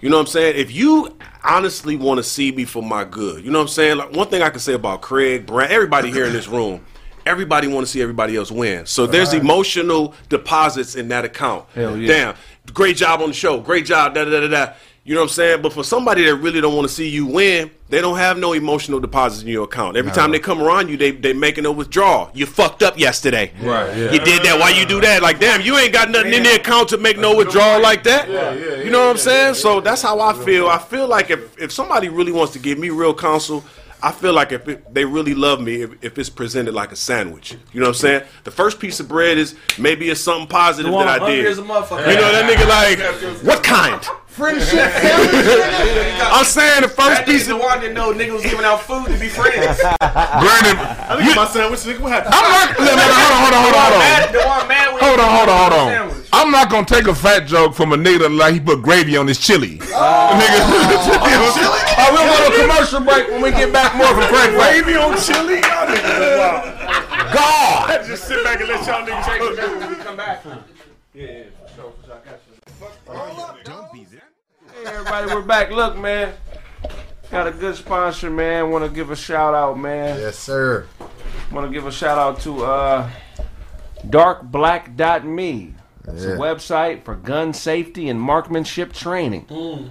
[SPEAKER 4] You know what I'm saying? If you honestly want to see me for my good, you know what I'm saying. Like one thing I can say about Craig, Brand, everybody here in this room. Everybody want to see everybody else win. So there's emotional deposits in that account.
[SPEAKER 6] Hell yeah.
[SPEAKER 4] Damn, great job on the show. Great job. Da da da da. Da. You know what I'm saying? But for somebody that really don't want to see you win, they don't have no emotional deposits in your account. Every time they come around you, they they making a withdrawal. You fucked up yesterday.
[SPEAKER 3] Right, yeah.
[SPEAKER 4] You did that. Why you do that? Like, damn, you ain't got nothing in the account to make no withdrawal like that. Yeah, yeah, You know what I'm saying? So that's how I feel. I feel like if if somebody really wants to give me real counsel. I feel like if it, they really love me, if, if it's presented like a sandwich, you know what I'm saying? The first piece of bread is maybe it's something positive
[SPEAKER 8] positive
[SPEAKER 4] that I did.
[SPEAKER 8] as a motherfucker.
[SPEAKER 4] You know that nigga like what kind?
[SPEAKER 2] Friendship.
[SPEAKER 4] I'm saying the first
[SPEAKER 8] That
[SPEAKER 4] piece
[SPEAKER 8] the
[SPEAKER 4] of
[SPEAKER 8] one that know niggas was giving out food to be friends.
[SPEAKER 3] Brandon,
[SPEAKER 7] I think my sandwich. Nigga, what happened?
[SPEAKER 3] I'm not. Hold on, hold on, hold on, hold on.
[SPEAKER 8] The one mad
[SPEAKER 3] Hold on, hold on, hold on.
[SPEAKER 8] sandwich.
[SPEAKER 3] I'm not gonna take a fat joke from a nigga like he put gravy on his chili. Oh. Nigga,
[SPEAKER 8] Oh, we'll go to a commercial break when we get back more from Craig Way.
[SPEAKER 4] Gravy on chili? Y'all niggas is wild. God! Just sit back and let y'all niggas take it.
[SPEAKER 8] When we come back.
[SPEAKER 6] Hey everybody, we're back. Look, man, got a good sponsor, man. Want to give a shout out, man.
[SPEAKER 2] yes, sir.
[SPEAKER 6] Want to give a shout out to uh, darkblack.me. It's a website for gun safety and marksmanship training.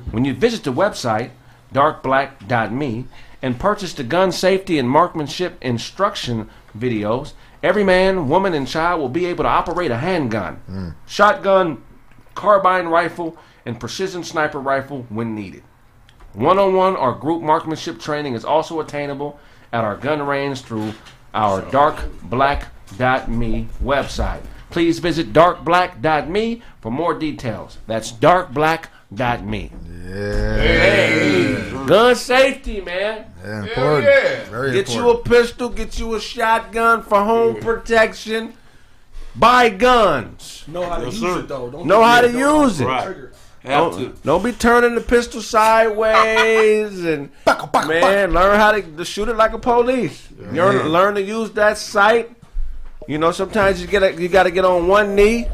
[SPEAKER 6] When you visit the website, darkblack.me, and purchase the gun safety and marksmanship instruction videos, every man, woman, and child will be able to operate a handgun, shotgun, carbine rifle, and precision sniper rifle when needed. One on one or group marksmanship training is also attainable at our gun range through our darkblack.me website. Please visit darkblack.me for more details. That's darkblack.me. Hey, gun safety, man.
[SPEAKER 2] Yeah, important.
[SPEAKER 3] yeah.
[SPEAKER 2] Very
[SPEAKER 6] Get you a pistol, get you a shotgun for home protection. Buy guns.
[SPEAKER 8] Know how to use it though. Don't
[SPEAKER 6] Know how to use it.
[SPEAKER 8] Trigger.
[SPEAKER 6] Don't, don't be turning the pistol sideways and man, learn how to, to shoot it like a police. Learn, learn to use that sight. You know, sometimes you get a, you got to get on one knee.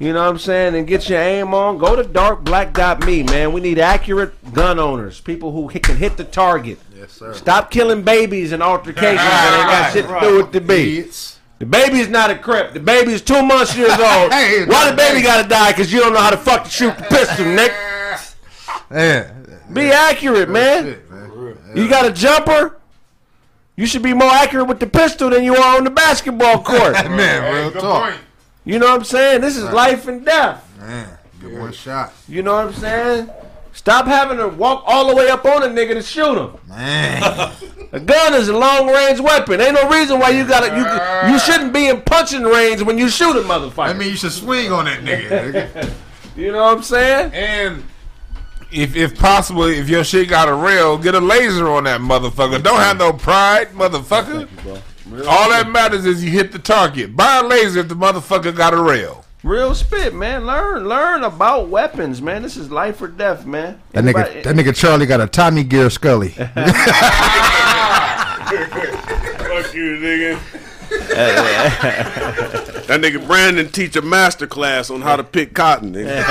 [SPEAKER 6] You know what I'm saying, and get your aim on. Go to darkblack.me, man. We need accurate gun owners, people who can hit the target.
[SPEAKER 2] Yes, sir.
[SPEAKER 6] Stop killing babies in altercations that ain't got shit to do with the baby.
[SPEAKER 2] Idiots.
[SPEAKER 6] The baby's not a crip. The baby's two months years old.
[SPEAKER 2] Hey,
[SPEAKER 6] Why the baby gotta die? Cause you don't know how to fuck to shoot the pistol, Nick.
[SPEAKER 2] Yeah.
[SPEAKER 6] Be accurate, man.
[SPEAKER 2] Shit, man.
[SPEAKER 6] You got a jumper. You should be more accurate with the pistol than you are on the basketball court.
[SPEAKER 2] Man, real
[SPEAKER 3] good
[SPEAKER 2] talk.
[SPEAKER 3] point.
[SPEAKER 6] you know what I'm saying? This is life and death.
[SPEAKER 2] Man, get one shot.
[SPEAKER 6] You know what I'm saying? Stop having to walk all the way up on a nigga to shoot him.
[SPEAKER 2] Man.
[SPEAKER 6] A gun is a long range weapon. Ain't no reason why you gotta you you shouldn't be in punching range when you shoot a motherfucker.
[SPEAKER 2] I mean, you should swing on that nigga. nigga.
[SPEAKER 6] you know what I'm saying?
[SPEAKER 3] And if if possible, if your shit got a rail, get a laser on that motherfucker. Don't have no pride, motherfucker. All that matters is you hit the target. Buy a laser if the motherfucker got a rail.
[SPEAKER 6] Real spit, man. Learn learn about weapons, man. This is life or death, man.
[SPEAKER 2] That nigga, that nigga Charlie got a Tommy Gear Scully.
[SPEAKER 4] Fuck you, nigga. that nigga Brandon teach a master class on how to pick cotton. Nigga.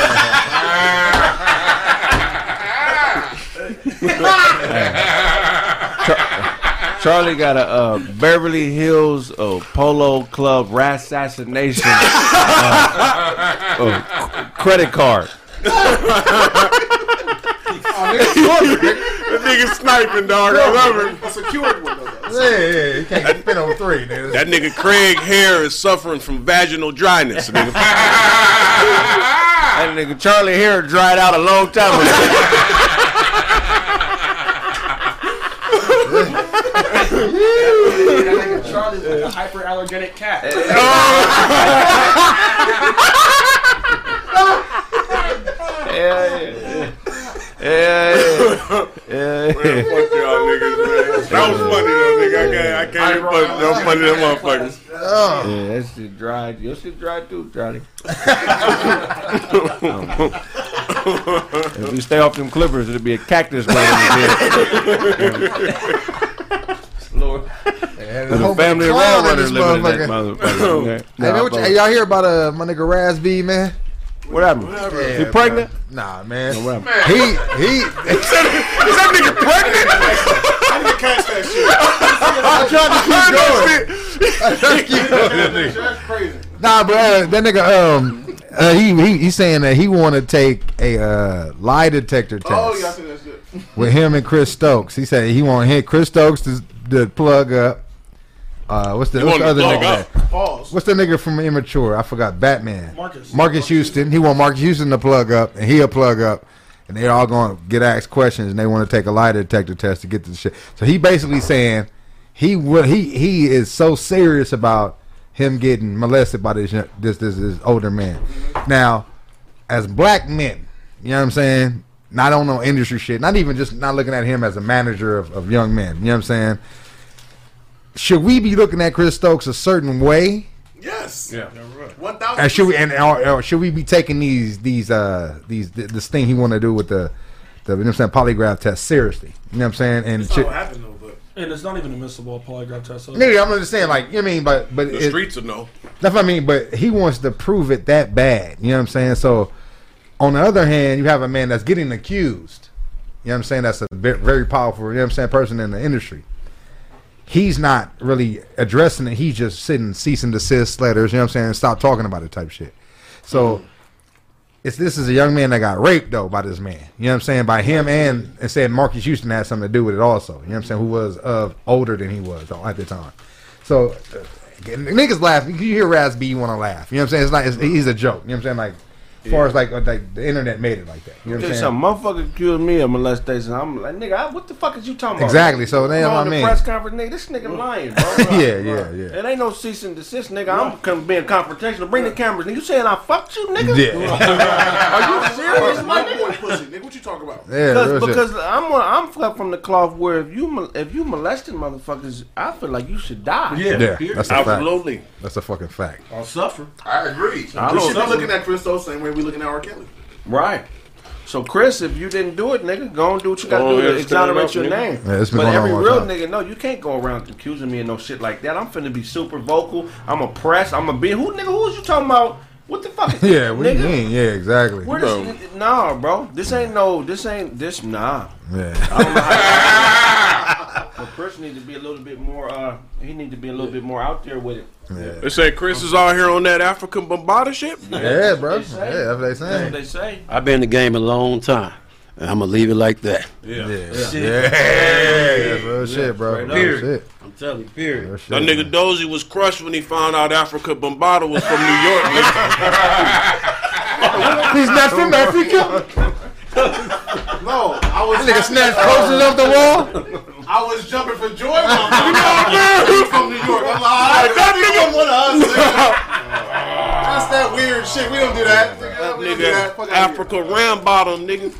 [SPEAKER 6] Charlie got a uh, Beverly Hills uh, Polo Club rat assassination uh, uh, credit card.
[SPEAKER 4] That nigga sniping, dog. I love it.
[SPEAKER 7] A secured one, though.
[SPEAKER 2] Yeah, yeah, you can't spin on three, nigga.
[SPEAKER 4] That nigga Craig Hare is suffering from vaginal dryness, nigga.
[SPEAKER 6] That nigga Charlie hair dried out a long time ago.
[SPEAKER 8] That nigga Charlie's like a hyperallergenic cat.
[SPEAKER 6] yeah, yeah, yeah, yeah, yeah.
[SPEAKER 4] Man, fuck y'all niggas, man. That was funny though, nigga. I can't, I can't even fuck. That was funny, that motherfuckers.
[SPEAKER 6] Yeah, that shit dried. Your shit dried too, Charlie. if we stay off them clippers, it'll be a cactus growing in here. Lord.
[SPEAKER 2] And
[SPEAKER 6] The
[SPEAKER 2] whole
[SPEAKER 6] family
[SPEAKER 2] clown
[SPEAKER 6] around running
[SPEAKER 2] this
[SPEAKER 6] living in that
[SPEAKER 2] motherfucker.
[SPEAKER 6] motherfucker. okay?
[SPEAKER 2] Hey, man, what y- hey, y'all hear about uh, my nigga Raz B, man?
[SPEAKER 6] What happened?
[SPEAKER 2] Yeah,
[SPEAKER 6] He pregnant?
[SPEAKER 2] bro. Nah, man.
[SPEAKER 6] What happened?
[SPEAKER 2] He he.
[SPEAKER 4] Is that nigga pregnant?
[SPEAKER 7] I didn't catch that shit.
[SPEAKER 2] I'm trying to keep going.
[SPEAKER 7] That's crazy.
[SPEAKER 2] Nah, bro, uh, that nigga um, uh, he he he's saying that he want to take a uh, lie detector test
[SPEAKER 7] Oh, yeah, I see that shit.
[SPEAKER 2] with him and Chris Stokes. He said he want to hit Chris Stokes to, to plug up. Uh, what's the, what's the other nigga?
[SPEAKER 7] Pause.
[SPEAKER 2] What's the nigga from Immature? I forgot. Batman.
[SPEAKER 8] Marcus.
[SPEAKER 2] Marques Houston. He want Marques Houston to plug up, and he'll plug up, and they're all going to get asked questions, and they want to take a lie detector test to get to the shit. So he basically saying he will. He he is so serious about him getting molested by this this this, this older man. Now, as black men, you know what I'm saying. Not on no industry shit. Not even just not looking at him as a manager of, of young men. You know what I'm saying? Should we be looking at Chris Stokes a certain way?
[SPEAKER 7] Yes.
[SPEAKER 6] Yeah.
[SPEAKER 7] One thousand.
[SPEAKER 2] And should we and or, or should we be taking these these uh these th- this thing he want to do with the the you know what I'm saying polygraph test seriously? You know what I'm saying? And
[SPEAKER 7] That's
[SPEAKER 2] should,
[SPEAKER 7] not what happened though, but
[SPEAKER 8] And it's not even admissible polygraph test. So
[SPEAKER 2] nigga, I'm just saying like you know what I mean, but but
[SPEAKER 4] The
[SPEAKER 2] it-
[SPEAKER 4] streets will know.
[SPEAKER 2] that's what I mean. But he wants to prove it that bad. You know what I'm saying? So on the other hand, you have a man that's getting accused. You know what I'm saying? That's a very powerful, you know what I'm saying, person in the industry. He's not really addressing it. He's just sitting cease and desist letters, you know what I'm saying? Stop talking about it type shit. So it's this is a young man that got raped though by this man. You know what I'm saying? By him and and said Marques Houston had something to do with it also. You know what I'm saying? Who was of older than he was at the time. So uh, niggas laugh. You hear Raz B, you want to laugh. You know what I'm saying? It's like it's, he's a joke. You know what I'm saying? Like as far as like uh, like the internet made it like that. You know what I'm saying?
[SPEAKER 6] something, motherfucker accused me of molestation. I'm like, nigga, I, what the fuck is you talking about?
[SPEAKER 2] Exactly. So that's
[SPEAKER 6] I'm on the
[SPEAKER 2] mean.
[SPEAKER 6] press conference, nigga. This nigga lying, bro.
[SPEAKER 2] Yeah, yeah, yeah.
[SPEAKER 6] It ain't no cease and desist, nigga. I'm com- being confrontational. Bring the cameras. Nigga, you saying I fucked you, nigga?
[SPEAKER 2] Yeah,
[SPEAKER 6] Are you serious, my
[SPEAKER 7] my
[SPEAKER 6] nigga?
[SPEAKER 7] boy pussy, nigga. What you talking about?
[SPEAKER 2] yeah.
[SPEAKER 6] Because,
[SPEAKER 2] shit.
[SPEAKER 6] because I'm one- I'm cut from the cloth where if you mol- if you molesting motherfuckers, I feel like you should die.
[SPEAKER 2] yeah, that's a fact.
[SPEAKER 4] Absolutely.
[SPEAKER 2] That's a fucking fact.
[SPEAKER 8] I'll suffer.
[SPEAKER 7] I agree.
[SPEAKER 6] I
[SPEAKER 7] we
[SPEAKER 6] don't
[SPEAKER 7] should be looking at Chris the same way we looking at R. Kelly.
[SPEAKER 6] Right. So Chris, if you didn't do it, nigga, go and do what you got
[SPEAKER 4] Go
[SPEAKER 6] to do
[SPEAKER 4] ahead
[SPEAKER 6] to exonerate
[SPEAKER 4] up,
[SPEAKER 6] your
[SPEAKER 4] nigga.
[SPEAKER 6] name.
[SPEAKER 2] Yeah, it's been
[SPEAKER 6] but every real
[SPEAKER 2] time.
[SPEAKER 6] nigga, no, you can't go around accusing me of no shit like that. I'm finna be super vocal. I'm a press. I'm a be who nigga. Who was you talking about? What the fuck?
[SPEAKER 2] Yeah, we
[SPEAKER 6] nigga.
[SPEAKER 2] mean, yeah, exactly.
[SPEAKER 6] Where this, nah, bro. This ain't no. This ain't this. Nah.
[SPEAKER 2] Yeah.
[SPEAKER 6] I don't know how. But Chris need to be a little bit more. Uh, he need to be a little bit more out there with it.
[SPEAKER 4] They say Chris is out here on that African Bambaataa shit.
[SPEAKER 2] Yeah, bro.
[SPEAKER 6] They say.
[SPEAKER 2] Yeah, that's what they
[SPEAKER 6] That's what they say.
[SPEAKER 1] I've been in the game a long time, and I'm gonna leave it like that.
[SPEAKER 2] Yeah, yeah, yeah. Real shit, bro.
[SPEAKER 6] Straight up.
[SPEAKER 2] Real shit.
[SPEAKER 1] I'm telling you, period.
[SPEAKER 2] Real shit.
[SPEAKER 4] That nigga Dozy was crushed when he found out Afrika Bambaataa was from New York.
[SPEAKER 2] He's not from Africa.
[SPEAKER 7] No, I was
[SPEAKER 2] Nigga snatch posters off the wall.
[SPEAKER 7] I was jumping for joy. when I found out he was from New York. I'm like, that nigga one of us. That's that weird shit. We don't do that. Nigga, we don't do
[SPEAKER 4] nigga,
[SPEAKER 7] that. Fuck outta
[SPEAKER 4] Africa ram bottom, nigga.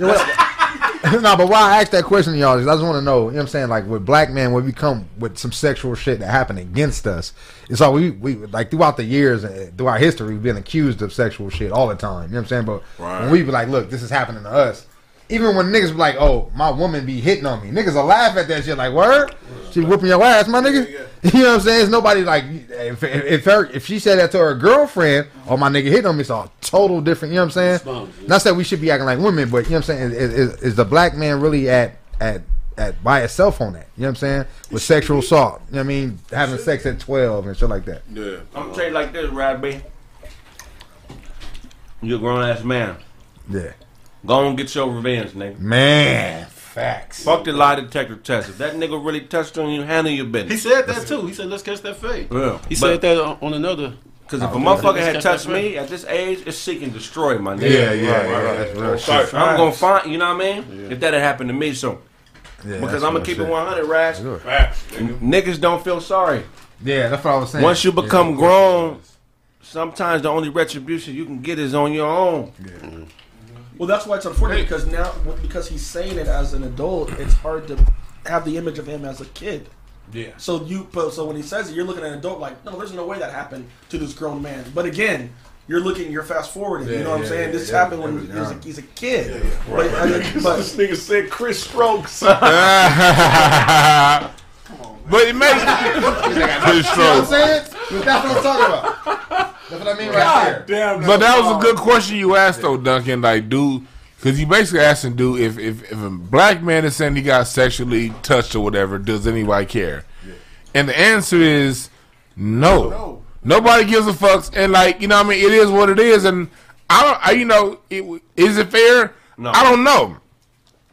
[SPEAKER 2] no, but why I asked that question, y'all, is I just want to know, you know what I'm saying? Like, with black men, when we come with some sexual shit that happened against us, it's all we, we like, throughout the years, uh, throughout history, we've been accused of sexual shit all the time. You know what I'm saying? But
[SPEAKER 4] Right.
[SPEAKER 2] when we be like, look, this is happening to us, even when niggas be like, oh, my woman be hitting on me, niggas will laugh at that shit, like, word? She whooping your ass, my nigga? You know what I'm saying? It's nobody like, if, if, if, her, if she said that to her girlfriend, oh, my nigga hitting on me, it's a total different, you know what I'm saying? Not that we should be acting like women, but you know what I'm saying? Is, is, is the black man really at at at by itself on that. You know what I'm saying? With sexual assault. You know what I mean? Having sex at 12 and shit like that.
[SPEAKER 4] Yeah.
[SPEAKER 5] I'm gonna tell you like this, Raz B. You a grown ass man.
[SPEAKER 2] Yeah.
[SPEAKER 5] Go and get your revenge, nigga.
[SPEAKER 2] Man, facts.
[SPEAKER 5] Fuck the lie detector test. If that nigga really touched on you, handle your business.
[SPEAKER 1] He said that too. He said, "Let's catch that fade."
[SPEAKER 5] Yeah.
[SPEAKER 1] He
[SPEAKER 5] But-
[SPEAKER 1] said that on on another.
[SPEAKER 5] Cause if a motherfucker had touched me at this age, it's seek and destroy, my nigga.
[SPEAKER 2] Yeah, yeah, yeah. That's real shit.
[SPEAKER 5] I'm gonna find, you know what I mean? If that had happened to me, so
[SPEAKER 2] Yeah,
[SPEAKER 5] because I'm gonna keep
[SPEAKER 2] shit.
[SPEAKER 5] it 100, Rash.
[SPEAKER 3] Facts, nigga.
[SPEAKER 5] Niggas don't feel sorry.
[SPEAKER 2] Yeah, that's what I was saying.
[SPEAKER 5] Once you become grown, sometimes the only retribution you can get is on your own.
[SPEAKER 8] Well, that's why it's unfortunate because now because he's saying it as an adult, it's hard to have the image of him as a kid.
[SPEAKER 3] Yeah.
[SPEAKER 8] So you, but- so when he says it, you're looking at an adult like, no, there's no way that happened to this grown man. But again, you're looking, you're fast forwarding. you know what I'm saying?
[SPEAKER 2] yeah,
[SPEAKER 8] this
[SPEAKER 2] yeah,
[SPEAKER 8] happened when he was a, he's a kid. But, I mean, but
[SPEAKER 4] This nigga said Chris Strokes.
[SPEAKER 3] But it makes Chris
[SPEAKER 2] You know what I'm saying? But that's what I'm talking about. That's what I mean right there.
[SPEAKER 4] Damn.
[SPEAKER 3] But that was a good question you asked though, Duncan. Like, dude, because you basically asking, dude, if, if if a black man is saying he got sexually touched or whatever, does anybody care? And the answer is no.
[SPEAKER 7] No.
[SPEAKER 3] Nobody gives a fuck. And like, you know, what I mean, it is what it is. And I don't, I, you know, it, is it fair?
[SPEAKER 5] No.
[SPEAKER 3] I don't know.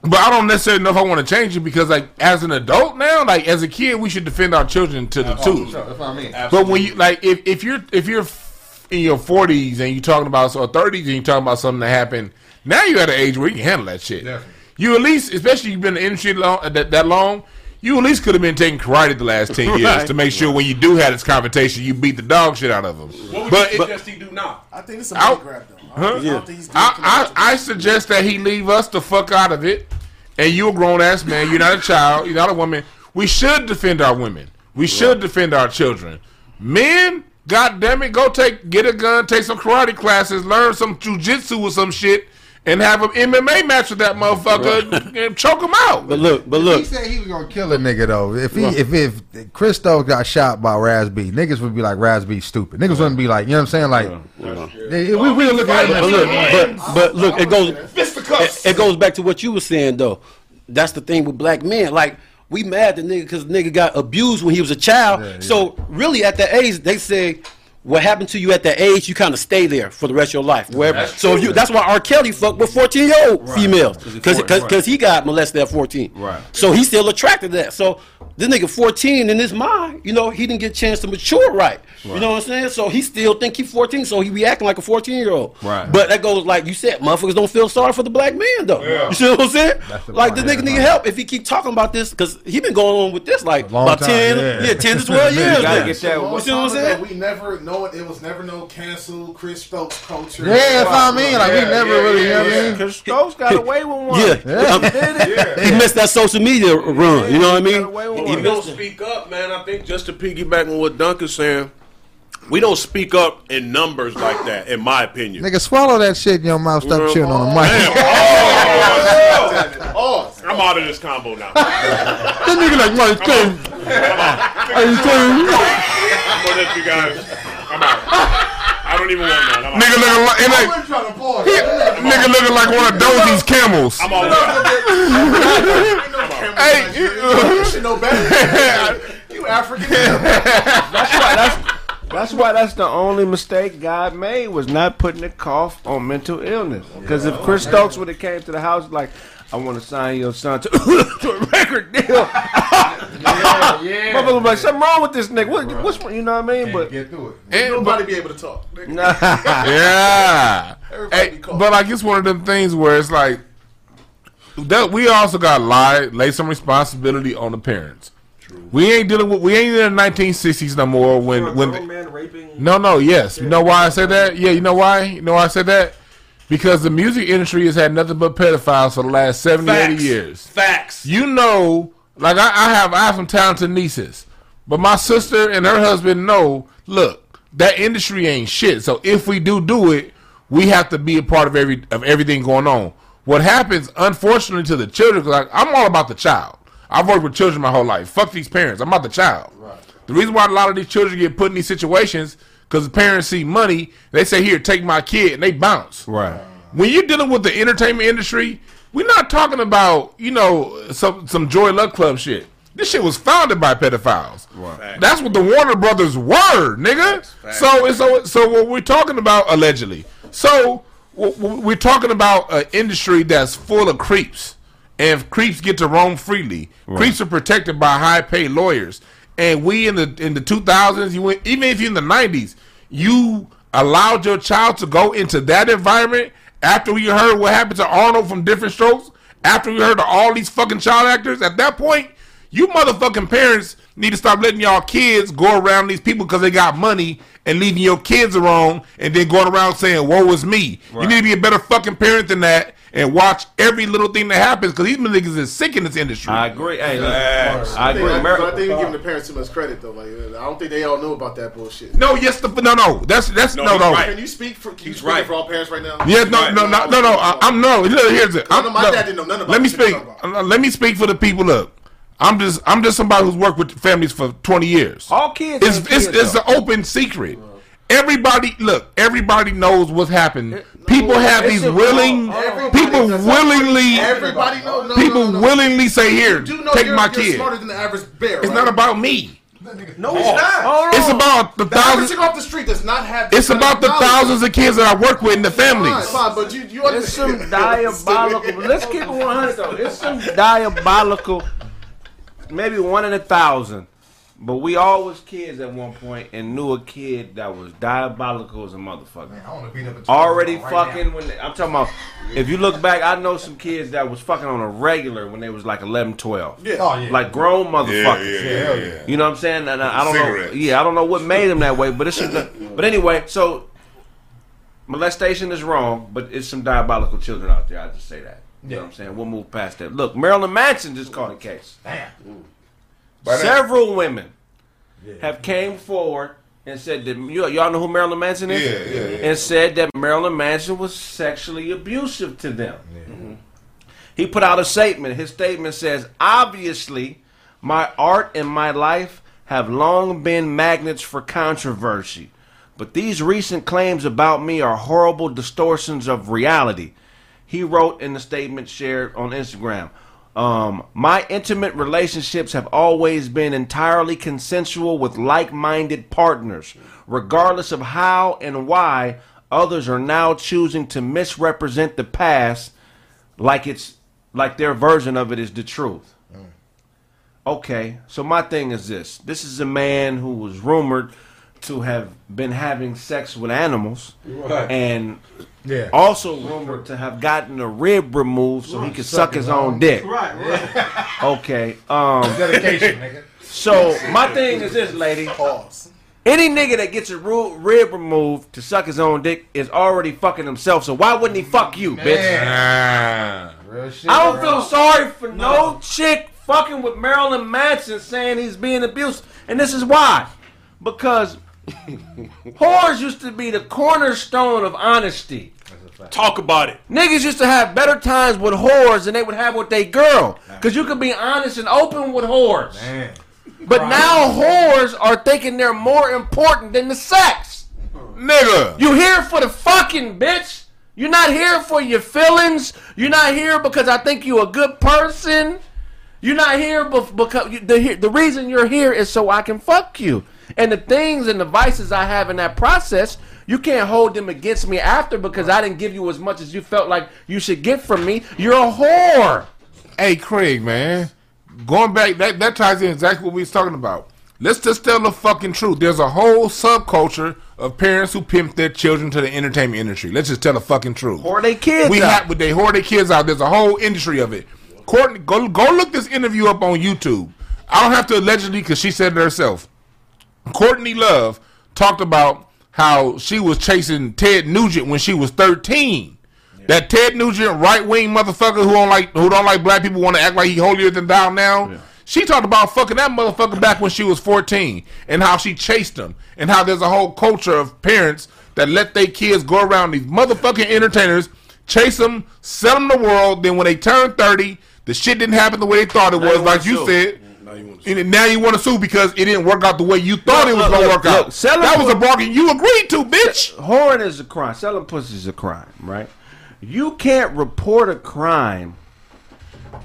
[SPEAKER 3] But I don't necessarily know if I want to change it because, like, as an adult now, like as a kid, we should defend our children to the oh, tooth.
[SPEAKER 2] Sure, that's what I mean.
[SPEAKER 3] But when you like, if, if you're if you're f- in your forties and you're talking about or thirties and you're talking about something that happened, now you're at an age where you can handle that shit.
[SPEAKER 2] Definitely.
[SPEAKER 3] You at least, especially you've been in the industry long, uh, that, that long, you at least could have been taking karate the last ten years
[SPEAKER 1] Right.
[SPEAKER 3] to make sure when you do have this confrontation, you beat the dog shit out of them.
[SPEAKER 4] What would
[SPEAKER 3] But
[SPEAKER 4] you
[SPEAKER 3] it-
[SPEAKER 4] suggest he do now?
[SPEAKER 7] I think it's a
[SPEAKER 3] Out.
[SPEAKER 7] money grab though. I don't, I don't think he's doing
[SPEAKER 3] I, I, I suggest that he leave us the fuck out of it. And you a grown ass man. You're not a child. You're not a woman. We should defend our women. We should defend our children. Men, god damn it, go take get a gun, take some karate classes, learn some jujitsu or some shit, and have an MMA match with that motherfucker and choke him out.
[SPEAKER 1] But look, but look, He
[SPEAKER 2] said he was gonna kill a nigga though. If he if if Chris Stokes got shot by Raz B, niggas would be like Raz B stupid. Niggas wouldn't be like, you know what I'm saying? Like they- we we look at
[SPEAKER 1] but look, but but look, it goes it, it goes back to what you were saying though. That's the thing with black men. Like we mad the nigga because the nigga got abused when he was a child. So really, at that age, they say. What happened to you at that age, you kind of stay there for the rest of your life. Wherever, so if you, that's why R. Kelly fucked with fourteen year old females because because he got molested at fourteen.
[SPEAKER 5] Right.
[SPEAKER 1] So he's still attracted to that. So this nigga fourteen in his mind, you know, he didn't get a chance to mature right. right. You know what I'm saying? So he still think he fourteen. So he be acting like a fourteen year old.
[SPEAKER 5] Right.
[SPEAKER 1] But that goes like you said, motherfuckers don't feel sorry for the black man though. Yeah. You see what I'm saying?
[SPEAKER 2] the
[SPEAKER 1] Like
[SPEAKER 2] part,
[SPEAKER 1] the nigga
[SPEAKER 2] yeah,
[SPEAKER 1] need help if he keep talking about this because he been going on with this like about
[SPEAKER 2] time,
[SPEAKER 1] ten,
[SPEAKER 2] yeah.
[SPEAKER 1] yeah. ten to twelve
[SPEAKER 5] You
[SPEAKER 1] years.
[SPEAKER 5] gotta get that.
[SPEAKER 1] You see what I'm saying?
[SPEAKER 7] We never know it. It was never no cancel Chris Stokes culture.
[SPEAKER 2] Yeah, that's what I mean. Like we never really, you know what I mean?
[SPEAKER 5] Cause Stokes got away with one.
[SPEAKER 1] Yeah, Um, he missed that social media run. You know what I mean?
[SPEAKER 5] He, away with
[SPEAKER 4] We
[SPEAKER 5] one.
[SPEAKER 4] don't speak up, man. I think just to piggyback on what Duncan's saying, we don't speak up in numbers like that, in my opinion.
[SPEAKER 2] Nigga, swallow that shit in your mouth. Stop chewing on the mic.
[SPEAKER 7] Oh,
[SPEAKER 4] I'm out of this combo now.
[SPEAKER 2] That nigga like Mike King. Hey, King.
[SPEAKER 4] I'm gonna let you guys. I'm out. I don't even want that. I'm.
[SPEAKER 3] Nigga looking like, it like
[SPEAKER 7] I'm trying to pause.
[SPEAKER 3] nigga looking like one of Dozie's camels.
[SPEAKER 4] I'm all out.
[SPEAKER 3] Hey,
[SPEAKER 7] You should know better. You African.
[SPEAKER 5] That's why that's that's why that's the only mistake God made was not putting a cough on mental illness. Because if Chris Stokes would have came to the house like, I want to sign your son to, to a record deal,
[SPEAKER 2] Yeah, yeah.
[SPEAKER 5] motherfucker would like, something wrong with this nigga. What, what's you know what I mean? But
[SPEAKER 2] Get through it.
[SPEAKER 3] and-
[SPEAKER 7] Nobody be able to talk.
[SPEAKER 5] nah,
[SPEAKER 3] Yeah.
[SPEAKER 7] Everybody
[SPEAKER 3] Hey,
[SPEAKER 7] be
[SPEAKER 3] but like it's one of them things where it's like that we also got to lie, lay some responsibility on the parents. True. We ain't dealing with we ain't in the 1960s no more when when
[SPEAKER 8] grown man raping.
[SPEAKER 3] no no yes you know why I said that yeah you know why you know why I said that because the music industry has had nothing but pedophiles for the last 70 80
[SPEAKER 4] Facts.
[SPEAKER 3] years
[SPEAKER 4] Facts.
[SPEAKER 3] you know, like I, I have I have some talented nieces, but my sister and her husband know. Look, that industry ain't shit. So if we do do it, we have to be a part of every of everything going on. What happens, unfortunately, to the children? like I'm all about the child. I've worked with children my whole life. Fuck these parents. I'm about the child. Right. The reason why a lot of these children get put in these situations because the parents see money. They say, "Here, take my kid," and they bounce.
[SPEAKER 5] right.
[SPEAKER 3] When you're dealing with the entertainment industry, We're not talking about you know some some Joy Luck Club shit. This shit was founded by pedophiles. Right. That's what the Warner Brothers were, nigga. So so so what we're talking about allegedly. So w- w- we're talking about an industry that's full of creeps, and creeps get to roam freely. Creeps are protected by high paid lawyers, and we in the in the two thousands, you went even if you're in the nineties, you allowed your child to go into that environment after we heard what happened to Arnold from Diff'rent Strokes. After we heard all these fucking child actors, at that point, you motherfucking parents need to stop letting y'all kids go around these people because they got money and leaving your kids alone and then going around saying, woe is me. You need to be a better fucking parent than that and watch every little thing that happens because these niggas is sick in this industry.
[SPEAKER 6] I agree. Hey, look,
[SPEAKER 4] Facts.
[SPEAKER 6] I
[SPEAKER 7] I
[SPEAKER 6] agree.
[SPEAKER 7] think, I, I think you're giving the parents too much credit though. Like I don't think they all know about that bullshit.
[SPEAKER 3] no, yes, the, no, no. That's that's no,
[SPEAKER 4] No,
[SPEAKER 3] no.
[SPEAKER 4] right.
[SPEAKER 7] Can you speak for? Can you speak
[SPEAKER 4] right.
[SPEAKER 7] for all parents right now?
[SPEAKER 3] Yes, no,
[SPEAKER 4] Right.
[SPEAKER 3] no, no, no, no. I, I'm no. Look, here's it.
[SPEAKER 7] I
[SPEAKER 3] I'm,
[SPEAKER 7] know my
[SPEAKER 3] look,
[SPEAKER 7] dad didn't know nothing about
[SPEAKER 3] Let me speak.
[SPEAKER 7] you're talking
[SPEAKER 3] Let me speak for the people. Look, I'm just I'm just somebody who's worked with families for 20 years.
[SPEAKER 6] all kids.
[SPEAKER 3] It's it's,
[SPEAKER 6] kids,
[SPEAKER 3] it's
[SPEAKER 6] though.
[SPEAKER 3] an open secret. Everybody, look, everybody knows what's happened. People have
[SPEAKER 6] it's
[SPEAKER 3] these
[SPEAKER 6] a-
[SPEAKER 3] willing,
[SPEAKER 7] Everybody
[SPEAKER 3] people willingly,
[SPEAKER 7] Everybody know. No,
[SPEAKER 3] people
[SPEAKER 7] no, no, no.
[SPEAKER 3] willingly say, "Here,
[SPEAKER 7] You do know
[SPEAKER 3] take
[SPEAKER 7] you're,
[SPEAKER 3] my
[SPEAKER 7] you're
[SPEAKER 3] kid."
[SPEAKER 7] smarter than the average bear.
[SPEAKER 3] It's
[SPEAKER 7] right?
[SPEAKER 3] not about me.
[SPEAKER 1] No, it's not.
[SPEAKER 6] Hold
[SPEAKER 3] It's
[SPEAKER 6] on.
[SPEAKER 3] about the
[SPEAKER 7] The average
[SPEAKER 3] thousands.
[SPEAKER 7] chick off the street does not have.
[SPEAKER 3] It's about the thousands of kids that I work with in the families.
[SPEAKER 7] Fine, fine, but you, you understand.
[SPEAKER 6] It's some diabolical. Let's keep it 100 though. It's some diabolical. Maybe one in a thousand. But we all was kids at one point and knew a kid that was diabolical as a motherfucker.
[SPEAKER 2] I want to beat up a
[SPEAKER 6] Already
[SPEAKER 2] right
[SPEAKER 6] fucking
[SPEAKER 2] now.
[SPEAKER 6] when they, I'm talking about. If you look back, I know some kids that was fucking on a regular when they was like 11, 12.
[SPEAKER 7] Yeah.
[SPEAKER 2] Oh yeah.
[SPEAKER 6] Like grown motherfuckers.
[SPEAKER 2] hell yeah.
[SPEAKER 6] You know what I'm saying? And I, I don't know. Yeah, I don't know what made them that way, but it's. But anyway, so molestation is wrong, but it's some diabolical children out there. I just say that. You know what I'm saying? We'll move past that. Look, Marilyn Manson just caught a case.
[SPEAKER 2] Damn.
[SPEAKER 6] Several women have came forward and said that you, y'all know who Marilyn Manson is,
[SPEAKER 3] Yeah, yeah,
[SPEAKER 6] and said that Marilyn Manson was sexually abusive to them. Mhm. He put out a statement. His statement says, "Obviously, my art and my life have long been magnets for controversy, but these recent claims about me are horrible distortions of reality." He wrote in the statement shared on Instagram. Um, my intimate relationships have always been entirely consensual with like minded partners, regardless of how and why others are now choosing to misrepresent the past like it's like their version of it is the truth. Okay, so my thing is this this is a man who was rumored to have been having sex with animals and
[SPEAKER 2] Yeah.
[SPEAKER 6] also rumored to have gotten a rib removed so he could suck his own dick.
[SPEAKER 1] Right, right.
[SPEAKER 6] Okay. Um.
[SPEAKER 2] Dedication, nigga.
[SPEAKER 6] So my thing is this, lady.
[SPEAKER 7] Pause.
[SPEAKER 6] Any nigga that gets a ru- rib removed to suck his own dick is already fucking himself. So why wouldn't he fuck you, bitch?
[SPEAKER 3] Ah.
[SPEAKER 2] Real shit.
[SPEAKER 6] I don't
[SPEAKER 2] bro.
[SPEAKER 6] feel sorry for no chick fucking with Marilyn Manson saying he's being abused, and this is why. Because whores used to be the cornerstone of honesty.
[SPEAKER 4] Talk about it.
[SPEAKER 6] Niggas used to have better times with whores than they would have with their girl. Because you could be honest and open with whores.
[SPEAKER 2] Man.
[SPEAKER 6] But now whores are thinking they're more important than the sex.
[SPEAKER 3] Nigga.
[SPEAKER 6] You here for the fucking bitch. You're not here for your feelings. You're not here because I think you a good person. You're not here bef- because you, the the reason you're here is so I can fuck you. And the things and the vices I have in that process, you can't hold them against me after because I didn't give you as much as you felt like you should get from me. You're a whore.
[SPEAKER 3] Hey, Craig, man. Going back, that, that ties in exactly what we was talking about. Let's just tell the fucking truth. There's a whole subculture of parents who pimp their children to the entertainment industry. Let's just tell the fucking truth.
[SPEAKER 6] Whore they kids
[SPEAKER 3] We
[SPEAKER 6] out.
[SPEAKER 3] have, but they whore their kids out. There's a whole industry of it. Courtney, go go look this interview up on YouTube. I don't have to allegedly because she said it herself. Courtney Love talked about how she was chasing Ted Nugent when she was 13. That Ted Nugent right wing motherfucker who don't like who don't like black people want to act like he holier than thou now. She talked about fucking that motherfucker back when she was 14 and how she chased him and how there's a whole culture of parents that let their kids go around these motherfucking entertainers, chase them, sell them the world. Then when they turn 30, the shit didn't happen the way they thought it was, like you said.
[SPEAKER 4] Now you want
[SPEAKER 3] And now you want to sue because it didn't work out the way you thought
[SPEAKER 6] Look,
[SPEAKER 3] it was gonna work
[SPEAKER 6] look,
[SPEAKER 3] out.
[SPEAKER 6] selling
[SPEAKER 3] that was a bargain you agreed to, bitch.
[SPEAKER 6] Whoring is a crime. Selling pussy is a crime, right? You can't report a crime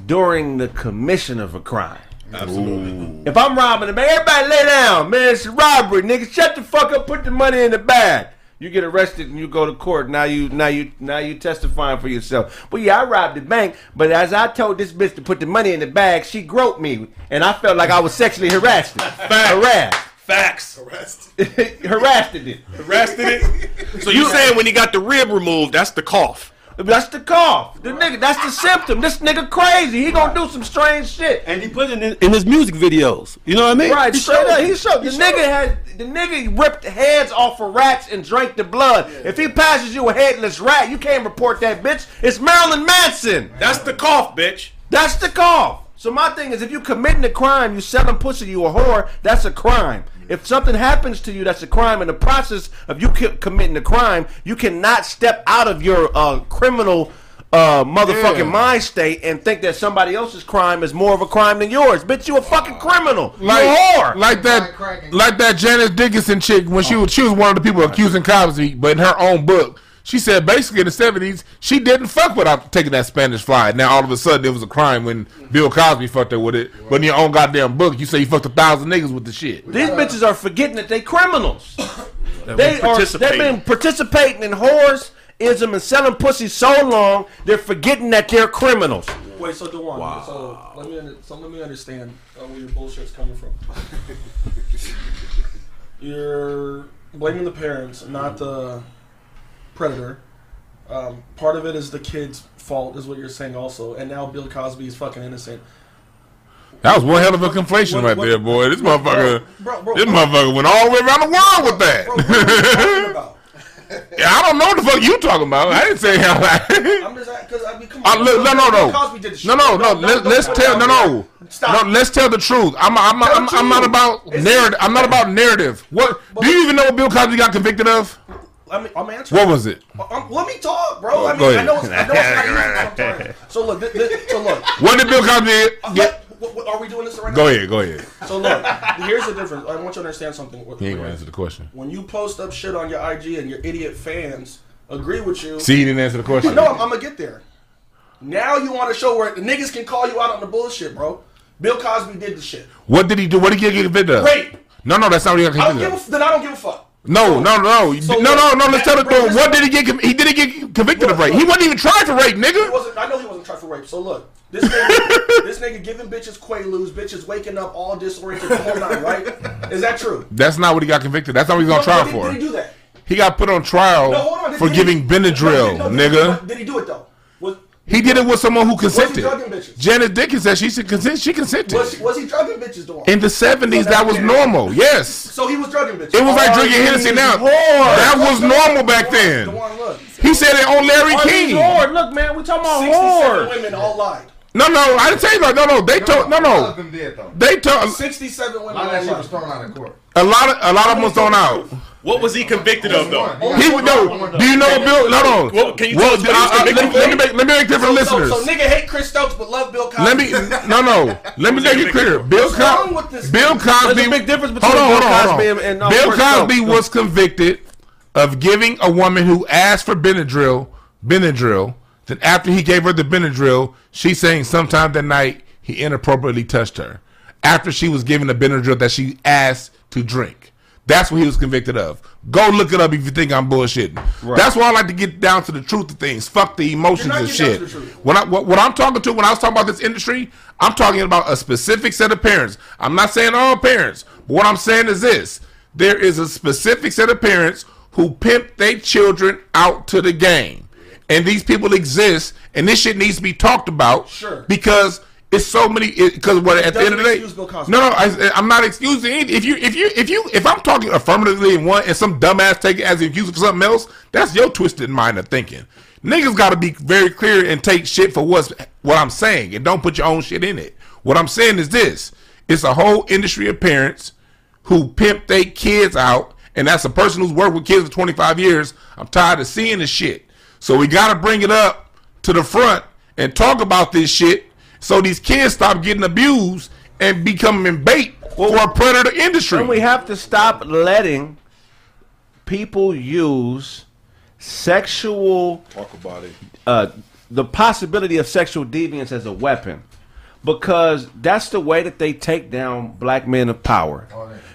[SPEAKER 6] during the commission of a crime.
[SPEAKER 4] Absolutely.
[SPEAKER 6] If I'm robbing a bank, everybody lay down, man. It's a robbery, nigga. Shut the fuck up. Put the money in the bag. You get arrested and you go to court. Now you, now you, now you testifying for yourself. But yeah, I robbed the bank. But as I told this bitch to put the money in the bag, she groped me, and I felt like I was sexually harassed. harassed,
[SPEAKER 4] Facts.
[SPEAKER 7] Arrest.
[SPEAKER 6] harassed it.
[SPEAKER 4] Arrested it. So you saying when he got the rib removed, that's the cough.
[SPEAKER 6] That's the cough. The nigga, that's the symptom. This nigga crazy. He gonna do some strange shit.
[SPEAKER 1] And he put it in, in his music videos. You know what I mean?
[SPEAKER 6] Right,
[SPEAKER 1] He showed
[SPEAKER 6] up. He showed the nigga had the nigga ripped heads off of rats and drank the blood. If he passes you a headless rat, you can't report that bitch. It's Marilyn Manson.
[SPEAKER 4] That's the cough, bitch.
[SPEAKER 6] That's the cough. So my thing is, if you committing a crime, you selling pussy, you a whore. That's a crime. If something happens to you, that's a crime. In the process of you committing a crime, you cannot step out of your uh, criminal. Uh, motherfucking
[SPEAKER 3] Yeah.
[SPEAKER 6] mind state and think that somebody else's crime is more of a crime than yours. Bitch, you a fucking criminal.
[SPEAKER 3] Like,
[SPEAKER 6] you a whore.
[SPEAKER 3] like that, like that Janice Dickinson chick when she was she was one of the people accusing Cosby, but in her own book, she said basically in the seventies she didn't fuck without taking that Spanish fly. Now all of a sudden it was a crime when Bill Cosby fucked her with it, but in your own goddamn book you say you fucked a thousand niggas with the shit.
[SPEAKER 6] These bitches are forgetting that they criminals. they are they've been participating in whoreism and selling pussy so long, they're forgetting that they're criminals.
[SPEAKER 8] Wait, so Dewan, so let me so let me understand uh, where your bullshit's coming from. You're blaming the parents, not the predator. Um, part of it is the kid's fault, is what you're saying, also. And now Bill Cosby is fucking innocent.
[SPEAKER 3] That was one hell of a conflation
[SPEAKER 8] What-
[SPEAKER 3] right
[SPEAKER 8] what-
[SPEAKER 3] there, boy. This motherfucker,
[SPEAKER 8] Bro, bro,
[SPEAKER 3] this
[SPEAKER 8] bro,
[SPEAKER 3] motherfucker went all the way around the world with that.
[SPEAKER 8] bro, what are you talking about?
[SPEAKER 3] Yeah, I don't know what the fuck you talking about. I didn't say how.
[SPEAKER 8] I'm just because I mean, come
[SPEAKER 3] Uh,
[SPEAKER 8] on.
[SPEAKER 3] look, no, no,
[SPEAKER 8] Bill
[SPEAKER 3] no,
[SPEAKER 8] Cosby did the
[SPEAKER 3] no, no, no. Let, let's tell, no, no.
[SPEAKER 8] Stop.
[SPEAKER 3] no. Let's tell the truth. I'm, I'm, I'm,
[SPEAKER 8] Tell
[SPEAKER 3] I'm, not about narrative. I'm not about narrative. What? Do you even know what Bill Cosby got convicted of?
[SPEAKER 8] Let me, I'm answering.
[SPEAKER 3] What was it?
[SPEAKER 8] Um, let me talk, bro. I mean,
[SPEAKER 3] Go ahead.
[SPEAKER 8] I know it's, I know it's not easy, I'm sorry. So look, th- th- so look.
[SPEAKER 3] What did Bill Cosby
[SPEAKER 8] Uh,
[SPEAKER 3] get?
[SPEAKER 8] what, what, are we doing this right
[SPEAKER 3] Go
[SPEAKER 8] now?
[SPEAKER 3] ahead, go ahead.
[SPEAKER 8] So look, here's the difference. I want you to understand something.
[SPEAKER 3] He ain't gonna answer the question.
[SPEAKER 8] When you post up shit on your IG and your idiot fans agree with you,
[SPEAKER 3] See, he didn't answer the question.
[SPEAKER 8] no, I'm, I'm gonna get there. Now you want to show where the niggas can call you out on the bullshit, bro. Bill Cosby did the shit.
[SPEAKER 3] What did he do? What did he get convicted of?
[SPEAKER 8] Rape.
[SPEAKER 3] No, no, that's not what he got
[SPEAKER 8] I don't
[SPEAKER 3] convicted
[SPEAKER 8] give a,
[SPEAKER 3] of.
[SPEAKER 8] f- then I don't give a fuck.
[SPEAKER 3] No, no, no,
[SPEAKER 8] So
[SPEAKER 3] no, no, no. Let's tell the
[SPEAKER 8] listen-
[SPEAKER 3] What did he get? He didn't get convicted of
[SPEAKER 8] Look,
[SPEAKER 3] rape. He wasn't even tried for rape, nigga.
[SPEAKER 8] I know he wasn't tried for rape. So look, this nigga, this nigga giving bitches quaaludes, bitches waking up all disoriented the whole night, right? Is that true?
[SPEAKER 3] That's not what he got convicted. That's not what he's on
[SPEAKER 8] No,
[SPEAKER 3] trial
[SPEAKER 8] did,
[SPEAKER 3] for.
[SPEAKER 8] Did he do that?
[SPEAKER 3] He got put on trial
[SPEAKER 8] No, on. Did,
[SPEAKER 3] for
[SPEAKER 8] did
[SPEAKER 3] giving
[SPEAKER 8] he,
[SPEAKER 3] Benadryl,
[SPEAKER 8] no,
[SPEAKER 3] nigga.
[SPEAKER 8] Did he do it though? Was
[SPEAKER 3] He did it with someone who consented.
[SPEAKER 8] drugging bitches?
[SPEAKER 3] Janet Dickens said she should consent. She consented.
[SPEAKER 8] was, was he drugging bitches though?
[SPEAKER 3] In the seventies, that was normal. Yes,
[SPEAKER 8] so he was drugging bitches.
[SPEAKER 3] it was like drinking
[SPEAKER 6] these
[SPEAKER 3] Hennessy now.
[SPEAKER 6] whores.
[SPEAKER 3] That was normal back then. He said it on Larry
[SPEAKER 6] oh, Are
[SPEAKER 3] King.
[SPEAKER 6] whores? Look, man, we talking about
[SPEAKER 8] 67
[SPEAKER 6] whores.
[SPEAKER 8] women all lied.
[SPEAKER 3] No, no, I didn't say that. No, no, they told. No, no,
[SPEAKER 2] of did though.
[SPEAKER 3] they told.
[SPEAKER 8] 67 women
[SPEAKER 2] A lot of that shit was thrown out of court.
[SPEAKER 3] A lot of a lot of them was thrown out.
[SPEAKER 4] What was he convicted of, though?
[SPEAKER 3] He would know. Do you know Bill? No, no.
[SPEAKER 4] Well, can you tell us what he was
[SPEAKER 3] uh, uh, let, me, let me make let me make different
[SPEAKER 8] So,
[SPEAKER 3] listeners.
[SPEAKER 8] so nigga hate Chris Stokes but love Bill Cosby.
[SPEAKER 3] Let me no no. Let me make it clear. Bill
[SPEAKER 8] What's wrong
[SPEAKER 3] Cosby.
[SPEAKER 8] with this?
[SPEAKER 3] Bill Cosby.
[SPEAKER 6] There's a big difference between
[SPEAKER 3] hold on,
[SPEAKER 6] Bill
[SPEAKER 3] hold on, hold
[SPEAKER 6] Cosby
[SPEAKER 3] on.
[SPEAKER 6] and- and, uh,
[SPEAKER 3] Bill
[SPEAKER 6] Chris
[SPEAKER 3] Cosby
[SPEAKER 6] Stokes.
[SPEAKER 3] was convicted of giving a woman who asked for Benadryl Benadryl. Then after he gave her the Benadryl, she saying sometime that night he inappropriately touched her. After she was given the Benadryl that she asked to drink. That's what he was convicted of. Go look it up if you think I'm bullshitting. That's why I like to get down to the truth of things. Fuck the emotions and shit.
[SPEAKER 8] to the truth.
[SPEAKER 3] When I, what, what I'm talking to when I was talking about this industry, I'm talking about a specific set of parents. I'm not saying all parents, but what I'm saying is this: there is a specific set of parents who pimp their children out to the game, and these people exist, and this shit needs to be talked about.
[SPEAKER 8] Sure.
[SPEAKER 3] because. It's so many because what at the end of the day,
[SPEAKER 8] excuse Bill Cosby.
[SPEAKER 3] no, no, I, I'm not excusing anything. If you, if you, if you, if I'm talking affirmatively in one, and some dumbass take it as an excuse for something else, that's your twisted mind of thinking. Niggas got to be very clear and take shit for what's what I'm saying, and don't put your own shit in it. What I'm saying is this: it's a whole industry of parents who pimp their kids out, and that's a person who's worked with kids for 25 years. I'm tired of seeing this shit, so we got to bring it up to the front and talk about this shit, so these kids stop getting abused and becoming bait for a predator industry.
[SPEAKER 6] And we have to stop letting people use sexual
[SPEAKER 3] Talk about it.
[SPEAKER 6] uh, the possibility of sexual deviance as a weapon. because that's the way that they take down black men of power.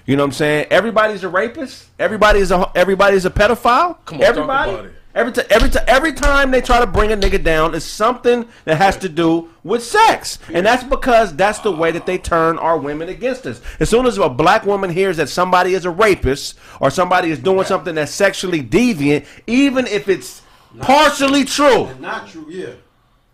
[SPEAKER 6] You know what I'm saying? Everybody's a rapist. Everybody's a everybody's a pedophile.
[SPEAKER 4] Come on, talk
[SPEAKER 6] everybody. Every time, every time, every time they try to bring a nigga down, it's something that has to do with sex, and that's because that's the way that they turn our women against us. As soon as a black woman hears that somebody is a rapist or somebody is doing something that's sexually deviant, even if it's partially true,
[SPEAKER 10] Not true, yeah.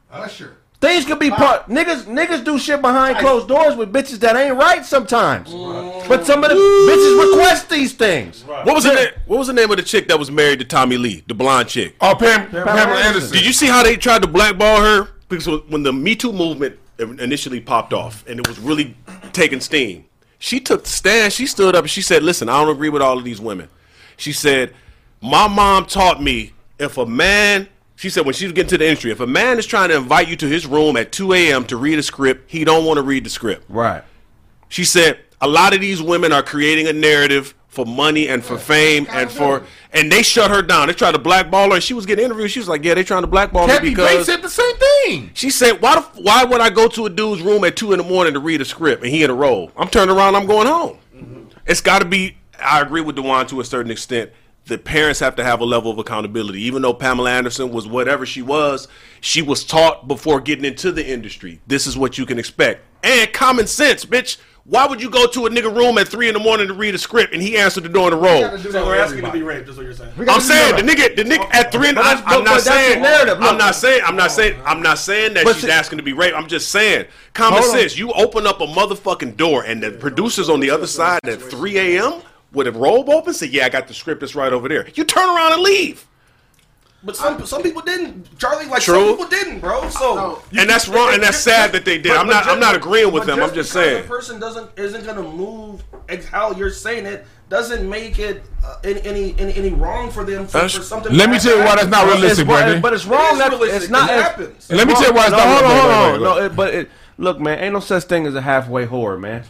[SPEAKER 10] Usher.
[SPEAKER 6] Things could be part. Niggas, niggas do shit behind closed doors with bitches that ain't right sometimes. Mm. But some of the bitches request these things.
[SPEAKER 4] What was the name? What was the name of the chick that was married to Tommy Lee, the blonde chick?
[SPEAKER 3] Oh, Pam, Pamela
[SPEAKER 6] Anderson.
[SPEAKER 3] Anderson.
[SPEAKER 4] Did you see how they tried to blackball her? Because when the Me Too movement initially popped off and it was really taking steam, she took the stand. She stood up and she said, "Listen, I don't agree with all of these women." She said, "My mom taught me if a man." She said when she was getting to the industry, if a man is trying to invite you to his room at 2 a.m. to read a script, he don't want to read the script.
[SPEAKER 6] Right.
[SPEAKER 4] She said a lot of these women are creating a narrative for money and for fame and for and they shut her down. They tried to blackball her. And she was getting interviewed. She was like, "Yeah, they trying to blackball me
[SPEAKER 3] Kathy Bates said the same thing.
[SPEAKER 4] She said, "Why? The, why would I go to a dude's room at two in the morning to read a script and he in a role? I'm turning around. I'm going home. Mm-hmm. It's got to be. I agree with Dewan to a certain extent. The parents have to have a level of accountability. Even though Pamela Anderson was whatever she was, she was taught before getting into the industry. This is what you can expect and common sense, bitch. Why would you go to a nigga room at three in the morning to read a script and he answered the door in a role?
[SPEAKER 8] So we're asking to be raped. Is what you're saying.
[SPEAKER 4] I'm saying the nigga, the nigga at three. In,
[SPEAKER 6] But
[SPEAKER 4] I, I'm not saying.
[SPEAKER 6] the narrative.
[SPEAKER 4] I'm not saying. I'm not saying. I'm not saying that
[SPEAKER 6] But
[SPEAKER 4] she's
[SPEAKER 6] see-
[SPEAKER 4] asking to be raped. I'm just saying common sense. You open up a motherfucking door and the producers on the other side at 3 a.m. with a robe open say, "Yeah, I got the script. It's right over there." You turn around and leave,
[SPEAKER 8] But some some people didn't. Charlie, like
[SPEAKER 4] True.
[SPEAKER 8] some people didn't, bro. So
[SPEAKER 4] and that's wrong. And that's sad that they did.
[SPEAKER 8] But-
[SPEAKER 4] I'm not.
[SPEAKER 8] just-
[SPEAKER 4] I'm not agreeing with
[SPEAKER 8] but
[SPEAKER 4] them. I'm just
[SPEAKER 8] because
[SPEAKER 4] saying.
[SPEAKER 8] The person doesn't isn't gonna move how you're saying it doesn't make it uh, any, any any any wrong for them for, for something.
[SPEAKER 3] Let me tell you why that's not
[SPEAKER 8] happen.
[SPEAKER 3] realistic,
[SPEAKER 6] It's wrong-
[SPEAKER 3] Brandon.
[SPEAKER 6] But it's
[SPEAKER 8] It
[SPEAKER 6] wrong.
[SPEAKER 8] is
[SPEAKER 6] That,
[SPEAKER 8] realistic.
[SPEAKER 6] it's not.
[SPEAKER 8] It
[SPEAKER 6] it's-
[SPEAKER 8] happens.
[SPEAKER 3] Let me tell you why it's
[SPEAKER 6] no,
[SPEAKER 3] not
[SPEAKER 6] hold on,
[SPEAKER 3] realistic.
[SPEAKER 6] hold on. No, it, but it, look, man, ain't no such thing as a halfway whore, man.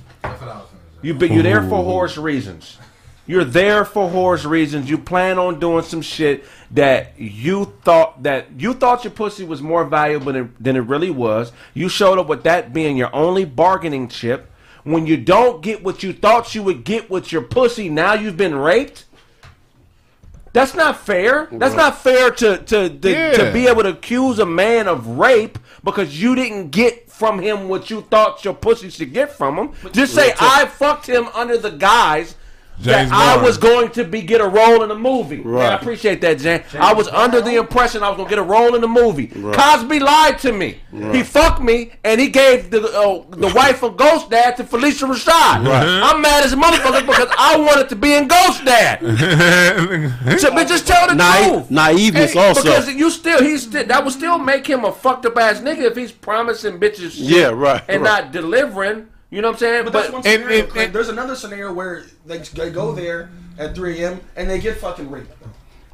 [SPEAKER 6] You be, you're there for horse reasons. You're there for horse reasons. You plan on doing some shit that you thought that you thought your pussy was more valuable than, than it really was. You showed up with that being your only bargaining chip. When you don't get what you thought you would get with your pussy, now you've been raped. That's not fair. That's not fair to to to,
[SPEAKER 3] Yeah.
[SPEAKER 6] to be able to accuse a man of rape because you didn't get from him what you thought your pussy should get from him. Just say I fucked him under the guise
[SPEAKER 3] James
[SPEAKER 6] that I was going to be get a role in a movie. Yeah, I appreciate that, Jan. I was under the impression I was going to get a role in the movie. Cosby lied to me. He fucked me and he gave the uh, the wife of Ghost Dad to Phylicia Rashad. I'm mad as a motherfucker because I wanted to be in Ghost Dad. So, but just tell the
[SPEAKER 1] Naive-
[SPEAKER 6] truth.
[SPEAKER 1] naiveness
[SPEAKER 6] Hey,
[SPEAKER 1] also.
[SPEAKER 6] Because you still, he's still, that would still make him a fucked up ass nigga if he's promising bitches
[SPEAKER 1] Yeah, right,
[SPEAKER 6] and
[SPEAKER 1] right.
[SPEAKER 6] not delivering. You know what I'm saying?
[SPEAKER 8] But that's one scenario.
[SPEAKER 3] and-
[SPEAKER 8] Craig.
[SPEAKER 3] and-
[SPEAKER 8] There's another scenario where they, they go there at 3 a.m. and they get fucking raped.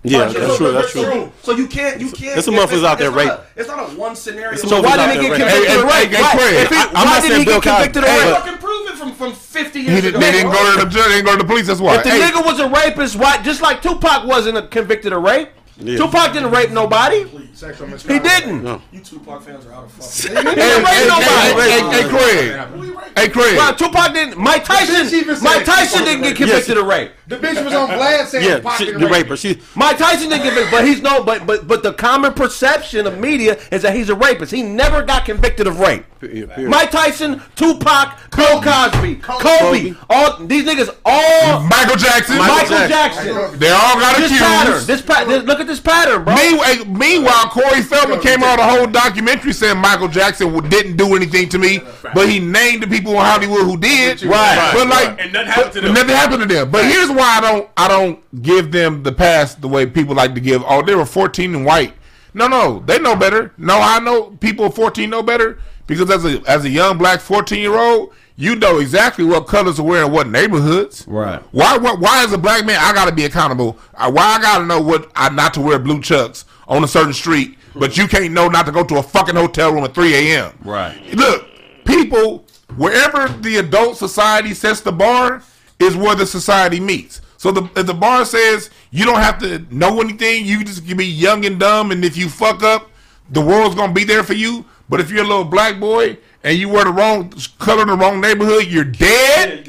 [SPEAKER 1] Yeah,
[SPEAKER 8] So-
[SPEAKER 1] that's
[SPEAKER 8] so-
[SPEAKER 1] true. That's
[SPEAKER 8] so-
[SPEAKER 1] true.
[SPEAKER 8] So you can't, you can't.
[SPEAKER 1] There's some
[SPEAKER 8] it's-
[SPEAKER 1] motherfuckers out there
[SPEAKER 8] it's not
[SPEAKER 1] rape.
[SPEAKER 8] a- It's not a one scenario.
[SPEAKER 1] Some
[SPEAKER 6] So why
[SPEAKER 1] motherfuckers
[SPEAKER 6] did he
[SPEAKER 1] out
[SPEAKER 6] get
[SPEAKER 1] there
[SPEAKER 6] convicted
[SPEAKER 3] Hey,
[SPEAKER 6] of
[SPEAKER 3] hey,
[SPEAKER 6] rape?
[SPEAKER 3] hey,
[SPEAKER 6] Why-
[SPEAKER 3] Craig,
[SPEAKER 6] if he-
[SPEAKER 3] I- I'm
[SPEAKER 6] why
[SPEAKER 3] not
[SPEAKER 6] did
[SPEAKER 3] saying
[SPEAKER 6] he
[SPEAKER 3] Bill
[SPEAKER 6] get convicted of
[SPEAKER 3] Cosby-
[SPEAKER 6] rape?
[SPEAKER 8] fucking prove it from from 50
[SPEAKER 3] He
[SPEAKER 8] years
[SPEAKER 3] didn't,
[SPEAKER 8] ago.
[SPEAKER 3] they didn't
[SPEAKER 8] bro.
[SPEAKER 3] go to the judge. They didn't go to the police. That's why.
[SPEAKER 6] If the
[SPEAKER 3] Hey,
[SPEAKER 6] nigga was a rapist, why? Just like Tupac wasn't a convicted of rape. Tupac didn't rape nobody.
[SPEAKER 8] Sexual
[SPEAKER 6] He didn't.
[SPEAKER 8] You Tupac fans are out of fuck.
[SPEAKER 6] He didn't
[SPEAKER 3] hey,
[SPEAKER 6] rape
[SPEAKER 3] hey,
[SPEAKER 6] nobody.
[SPEAKER 3] hey, hey, Craig. Hey, Craig.
[SPEAKER 6] Well, Tupac didn't. Mike Tyson. Mike Tyson didn't get
[SPEAKER 2] raped.
[SPEAKER 6] convicted of rape.
[SPEAKER 2] The bitch was on Vlad saying
[SPEAKER 1] Yeah,
[SPEAKER 2] Pac
[SPEAKER 1] she,
[SPEAKER 2] didn't
[SPEAKER 1] the
[SPEAKER 2] rape
[SPEAKER 1] raper. She,
[SPEAKER 6] Mike Tyson didn't get convicted, but he's no. But but but the common perception of media is that he's a rapist. He never got convicted of rape.
[SPEAKER 1] Period, period.
[SPEAKER 6] Mike Tyson, Tupac, Bill Cosby, Kobe,
[SPEAKER 1] Kobe.
[SPEAKER 6] all these niggas, all
[SPEAKER 3] Michael Jackson.
[SPEAKER 6] Michael Jackson.
[SPEAKER 3] They all got accused.
[SPEAKER 6] This pattern.
[SPEAKER 3] accused.
[SPEAKER 6] This pattern. Look at this pattern, bro.
[SPEAKER 3] Meanwhile, meanwhile, Corey Feldman came out a whole documentary saying Michael Jackson didn't do anything to me, but he named the people in Hollywood who did.
[SPEAKER 6] Right.
[SPEAKER 3] But like,
[SPEAKER 4] And nothing happened to them.
[SPEAKER 3] Nothing happened to them. But here's why I don't, I don't give them the pass the way people like to give. Oh, they were 14 and white. No, no, they know better. No, I know people 14 know better because as a as a young black 14 year old, you know exactly what colors to wear in what neighborhoods.
[SPEAKER 6] Right.
[SPEAKER 3] Why? Why, why as a black man I got to be accountable? Why I got to know what I not to wear blue chucks on a certain street, but you can't know not to go to a fucking hotel room at 3 a.m.
[SPEAKER 6] Right.
[SPEAKER 3] Look, people, wherever the adult society sets the bar is where the society meets. So the if the bar says you don't have to know anything, you just can be young and dumb, and if you fuck up, the world's gonna be there for you. But if you're a little black boy and you wear the wrong color in the wrong neighborhood, you're dead.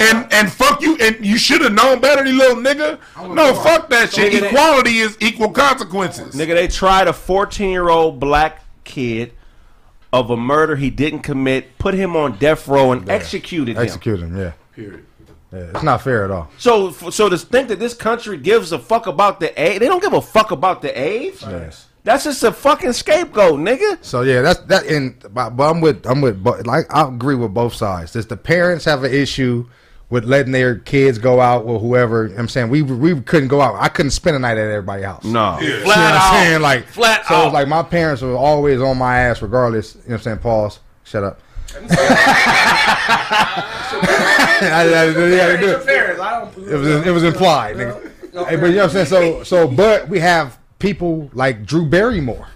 [SPEAKER 3] And and fuck you, and you should have known better, you little nigga. No, fuck that shit.
[SPEAKER 6] Nigga, they-
[SPEAKER 3] Equality is equal consequences.
[SPEAKER 6] Nigga, they tried a 14 year old black kid of a murder he didn't commit, put him on death row, and executed him.
[SPEAKER 2] Execute him, yeah. Period. Yeah, it's not fair at all.
[SPEAKER 6] So, so to think that this country gives a fuck about the AIDS, they don't give a fuck about the AIDS.
[SPEAKER 2] Yes.
[SPEAKER 6] That's just a fucking scapegoat, nigga.
[SPEAKER 2] So yeah, that's that. And but, but I'm with I'm with but like I agree with both sides. Does the parents have an issue with letting their kids go out or whoever? You know what I'm saying we we couldn't go out. I couldn't spend a night at everybody's house.
[SPEAKER 6] No.
[SPEAKER 2] You know what I'm saying? Like
[SPEAKER 6] Flat
[SPEAKER 2] so
[SPEAKER 6] out.
[SPEAKER 2] it's like my parents were always on my ass regardless. You know what I'm saying? Pause. Shut up. Yeah, was it was implied, nigga. Hey, but you know what I'm saying? So so but we have people like Drew Barrymore.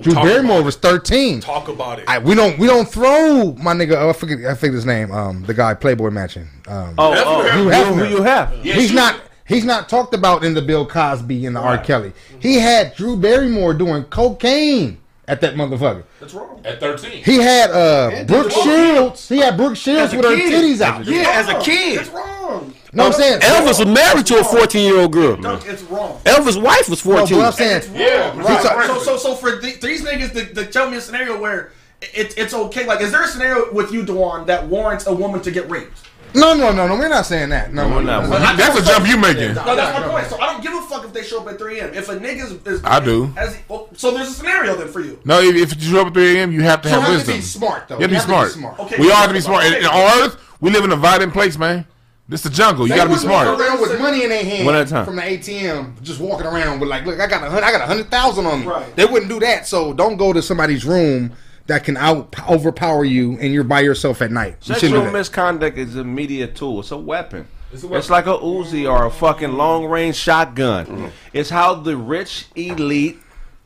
[SPEAKER 2] Drew Barrymore was 13.
[SPEAKER 4] Talk about it.
[SPEAKER 2] I, we don't we don't throw my nigga. Oh, I forget I forget his name. Um, the guy Playboy matching. Um,
[SPEAKER 6] Oh, oh,
[SPEAKER 2] Hugh
[SPEAKER 6] who, who you have?
[SPEAKER 2] he's not he's not talked about in the Bill Cosby and the R. Kelly. He had Drew Barrymore doing cocaine at that motherfucker.
[SPEAKER 8] That's wrong.
[SPEAKER 3] At 13.
[SPEAKER 2] He had uh Brooke Shields. He had Brooke Shields with her titties out.
[SPEAKER 4] yeah, as a kid.
[SPEAKER 8] It's wrong.
[SPEAKER 2] No, I'm saying
[SPEAKER 1] Elvis was married to a 14 year old girl.
[SPEAKER 8] Dunk, it's wrong.
[SPEAKER 1] Elvis' wife was
[SPEAKER 2] No,
[SPEAKER 1] 14.
[SPEAKER 2] but I'm saying
[SPEAKER 3] Yeah,
[SPEAKER 8] Right.
[SPEAKER 3] right.
[SPEAKER 8] So, so, so for the, these niggas to, to tell me a scenario where it, it's okay, like, is there a scenario with you, Dewan, that warrants a woman to get raped?
[SPEAKER 2] No, no, no, no. We're not saying that. No, no,
[SPEAKER 6] we're
[SPEAKER 2] no.
[SPEAKER 6] not.
[SPEAKER 2] no.
[SPEAKER 3] That's a jump you making.
[SPEAKER 8] No, that's my point. So I don't give a fuck if they show up at 3 a.m. If a nigga's is,
[SPEAKER 3] I do.
[SPEAKER 8] As, well, so there's a scenario then for you.
[SPEAKER 3] No, if, if you show up at 3 a.m., you have to
[SPEAKER 2] So
[SPEAKER 3] have
[SPEAKER 2] you have
[SPEAKER 3] wisdom.
[SPEAKER 2] to be smart though.
[SPEAKER 3] You have to be smart.
[SPEAKER 8] Okay,
[SPEAKER 3] we all have to be smart. And,
[SPEAKER 8] okay.
[SPEAKER 3] and on Earth, we live in a violent place, man. This the jungle. You
[SPEAKER 2] They
[SPEAKER 3] got to be
[SPEAKER 2] wouldn't
[SPEAKER 3] smart.
[SPEAKER 2] around with money in their hand
[SPEAKER 6] One at a time.
[SPEAKER 2] from the ATM, just walking around with like, look, I got a hundred, I got a hundred thousand on me.
[SPEAKER 8] Right.
[SPEAKER 2] They wouldn't do that. So don't go to somebody's room that can out overpower you, and you're by yourself at night. You
[SPEAKER 6] Sexual
[SPEAKER 2] that.
[SPEAKER 6] misconduct is a media tool. It's a weapon. It's, like a Uzi or a fucking long range shotgun.
[SPEAKER 2] Mm-hmm.
[SPEAKER 6] It's how the rich elite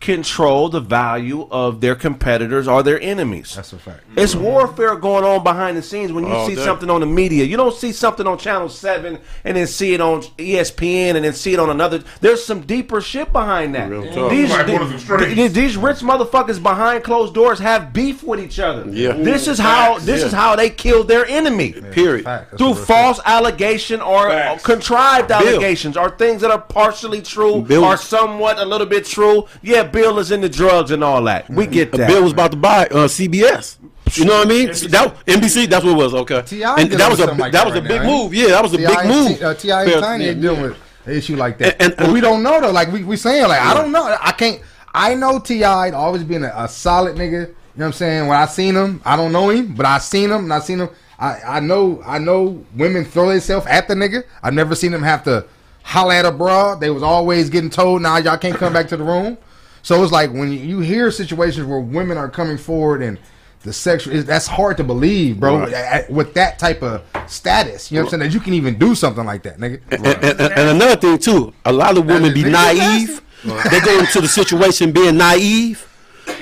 [SPEAKER 6] control the value of their competitors or their enemies.
[SPEAKER 2] That's a fact.
[SPEAKER 6] It's warfare going on behind the scenes when you
[SPEAKER 11] All
[SPEAKER 6] see
[SPEAKER 11] day.
[SPEAKER 6] something on the media. You don't see something on Channel 7 and then see it on ESPN and then see it on another. There's some deeper shit behind that.
[SPEAKER 11] Real talk.
[SPEAKER 6] These,
[SPEAKER 3] Like one of them strings.
[SPEAKER 6] these, these rich motherfuckers behind closed doors have beef with each other.
[SPEAKER 11] Yeah.
[SPEAKER 6] This is how this is how they kill their enemy.
[SPEAKER 11] Period.
[SPEAKER 2] Fact. That's
[SPEAKER 6] Through
[SPEAKER 2] a real
[SPEAKER 6] false allegation or
[SPEAKER 3] Facts.
[SPEAKER 6] contrived
[SPEAKER 1] Bill.
[SPEAKER 6] allegations or things that are partially true
[SPEAKER 1] Bill-
[SPEAKER 6] or somewhat a little bit true. Yeah, Bill is into drugs and all that. We get that.
[SPEAKER 1] Bill was about to buy uh, CBS. You know what I mean? That NBC. That's what it was. Okay.
[SPEAKER 2] T.I.
[SPEAKER 1] and that was a
[SPEAKER 2] like
[SPEAKER 1] that
[SPEAKER 2] that
[SPEAKER 1] was a
[SPEAKER 2] right
[SPEAKER 1] big
[SPEAKER 2] now, ain't
[SPEAKER 1] move. Yeah, that was a big move.
[SPEAKER 2] T- uh, T.I. and
[SPEAKER 1] Yeah,
[SPEAKER 2] Tiny
[SPEAKER 1] yeah.
[SPEAKER 2] dealing with an issue like that,
[SPEAKER 1] And- and-
[SPEAKER 2] but we don't know though. Like we we saying, like I don't know. I can't. I know T.I. always been a, a solid nigga. You know what I'm saying? When I seen him, I don't know him, but I seen him and I seen him. I, I know I know women throw themselves at the nigga. I've never seen them have to holler at a bra. They was always getting told, "Nah, y'all can't come back to the room." So it's like when you, hear situations where women are coming forward and the sexual that's hard to believe, bro.
[SPEAKER 11] Right.
[SPEAKER 2] With that type of status, you know what I'm saying? That you can even do something like that, nigga.
[SPEAKER 1] And, and, and- and another thing too, a lot of women be naive. They go into the situation being naive.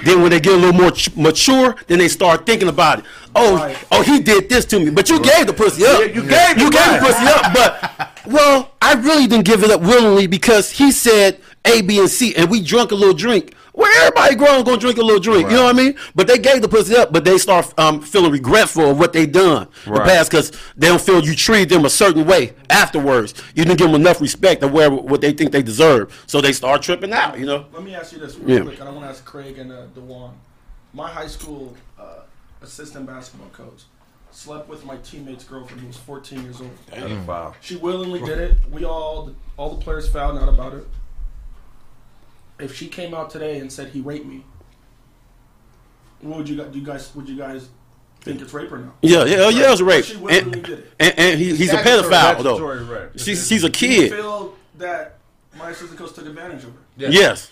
[SPEAKER 1] Then when they get a little more ch- mature, then they start thinking about it. Oh, oh, he did this to me, but you gave the pussy up. you gave you gave the pussy up, but well, I really didn't give it up willingly because he said A, B, and C, and we drunk a little drink. Well, everybody grown gonna drink a little drink, you know what I mean? But they gave the pussy up, but they start um, feeling regretful of what they done in the past because they don't feel you treated them a certain way afterwards. You didn't give them enough respect of where what they think they deserve, so they start tripping out. You know.
[SPEAKER 8] Let me ask you this real
[SPEAKER 1] Yeah.
[SPEAKER 8] quick, and I want to ask Craig and uh, Dewan. My high school uh, assistant basketball coach slept with my teammate's girlfriend who was 14 years old. Damn.
[SPEAKER 6] Wow.
[SPEAKER 8] She willingly did it. We all, all the players found out about it. If she came out today and said he raped me, what would you guys? Do you guys would you guys think it's rape or no?
[SPEAKER 1] Yeah, yeah, oh, yeah, it was rape,
[SPEAKER 8] She
[SPEAKER 1] and,
[SPEAKER 8] did it.
[SPEAKER 1] and, and he, he's a pedophile though.
[SPEAKER 6] Statutory.
[SPEAKER 1] She's she's a
[SPEAKER 8] Do you
[SPEAKER 1] kid.
[SPEAKER 8] feel that my assistant coach took advantage of her?
[SPEAKER 1] Yes,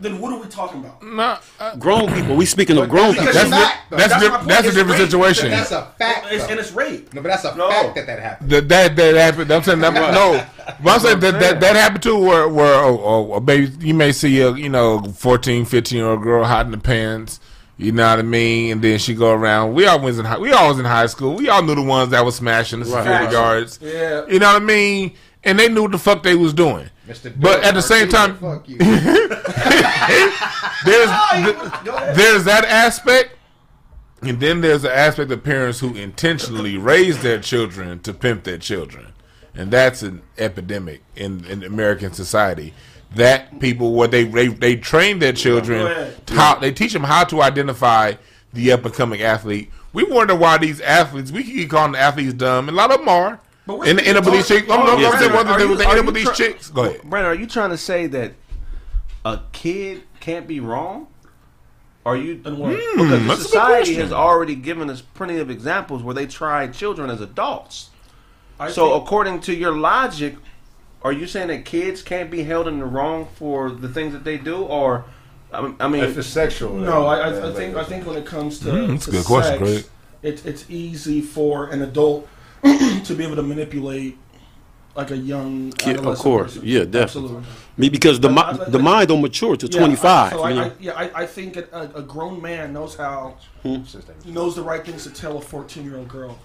[SPEAKER 8] Then what are we talking about?
[SPEAKER 3] Nah, uh,
[SPEAKER 1] grown people. We speaking of grown people.
[SPEAKER 3] that's
[SPEAKER 2] That's
[SPEAKER 3] di- that's
[SPEAKER 8] That's
[SPEAKER 3] di- that's a different
[SPEAKER 8] rape.
[SPEAKER 3] situation.
[SPEAKER 2] That's a fact.
[SPEAKER 8] It's, and it's rape.
[SPEAKER 2] No, but that's a
[SPEAKER 8] No.
[SPEAKER 2] fact that that happened.
[SPEAKER 3] That that that happened. I'm saying that, no. But I'm saying that, that that happened too. Where where oh, oh, a baby you may see a you know 14, 15 year old girl hot in the pants. You know what I mean? And then she go around. We all always in high, we always in high school. We all knew the ones that was smashing the security
[SPEAKER 8] Right.
[SPEAKER 3] guards.
[SPEAKER 8] Yeah.
[SPEAKER 3] You know what I mean? And they knew what the fuck they was doing.
[SPEAKER 2] Mr.
[SPEAKER 3] But at the same time,
[SPEAKER 2] fuck you.
[SPEAKER 3] there's there's that aspect, And then there's the aspect of parents who intentionally raise their children to pimp their children. And that's an epidemic in, in American society. That people, what they, they they train their children,
[SPEAKER 8] ahead.
[SPEAKER 3] how they teach them how to identify the up and coming athlete. We wonder why these athletes, we keep calling the athletes dumb, and a lot of them are.
[SPEAKER 8] But we're
[SPEAKER 3] In the end up with these chicks, I'm, I'm,
[SPEAKER 8] Yeah.
[SPEAKER 3] I'm saying whether
[SPEAKER 6] Are
[SPEAKER 3] they
[SPEAKER 6] you-
[SPEAKER 3] they
[SPEAKER 6] are
[SPEAKER 3] end up
[SPEAKER 6] you
[SPEAKER 3] with these chicks. Go ahead.
[SPEAKER 6] Brandon, are you trying to say that a kid can't be wrong? Are you
[SPEAKER 8] And what?
[SPEAKER 6] because
[SPEAKER 3] Hmm,
[SPEAKER 6] the society has already given us plenty of examples where they tried children as adults.
[SPEAKER 8] I
[SPEAKER 6] so,
[SPEAKER 8] think-
[SPEAKER 6] according to your logic, are you saying that kids can't be held in the wrong for the things that they do, or I mean,
[SPEAKER 2] If it's sexual.
[SPEAKER 8] No, I, I,
[SPEAKER 2] then-
[SPEAKER 8] I think I think when it comes to,
[SPEAKER 3] Mm, that's a
[SPEAKER 8] to
[SPEAKER 3] good question,
[SPEAKER 8] sex,
[SPEAKER 3] Craig.
[SPEAKER 8] It's it's easy for an adult to be able to manipulate like a young
[SPEAKER 1] Kid, of course.
[SPEAKER 8] person.
[SPEAKER 1] Yeah, definitely.
[SPEAKER 8] Absolutely.
[SPEAKER 1] Me because the
[SPEAKER 8] I-
[SPEAKER 1] mi-
[SPEAKER 8] I- I-
[SPEAKER 1] the mind don't mature to
[SPEAKER 8] Yeah,
[SPEAKER 1] twenty five.
[SPEAKER 8] I, so I, I, yeah, I, I think a, a, a grown man knows how
[SPEAKER 1] Hmm.
[SPEAKER 8] knows the right things to tell a fourteen year old girl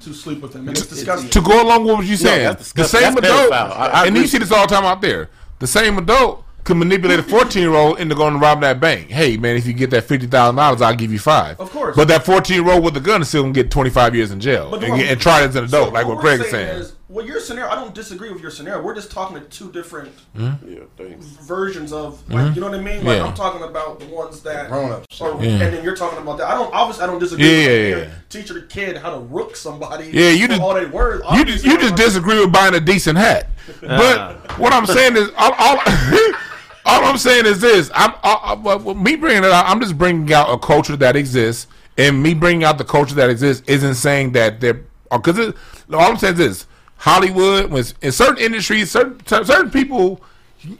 [SPEAKER 8] to sleep with him, and it's disgusting.
[SPEAKER 3] to go along with what you're saying,
[SPEAKER 1] that's
[SPEAKER 3] the same
[SPEAKER 1] That's
[SPEAKER 3] adult.
[SPEAKER 1] I- I
[SPEAKER 3] and you see this all the time out there. The same adult could manipulate a fourteen year old into going to rob that bank. Hey man, if you get that fifty thousand dollars, I'll give you five.
[SPEAKER 8] Of course.
[SPEAKER 3] but that fourteen year old with a gun is still gonna get twenty five years in jail
[SPEAKER 8] But
[SPEAKER 3] and,
[SPEAKER 8] one-
[SPEAKER 3] get- and try it as an adult,
[SPEAKER 8] So
[SPEAKER 3] like what
[SPEAKER 8] we're
[SPEAKER 3] Craig is saying.
[SPEAKER 8] Is, well, your scenario, I don't disagree with your scenario. We're just talking to two different hmm?
[SPEAKER 1] Yeah, thanks.
[SPEAKER 8] versions of, like, hmm? you know what I mean? Like,
[SPEAKER 3] Yeah.
[SPEAKER 8] I'm talking about the ones that
[SPEAKER 2] Grown-ups.
[SPEAKER 3] Yeah.
[SPEAKER 8] and then you're talking about that. I don't obviously I don't disagree.
[SPEAKER 3] Yeah,
[SPEAKER 8] with
[SPEAKER 3] yeah, yeah.
[SPEAKER 8] Teaching a kid how to rook somebody.
[SPEAKER 3] Yeah, you
[SPEAKER 8] for
[SPEAKER 3] just-
[SPEAKER 8] all they words.
[SPEAKER 3] You just, you just disagree with buying a decent hat. But what I'm saying is, all, all, all I'm saying is this: I'm I, I, me bringing it out. I'm just bringing out a culture that exists, and me bringing out the culture that exists isn't saying that they're uh, because all I'm saying is this: Hollywood was in certain industries, certain certain people.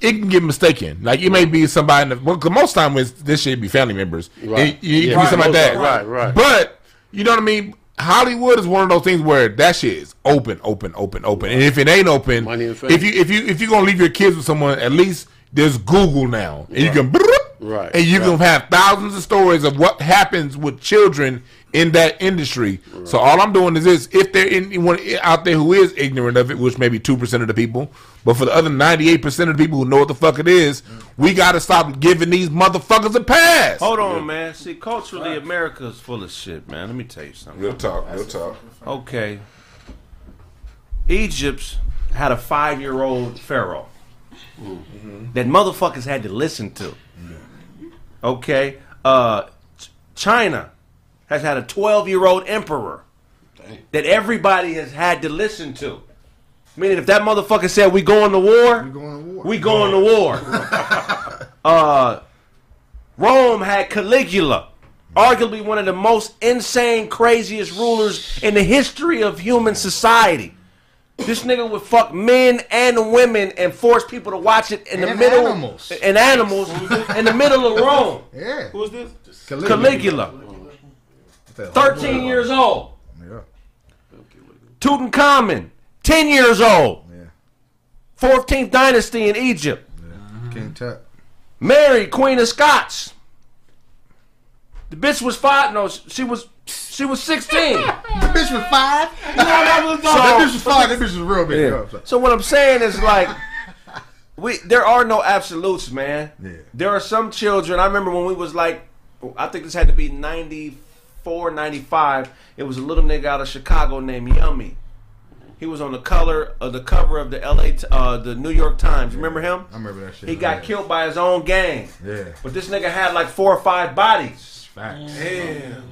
[SPEAKER 3] It can get mistaken. Like it may be somebody. In the, well, 'cause most time with this shit be family members.
[SPEAKER 1] Right.
[SPEAKER 3] It, you, you
[SPEAKER 1] Yeah.
[SPEAKER 3] can be something like that.
[SPEAKER 1] Right, right.
[SPEAKER 3] But you know what I mean. Hollywood is one of those things where that shit is open, open, open, open. And if it ain't open,
[SPEAKER 1] Money and fame.
[SPEAKER 3] if you if you if you're gonna leave your kids with someone, at least there's Google now, and you can
[SPEAKER 1] Right,
[SPEAKER 3] and you can have thousands of stories of what happens with children in that industry. So all I'm doing is this: if there anyone out there who is ignorant of it, which maybe two percent of the people, but for the other 98 percent of the people who know what the fuck it is, we got to stop giving these motherfuckers a pass.
[SPEAKER 6] hold on, man. See, culturally, America's full of shit, man. Let me tell you something.
[SPEAKER 3] Real talk, real talk.
[SPEAKER 6] Okay. Egypt had a five year old pharaoh that motherfuckers had to listen to. Okay. Uh, Ch- China has had a 12 year old emperor that everybody has had to listen to. Meaning, if that motherfucker said, We going to war,
[SPEAKER 2] We going to war.
[SPEAKER 6] we going to war. uh, Rome had Caligula, arguably one of the most insane, craziest rulers in the history of human society. This nigga would fuck men and women and force people to watch it in the middle
[SPEAKER 2] animals.
[SPEAKER 6] and animals in the middle of Rome.
[SPEAKER 2] Yeah.
[SPEAKER 12] Who's this?
[SPEAKER 6] Caligula, thirteen years old.
[SPEAKER 2] Yeah.
[SPEAKER 6] Tutankhamun, ten years old.
[SPEAKER 2] Yeah.
[SPEAKER 6] Fourteenth dynasty in Egypt.
[SPEAKER 2] King Tut.
[SPEAKER 6] Mary, Queen of Scots. The bitch was five. No, she was she was sixteen.
[SPEAKER 2] The bitch was five. that bitch was five. That bitch was real big.
[SPEAKER 6] Yeah. So what I'm saying is like we there are no absolutes, man.
[SPEAKER 2] Yeah.
[SPEAKER 6] There are some children. I remember when we was like I think this had to be 94, 95. It was a little nigga out of Chicago named Yummy. He was on the color of the cover of the LA t- uh, the New York Times. Remember him?
[SPEAKER 2] I remember that shit.
[SPEAKER 6] He got
[SPEAKER 2] Yeah.
[SPEAKER 6] killed by his own gang.
[SPEAKER 2] Yeah.
[SPEAKER 6] But this nigga had like four or five bodies.
[SPEAKER 2] Facts.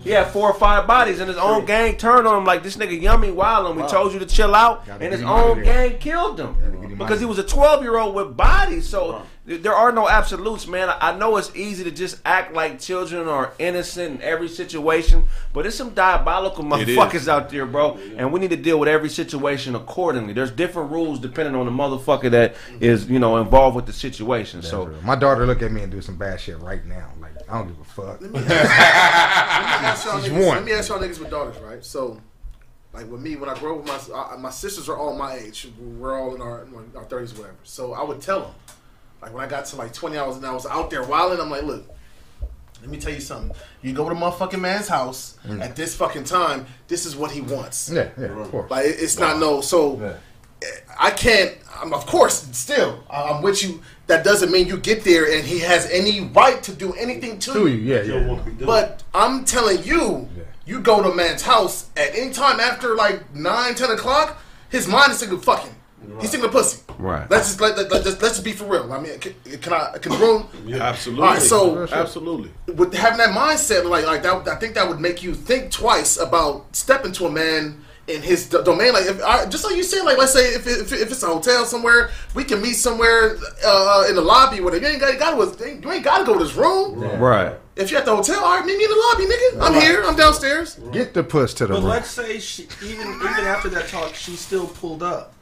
[SPEAKER 6] He had four or five bodies, and his own gang turned on him like this nigga Yummy Wild, and we told you to chill out,
[SPEAKER 2] Gotta
[SPEAKER 6] and his
[SPEAKER 2] get him out of
[SPEAKER 6] own gang killed him
[SPEAKER 2] him
[SPEAKER 6] because he was a twelve year old with bodies. So th- there are no absolutes, man. I I know it's easy to just act like children are innocent in every situation, but there's some diabolical motherfuckers out there, bro, and we need to deal with every situation accordingly. There's different rules depending on the motherfucker that is, you know, involved with the situation. So.
[SPEAKER 2] my daughter look at me and do some bad shit right now. Like I don't give a fuck.
[SPEAKER 7] Let me ask y'all niggas,
[SPEAKER 2] one.
[SPEAKER 7] let me ask y'all niggas with daughters, right? So, like with me, when I grow up with my uh, my sisters are all my age. We're all in our in our thirties, whatever. So I would tell them, like when I got to like twenty hours and I was out there wilding, I'm like, look. Let me tell you something. You go to the motherfucking man's house mm. at this fucking time. This is what he wants.
[SPEAKER 2] Yeah, yeah, of course.
[SPEAKER 7] Like it- it's not no. So
[SPEAKER 2] Yeah.
[SPEAKER 7] I can't. I'm, of course, still, I'm with you. That doesn't mean you get there and he has any right to do anything to,
[SPEAKER 2] To
[SPEAKER 7] you.
[SPEAKER 2] you, yeah, yeah.
[SPEAKER 7] But I'm telling you, you go to a man's house at any time after like 9, 10 o'clock, his mind is thinking fucking. He's thinking of pussy.
[SPEAKER 6] Right.
[SPEAKER 7] Let's just let, let, let's just let's just be for real. I mean, can, can I can the room?
[SPEAKER 4] Absolutely.
[SPEAKER 7] All right, so
[SPEAKER 4] absolutely.
[SPEAKER 7] with having that mindset, like like that, I think that would make you think twice about stepping to a man in his d- domain. Like, if, I, just like you said, like let's say if, if, if it's a hotel somewhere, we can meet somewhere uh, in the lobby with it. You ain't got, got to you ain't got to go to his room.
[SPEAKER 6] Right.
[SPEAKER 7] If you're at the hotel, all right, meet me in the lobby, nigga. I'm here. I'm downstairs.
[SPEAKER 2] Get the puss to the
[SPEAKER 8] But
[SPEAKER 2] room.
[SPEAKER 8] let's say she even even after that talk, she still pulled up.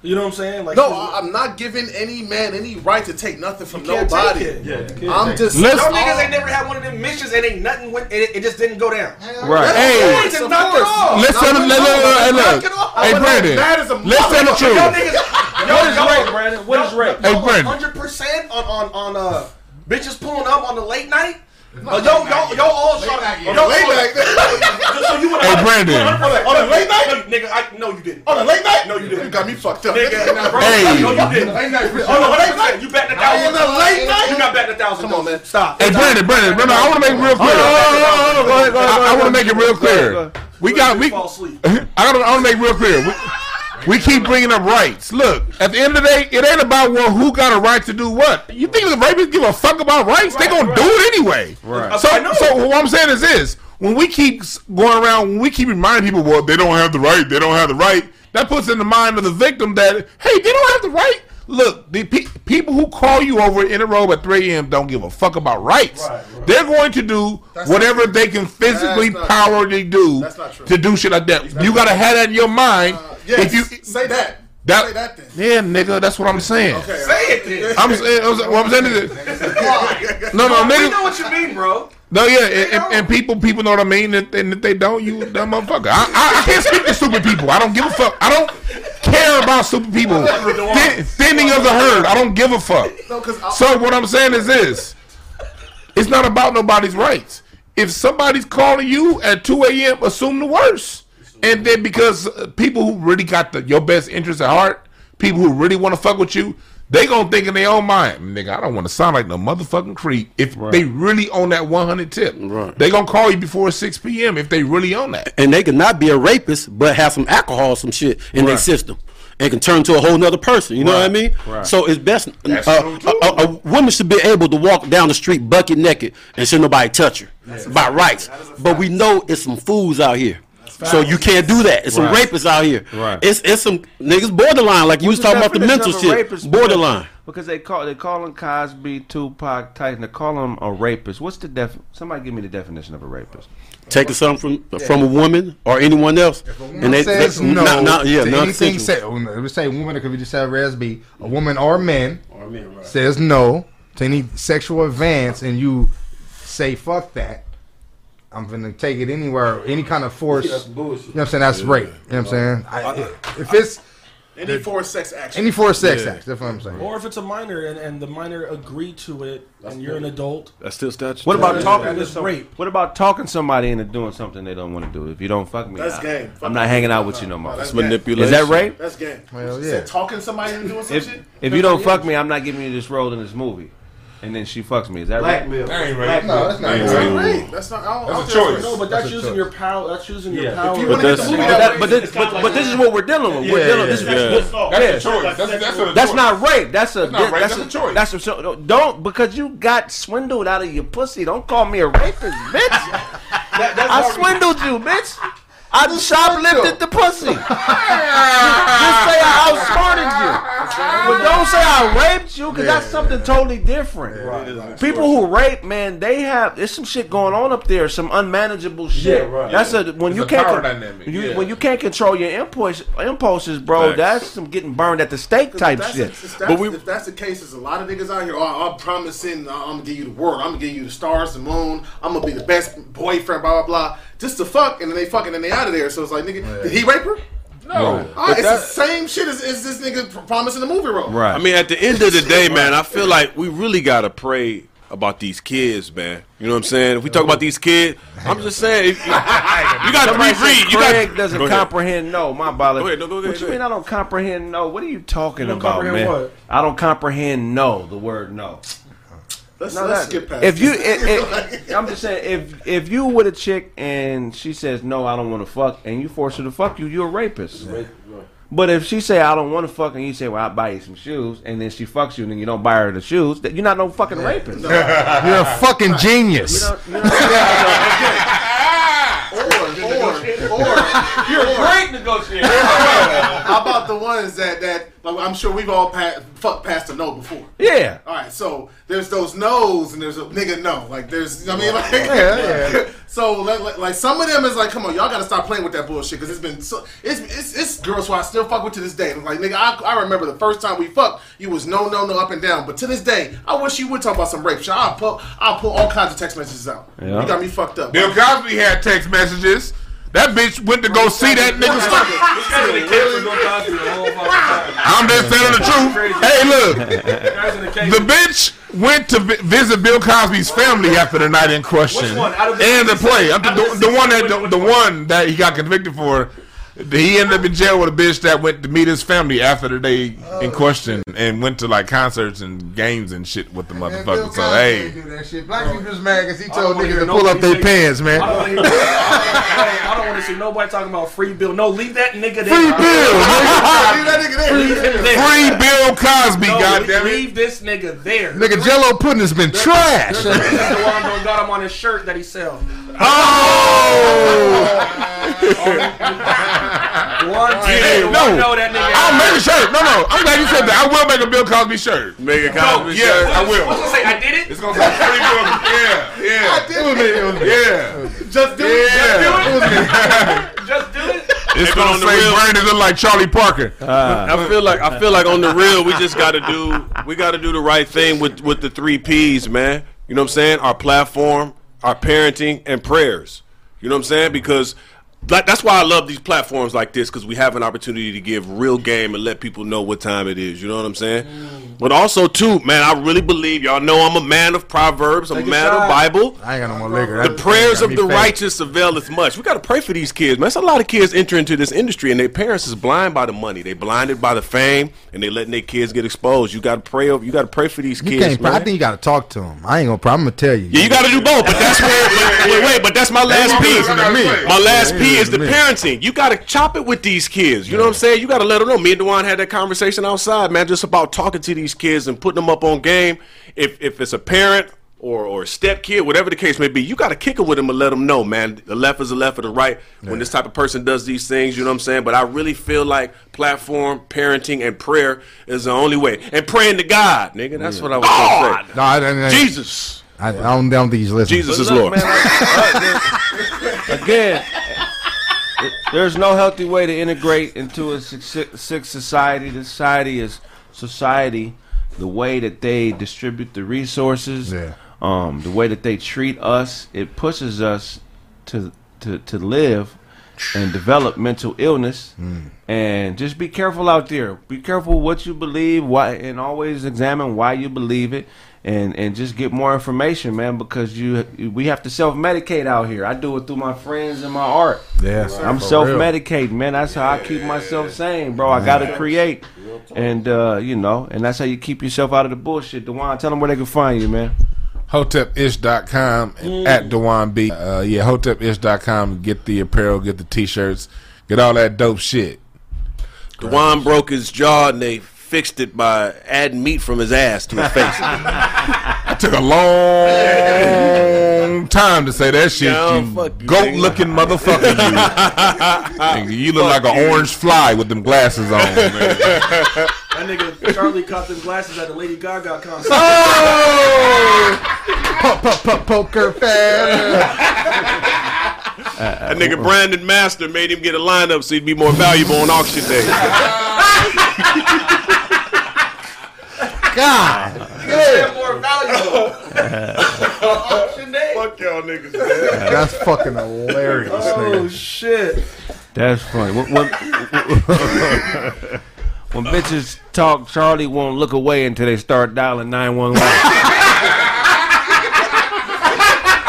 [SPEAKER 8] You know what I'm saying? Like
[SPEAKER 7] No, I, I'm not giving any man any right to take nothing from
[SPEAKER 8] You can't
[SPEAKER 7] nobody.
[SPEAKER 8] take it. Yeah,
[SPEAKER 7] I'm just.
[SPEAKER 3] Let's-
[SPEAKER 8] Y'all
[SPEAKER 7] all-
[SPEAKER 8] niggas ain't never had one of them missions and ain't nothing went. It, it just didn't go down.
[SPEAKER 6] Right.
[SPEAKER 3] Hey,
[SPEAKER 8] It's
[SPEAKER 7] of
[SPEAKER 8] knock it
[SPEAKER 7] course.
[SPEAKER 8] off.
[SPEAKER 3] let's tell them.
[SPEAKER 8] Knock
[SPEAKER 3] look. Hey, Brandon.
[SPEAKER 7] mad as a
[SPEAKER 3] Let's tell the truth.
[SPEAKER 8] Y'all niggas. Y'all,
[SPEAKER 6] What is
[SPEAKER 8] y'all,
[SPEAKER 6] rape, Brandon? What is rape?
[SPEAKER 3] Hey, Brandon.
[SPEAKER 8] Hundred percent on on on uh bitches pulling up on the late night. Yo, yo, yo, all shot.
[SPEAKER 7] On the late night.
[SPEAKER 8] Just so you wanna-
[SPEAKER 3] Hey, Brandon.
[SPEAKER 8] On the-
[SPEAKER 7] late night?
[SPEAKER 8] Nigga, I no, you didn't.
[SPEAKER 7] On the late night?
[SPEAKER 8] No, you didn't.
[SPEAKER 7] You got me fucked up.
[SPEAKER 8] Nigga, bro,
[SPEAKER 3] Hey.
[SPEAKER 8] no, you didn't.
[SPEAKER 7] Late night.
[SPEAKER 8] On the late night, you bet a thousand.
[SPEAKER 7] On the late night?
[SPEAKER 8] You got bet a thousand.
[SPEAKER 7] Come on, man.
[SPEAKER 8] Stop.
[SPEAKER 3] Hey, Brandon, Brandon, Brandon, I want to make it real clear. I, want to make it real clear. We got we. I gotta, I want to make it real clear. We, keep bringing up rights. Look, at the end of the day, it ain't about well who got a right to do what. You think the rapists give a fuck about rights? they gonna do it anyway.
[SPEAKER 6] Right.
[SPEAKER 3] So, so what I'm saying is this: when we keep going around, when we keep reminding people, well, they don't have the right, they don't have the right. That puts in the mind of the victim that hey, they don't have the right. Look, the pe- people who call you over in a robe at 3 a.m. don't give a fuck about rights. They're going to do
[SPEAKER 7] That's
[SPEAKER 3] whatever they can physically
[SPEAKER 7] That's not
[SPEAKER 3] power they do
[SPEAKER 7] That's not true.
[SPEAKER 3] to do shit like that. you gotta have that in your mind.
[SPEAKER 7] Uh, Yes.
[SPEAKER 3] If you
[SPEAKER 7] say that.
[SPEAKER 3] that,
[SPEAKER 7] say that then.
[SPEAKER 3] yeah, nigga, that's what I'm saying.
[SPEAKER 7] Okay,
[SPEAKER 8] Say it then.
[SPEAKER 3] I'm saying, I'm what I'm saying is,
[SPEAKER 7] Why?
[SPEAKER 3] no, no,
[SPEAKER 8] We
[SPEAKER 3] nigga,
[SPEAKER 8] know what you mean, bro.
[SPEAKER 3] No, yeah, and, and, and people, people know what I mean, and, and if they don't, you dumb motherfucker. I, I, I can't speak to stupid people. I don't give a fuck. I don't care about stupid people. Thin, thinning of the herd. I don't give a fuck.
[SPEAKER 7] No, 'cause I-
[SPEAKER 3] So what I'm saying is this: it's not about nobody's rights. If somebody's calling you at 2 a.m., assume the worst. And then because uh, people who really got the, your best interest at heart, people who really want to fuck with you, they gonna think in their own mind, nigga, I don't want to sound like no motherfucking creep. If they really own that 100 tip,
[SPEAKER 1] Right.
[SPEAKER 3] they gonna call you before 6 p.m. if they really own that.
[SPEAKER 1] and they can not be a rapist, but have some alcohol, some shit in their system, and can turn to a whole nother person. You know what I mean?
[SPEAKER 6] Right.
[SPEAKER 1] So it's best. Uh,
[SPEAKER 3] true,
[SPEAKER 1] a, a, a woman should be able to walk down the street bucket naked and should nobody touch her by rights. But we know it's some fools out here. So you can't do that. It's some
[SPEAKER 6] Right.
[SPEAKER 1] rapists out here.
[SPEAKER 6] Right.
[SPEAKER 1] It's it's some niggas borderline, like you was talking about the mental
[SPEAKER 6] definition of a
[SPEAKER 1] shit. Borderline.
[SPEAKER 6] Because, because they call they calling Cosby, Tupac, Tyson. They call him a rapist. What's the def? Somebody give me the definition of a rapist.
[SPEAKER 1] Taking something from from a woman or anyone else, and they, they
[SPEAKER 2] says no
[SPEAKER 1] not, not, yeah,
[SPEAKER 2] to anything said. Let me say oh, woman. It could be just say as be a woman or man says no to any sexual advance, and you say fuck that. I'm gonna take it anywhere, any kind of force. You know what I'm saying? That's rape. You know what I'm saying? I, if it's
[SPEAKER 7] Any forced sex action.
[SPEAKER 2] any forced sex act, that's what I'm saying.
[SPEAKER 8] Or if it's a minor and, and the minor agreed to it, and you're an adult.
[SPEAKER 4] That's still statute.
[SPEAKER 6] What about talking
[SPEAKER 8] that
[SPEAKER 6] to
[SPEAKER 8] rape.
[SPEAKER 6] What about talking somebody into doing something they don't want to do? If you don't fuck me,
[SPEAKER 7] That's
[SPEAKER 6] I,
[SPEAKER 7] game.
[SPEAKER 6] I'm not hanging out with you no more.
[SPEAKER 7] That's
[SPEAKER 4] manipulation?
[SPEAKER 6] Is that rape?
[SPEAKER 7] That's game.
[SPEAKER 2] Well, yeah.
[SPEAKER 7] talking somebody and doing some
[SPEAKER 6] If
[SPEAKER 7] shit.
[SPEAKER 6] if you don't fuck me, I'm not giving you this role in this movie. And then she fucks me. Is that rape?
[SPEAKER 13] Blackmail.
[SPEAKER 3] That ain't right.
[SPEAKER 2] No, that's not
[SPEAKER 3] Ain't
[SPEAKER 7] That's
[SPEAKER 2] right.
[SPEAKER 7] not
[SPEAKER 3] right.
[SPEAKER 7] rape. That's not. I don't,
[SPEAKER 3] That's
[SPEAKER 7] I
[SPEAKER 3] a
[SPEAKER 7] don't
[SPEAKER 3] choice.
[SPEAKER 8] No, but that's, using
[SPEAKER 2] a
[SPEAKER 8] your power. That's using your
[SPEAKER 13] Yeah.
[SPEAKER 8] power.
[SPEAKER 7] If you
[SPEAKER 4] But
[SPEAKER 7] want to get the
[SPEAKER 4] that's-
[SPEAKER 7] movie
[SPEAKER 6] But,
[SPEAKER 7] that
[SPEAKER 6] that, but, this, but, but this is what we're dealing with. We're
[SPEAKER 2] Yeah,
[SPEAKER 6] dealing,
[SPEAKER 2] yeah,
[SPEAKER 6] this is,
[SPEAKER 4] yeah.
[SPEAKER 6] what-
[SPEAKER 3] That's
[SPEAKER 6] yeah.
[SPEAKER 3] a choice. That's, that's, a
[SPEAKER 6] That's
[SPEAKER 3] choice.
[SPEAKER 6] not rape. That's a
[SPEAKER 3] not rape,
[SPEAKER 6] that's,
[SPEAKER 3] that's a choice.
[SPEAKER 6] That's a so- don't because you got swindled out of your pussy. Don't call me a rapist, bitch. I swindled you, bitch. I shoplifted the pussy. just, just say I outsmarted you, but don't say I raped you because that's something totally different. People who rape, man, they have there's some shit going on up there, some unmanageable shit.
[SPEAKER 13] Yeah, right.
[SPEAKER 6] That's a when
[SPEAKER 3] It's
[SPEAKER 6] you
[SPEAKER 3] a
[SPEAKER 6] can't
[SPEAKER 3] power
[SPEAKER 6] con-
[SPEAKER 3] dynamic,
[SPEAKER 6] you,
[SPEAKER 3] yeah.
[SPEAKER 6] when you can't control your impulse impulses, bro.
[SPEAKER 4] Facts.
[SPEAKER 6] That's some getting burned at the stake type
[SPEAKER 7] that's
[SPEAKER 6] shit.
[SPEAKER 7] if that's,
[SPEAKER 4] But we-
[SPEAKER 7] if that's the case, there's a lot of niggas out here. Oh, I'm promising. uh, I'm gonna give you the world. I'm gonna give you the stars, the moon. I'm gonna be the best boyfriend. Blah blah blah. Just to fuck, and then they fucking and they out of there. So it's like, nigga, did he rape her?
[SPEAKER 3] No.
[SPEAKER 7] All right, ah, it's the same shit as, as this nigga pr- promising the movie role.
[SPEAKER 6] Right.
[SPEAKER 4] I mean, at the end of the day, man, I feel like we really gotta pray about these kids, man. You know what I'm saying? If we talk about these kids, I'm just saying if you, you got to
[SPEAKER 6] Somebody said
[SPEAKER 4] reread. You
[SPEAKER 6] Craig
[SPEAKER 4] got
[SPEAKER 6] doesn't
[SPEAKER 4] Go
[SPEAKER 6] comprehend no. My bother.
[SPEAKER 4] Go ahead, no, go ahead,
[SPEAKER 6] What
[SPEAKER 4] go
[SPEAKER 6] you mean. I don't comprehend no? What are you talking
[SPEAKER 8] don't
[SPEAKER 6] about, man?
[SPEAKER 8] what?
[SPEAKER 6] I don't comprehend no. The word no.
[SPEAKER 7] Let's,
[SPEAKER 6] No,
[SPEAKER 7] let's skip past.
[SPEAKER 6] if you,
[SPEAKER 7] this.
[SPEAKER 6] if, if, I'm just saying, if if you with a chick and she says no, I don't want to fuck, and you force her to fuck you, you're a rapist. But if she say I don't want to fuck, and you say, well, I'll buy you some shoes, and then she fucks you, and then you don't buy her the shoes, that you're not no fucking rapist.
[SPEAKER 2] You're a fucking genius.
[SPEAKER 6] You know, you know,
[SPEAKER 7] or, or, or,
[SPEAKER 6] you're a great negotiator.
[SPEAKER 7] How about the ones that that like, I'm sure we've all pa- fucked past a no before.
[SPEAKER 6] yeah.
[SPEAKER 7] All right, so there's those no's and there's a nigga no. Like there's, I mean, like,
[SPEAKER 2] yeah.
[SPEAKER 7] so like, like, like some of them is like, come on, y'all gotta stop playing with that bullshit because it's been so it's, it's it's girls who I still fuck with to this day. Like nigga, I, I remember the first time we fucked, you was no no no up and down, but to this day, I wish you would talk about some rape shit. I'll pull I'll pull all kinds of text messages out.
[SPEAKER 6] Yeah.
[SPEAKER 7] You got me fucked up.
[SPEAKER 3] Bill Cosby had text messages. That bitch went to go see that nigga. stuff. I'm just telling the truth. Hey, look. The bitch went to visit Bill Cosby's family after the night in question.
[SPEAKER 8] Which one? Out of the
[SPEAKER 3] and the play. I'm the,
[SPEAKER 8] the
[SPEAKER 3] the one that the, the one that he got convicted for. He ended up in jail with a bitch that went to meet his family after the day in question and went to like concerts and games and shit with the
[SPEAKER 2] Man, Bill
[SPEAKER 3] motherfucker. So
[SPEAKER 2] Cosby
[SPEAKER 3] hey,
[SPEAKER 2] do that shit. Black people just mad because he told niggas to pull up their
[SPEAKER 8] say-
[SPEAKER 2] pants, man.
[SPEAKER 8] I don't, wanna don't want to see nobody talking about free bill. No, leave that nigga there.
[SPEAKER 2] Free Bill. nigga. Leave that nigga there.
[SPEAKER 8] Leave him there.
[SPEAKER 3] free Bill Cosby,
[SPEAKER 8] No,
[SPEAKER 3] goddamn it.
[SPEAKER 8] leave this nigga there.
[SPEAKER 2] Nigga, Jello pudding has been trash.
[SPEAKER 8] The one don't got him on his shirt that he sell. One,
[SPEAKER 3] Hey,
[SPEAKER 8] two,
[SPEAKER 3] no.
[SPEAKER 8] know that nigga.
[SPEAKER 3] I'll make a shirt. No, no. I'm glad you said that. I will make a Bill Cosby shirt.
[SPEAKER 4] Make a
[SPEAKER 3] No,
[SPEAKER 4] Cosby
[SPEAKER 3] yeah,
[SPEAKER 4] shirt.
[SPEAKER 3] I will.
[SPEAKER 8] What's gonna say? I did it.
[SPEAKER 3] It's gonna say free Bill. Yeah, yeah,
[SPEAKER 2] It was me, it was me.
[SPEAKER 3] yeah.
[SPEAKER 7] Just do it.
[SPEAKER 3] Yeah.
[SPEAKER 8] Just do it.
[SPEAKER 3] It's
[SPEAKER 4] Hey, but
[SPEAKER 3] gonna
[SPEAKER 4] on the
[SPEAKER 3] say
[SPEAKER 4] real-
[SPEAKER 3] Brandon look like Charlie Parker.
[SPEAKER 4] Uh, I feel like I feel like on the real, we just got to do we got to do the right thing with with the three P's, man. You know what I'm saying? Our platform, our parenting, and prayers. You know what I'm saying? Because that, that's why I love these platforms like this because we have an opportunity to give real game and let people know what time it is. You know what I'm saying? Mm. But also too, man, I really believe y'all know I'm a man of proverbs. I'm a
[SPEAKER 8] Take a
[SPEAKER 4] man of. Bible.
[SPEAKER 2] I ain't got no more liquor.
[SPEAKER 4] The
[SPEAKER 2] That-
[SPEAKER 4] prayers of the
[SPEAKER 2] me fat.
[SPEAKER 4] righteous availeth much. We got to pray for these kids, man. There's a lot of kids enter into this industry, and their parents is blind by the money. They blinded by the fame, and they letting their kids get exposed. You got to pray. over You got to pray for these
[SPEAKER 2] You
[SPEAKER 4] kids,
[SPEAKER 2] can't.
[SPEAKER 4] man.
[SPEAKER 2] I think you got to talk to them. I ain't gonna. I'm gonna tell you.
[SPEAKER 4] yeah, you got to do both. But that's where. But, wait, wait, but that's my last
[SPEAKER 3] won't
[SPEAKER 4] P.
[SPEAKER 3] listen to me.
[SPEAKER 4] My last
[SPEAKER 2] Yeah, Yeah,
[SPEAKER 4] is the parenting. You got to chop it with these kids. You know what I'm saying? You got to let them know. Me and Dewan had that conversation outside, man, just about talking to these kids and putting them up on game. If if it's a parent or or a step kid, whatever the case may be, you got to kick it with them and let them know, man. The left is the left or the right. When this type of person does these things, you know what I'm saying. But I really feel like platform, parenting, and prayer is the only way. And praying to God, nigga. That's what I was gonna say.
[SPEAKER 2] No, I, I, I,
[SPEAKER 4] Jesus,
[SPEAKER 2] I, I don't, I don't think he's listening.
[SPEAKER 4] Jesus is
[SPEAKER 6] Look,
[SPEAKER 4] Lord.
[SPEAKER 6] man, I- I- again, there's no healthy way to integrate into a sick, society. The society is society. The way that they distribute the resources,
[SPEAKER 2] Yeah.
[SPEAKER 6] um, the way that they treat us, it pushes us to to to live and develop mental illness. And just be careful out there. Be careful what you believe, why, and always examine why you believe it, and and just get more information, man. Because you we have to self medicate out here. I do it through my friends and my art.
[SPEAKER 2] Yeah,
[SPEAKER 6] I'm self medicating, man. That's how I keep myself sane, bro. I gotta create, and uh, you know, and that's how you keep yourself out of the bullshit. Dewan, tell them where they can find you, man.
[SPEAKER 3] Hotepish.com and at Dewan B. Uh, yeah, Hotepish.com. Get the apparel, get the t-shirts, get all that dope shit.
[SPEAKER 4] Dewan broke his jaw and they fixed it by adding meat from his ass to his face.
[SPEAKER 3] It took a long time to say that shit.
[SPEAKER 4] Yeah,
[SPEAKER 3] you goat looking motherfucker. You. Nigga, you look like an orange fly with them glasses on. Man.
[SPEAKER 8] That nigga Charlie caught them glasses at the Lady Gaga concert. Oh!
[SPEAKER 2] Po- po- po- poker fan.
[SPEAKER 4] that nigga Brandon Master made him get a lineup so he'd be more valuable on auction day.
[SPEAKER 2] God,
[SPEAKER 8] more valuable.
[SPEAKER 4] Fuck y'all niggas, man.
[SPEAKER 2] that's fucking hilarious.
[SPEAKER 8] Oh
[SPEAKER 2] nigga.
[SPEAKER 8] shit!
[SPEAKER 6] That's funny. When, when, when bitches talk, Charlie won't look away until they start dialing 911.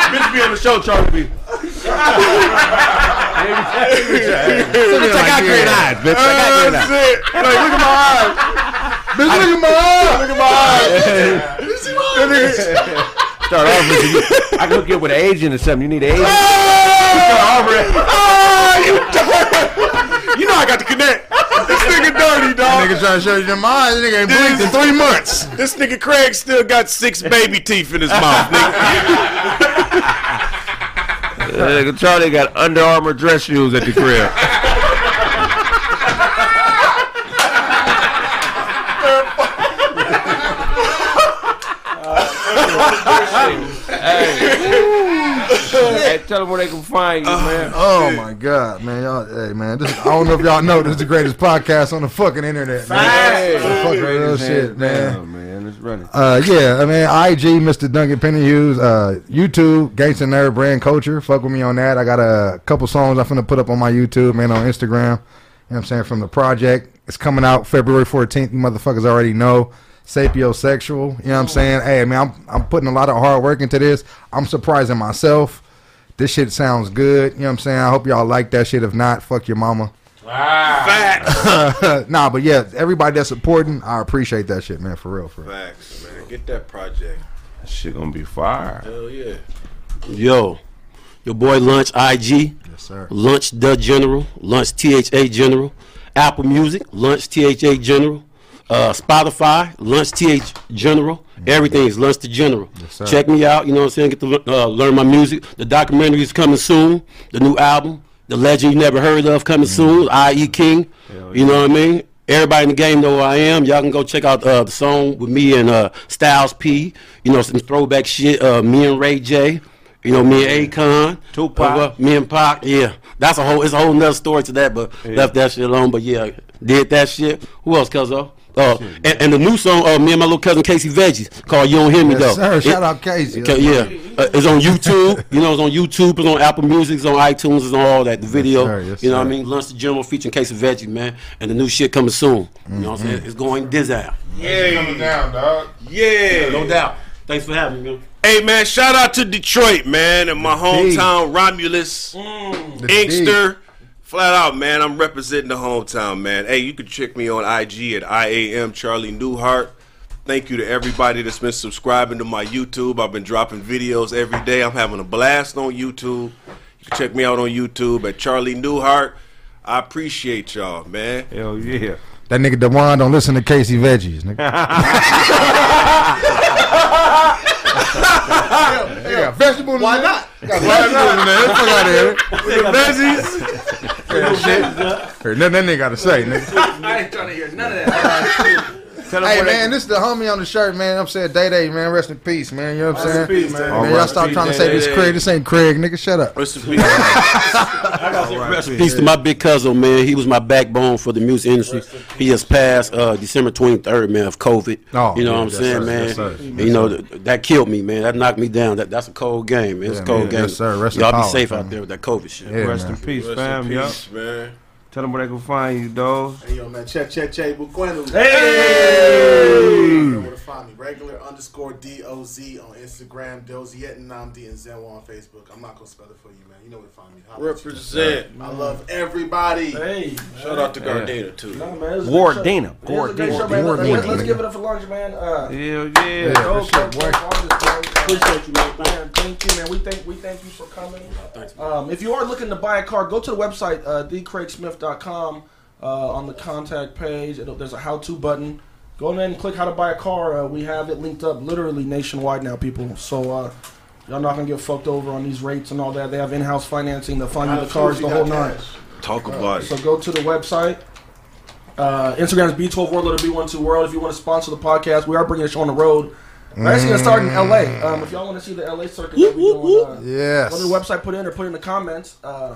[SPEAKER 5] Bitch be on the show, Charlie B.
[SPEAKER 1] I got great eyes, bitch. I got great oh, eyes.
[SPEAKER 3] Shit. Like, look at my eyes. Bitch, look at my eyes. Look at my eyes.
[SPEAKER 5] Start off with you. I can hook you up with an agent or something. You need an agent.
[SPEAKER 3] Ah, you dirty. You know I got to connect. This nigga dirty, dog.
[SPEAKER 2] Nigga trying to show you them eyes. Nigga ain't blinked in three months.
[SPEAKER 4] This nigga Craig still got six baby teeth in his mouth, nigga.
[SPEAKER 5] Nigga, Charlie got Under Armour dress shoes at the crib. hey, tell them where they can find you, man.
[SPEAKER 2] Oh my god, man, y'all, hey man, this, I don't know if y'all know this is the greatest podcast on the fucking internet, man.
[SPEAKER 5] Hey,
[SPEAKER 2] Fucking real shit, man.
[SPEAKER 5] Down, man, it's running.
[SPEAKER 2] Uh, yeah, I mean, IG, Mr. Duncan Penny Hughes, uh, YouTube, Gangsta Nerd Brand Culture. Fuck with me on that. I got a couple songs I'm finna put up on my YouTube, man, on Instagram. You know what I'm saying? From the project. It's coming out February 14th. You motherfuckers already know. Sapiosexual. You know what I'm saying? Hey, man, I'm, I'm putting a lot of hard work into this. I'm surprising myself. This shit sounds good. You know what I'm saying? I hope y'all like that shit. If not, fuck your mama.
[SPEAKER 4] Facts.
[SPEAKER 2] nah, but yeah, everybody that's supporting, I appreciate that shit, man, for real, for real.
[SPEAKER 4] Facts, man. Get that project.
[SPEAKER 5] That shit gonna be fire.
[SPEAKER 4] Hell yeah.
[SPEAKER 1] Yo, your boy Lunch IG,
[SPEAKER 2] Yes, sir.
[SPEAKER 1] Lunch the General, Lunch THA General, Apple Music, Lunch THA General, uh, Spotify, Lunch TH General. Everything is Lunch the General.
[SPEAKER 2] sir.
[SPEAKER 1] Check me out. You know what I'm saying? Get to uh, learn my music. The documentary is coming soon. The new album, The Legend You Never Heard of, coming soon. I.E. King. You know what I mean? Everybody in the game know who I am. Y'all can go check out uh, the song with me and uh, Styles P. You know, some throwback shit. Uh, me and Ray J. You know, me and Akon.
[SPEAKER 5] Tupac.
[SPEAKER 1] Uh, me and Pac. Yeah, that's a whole. It's a whole nother story to that, but left that shit alone. But yeah, did that shit. Who else, Cuzzo? Uh, and, and the new song, uh, me and my little cousin Casey Veggies, called "You Don't Hear Me
[SPEAKER 2] Yes,
[SPEAKER 1] Though."
[SPEAKER 2] sir. Shout
[SPEAKER 1] It-
[SPEAKER 2] out Casey.
[SPEAKER 1] Okay, yeah, uh, it's on YouTube. You know, it's on YouTube. It's on Apple Music. It's on iTunes. It's on all that. The video.
[SPEAKER 2] sir. Yes,
[SPEAKER 1] you know what I mean? Lunch the General featuring Casey Veggie, man. And the new shit coming soon. You know what I'm saying? It's going dizzle.
[SPEAKER 3] Yeah, coming down, dog.
[SPEAKER 4] Yeah.
[SPEAKER 1] No doubt. Thanks for having me. man.
[SPEAKER 4] Hey man, shout out to Detroit, man, and my hometown Romulus, Inkster. Flat out, man, I'm representing the hometown, man. Hey, you can check me on IG at IAM Charlie Newhart. Thank you to everybody that's been subscribing to my YouTube. I've been dropping videos every day. I'm having a blast on YouTube. You can check me out on YouTube at Charlie Newhart. I appreciate y'all, man.
[SPEAKER 5] Hell yeah.
[SPEAKER 2] That nigga Dewan don't listen to Casey Veggies. Nigga. yeah, vegetable. Why not? Got vegetables in there. Fuck out of here.
[SPEAKER 3] Veggies.
[SPEAKER 2] Yeah, shit. Heard nothing that nigga got to say, nigga.
[SPEAKER 8] I ain't trying to hear none of that.
[SPEAKER 5] Tell
[SPEAKER 2] Hey
[SPEAKER 5] where they
[SPEAKER 2] man, this is the homie on the shirt, man. I'm saying Day Day, man. Rest in peace, man. You know what I'm saying?
[SPEAKER 8] peace, man.
[SPEAKER 2] Man,
[SPEAKER 5] All
[SPEAKER 2] y'all
[SPEAKER 5] right.
[SPEAKER 2] stop trying to say this Craig. This ain't Craig, nigga. Shut up.
[SPEAKER 4] Rest in peace.
[SPEAKER 1] Rest in peace to my big cousin, man. He was my backbone for the music industry. He just passed uh, December 23rd, man, of COVID.
[SPEAKER 2] Oh,
[SPEAKER 1] you know
[SPEAKER 2] yeah,
[SPEAKER 1] what I'm
[SPEAKER 2] yes,
[SPEAKER 1] saying,
[SPEAKER 2] sir,
[SPEAKER 1] man?
[SPEAKER 2] yes, sir.
[SPEAKER 1] And, you know, th- that killed me, man. That knocked me down. That That's a cold game, man. It's
[SPEAKER 2] Yeah,
[SPEAKER 1] a cold
[SPEAKER 2] man.
[SPEAKER 1] game.
[SPEAKER 2] Yes, sir. Rest in
[SPEAKER 1] Y'all be
[SPEAKER 2] power,
[SPEAKER 1] safe
[SPEAKER 2] man.
[SPEAKER 1] out there with that COVID shit.
[SPEAKER 2] Yeah,
[SPEAKER 5] Rest
[SPEAKER 2] man.
[SPEAKER 5] in peace,
[SPEAKER 4] Rest
[SPEAKER 5] fam.
[SPEAKER 4] in
[SPEAKER 5] Yo.
[SPEAKER 4] peace, man.
[SPEAKER 5] Tell them where they can find you, dog.
[SPEAKER 7] Hey, yo, man, check, check, check. Bukwenu.
[SPEAKER 8] Hey!
[SPEAKER 7] You know where to find me. Regular underscore D-O-Z on Instagram. Doziet Namdi and Zenwa on Facebook. I'm not going to spell it for you, man. You know where to find me. Holla at you.
[SPEAKER 4] Represent.
[SPEAKER 7] I love everybody.
[SPEAKER 8] Hey,
[SPEAKER 4] Shout out to Gardena, too.
[SPEAKER 8] nah, man, it's a
[SPEAKER 5] Wardena.
[SPEAKER 8] good show. It's a good show,
[SPEAKER 5] Wardena.
[SPEAKER 2] Wardena,
[SPEAKER 8] Let's, let's give it up for lunch, man. Uh,
[SPEAKER 5] Hell yeah.
[SPEAKER 2] Yeah.
[SPEAKER 8] Go, go,
[SPEAKER 2] sure,
[SPEAKER 8] go,
[SPEAKER 2] boy.
[SPEAKER 8] artist. Appreciate you, man. Man, Thank you, man. We thank we thank you for coming. Um, if you are looking to buy a car, go to the website uh, dcraigsmith.com. Uh, on the contact page, it'll, there's a how-to button. Go in there and click how to buy a car. Uh, we have it linked up literally nationwide now, people. So uh, y'all not gonna get fucked over on these rates and all that. They have in-house financing. They'll find you the cars, the whole nine.
[SPEAKER 4] Talk about it.
[SPEAKER 8] So go to the website. Uh, Instagram is B12 World or B12 World. If you want to sponsor the podcast, we are bringing this show on the road. We're actually gonna start in LA. Um, if y'all want to see the LA circuit that we doing, uh,
[SPEAKER 2] Yes.
[SPEAKER 8] go to the website, put in or put in the comments. Uh,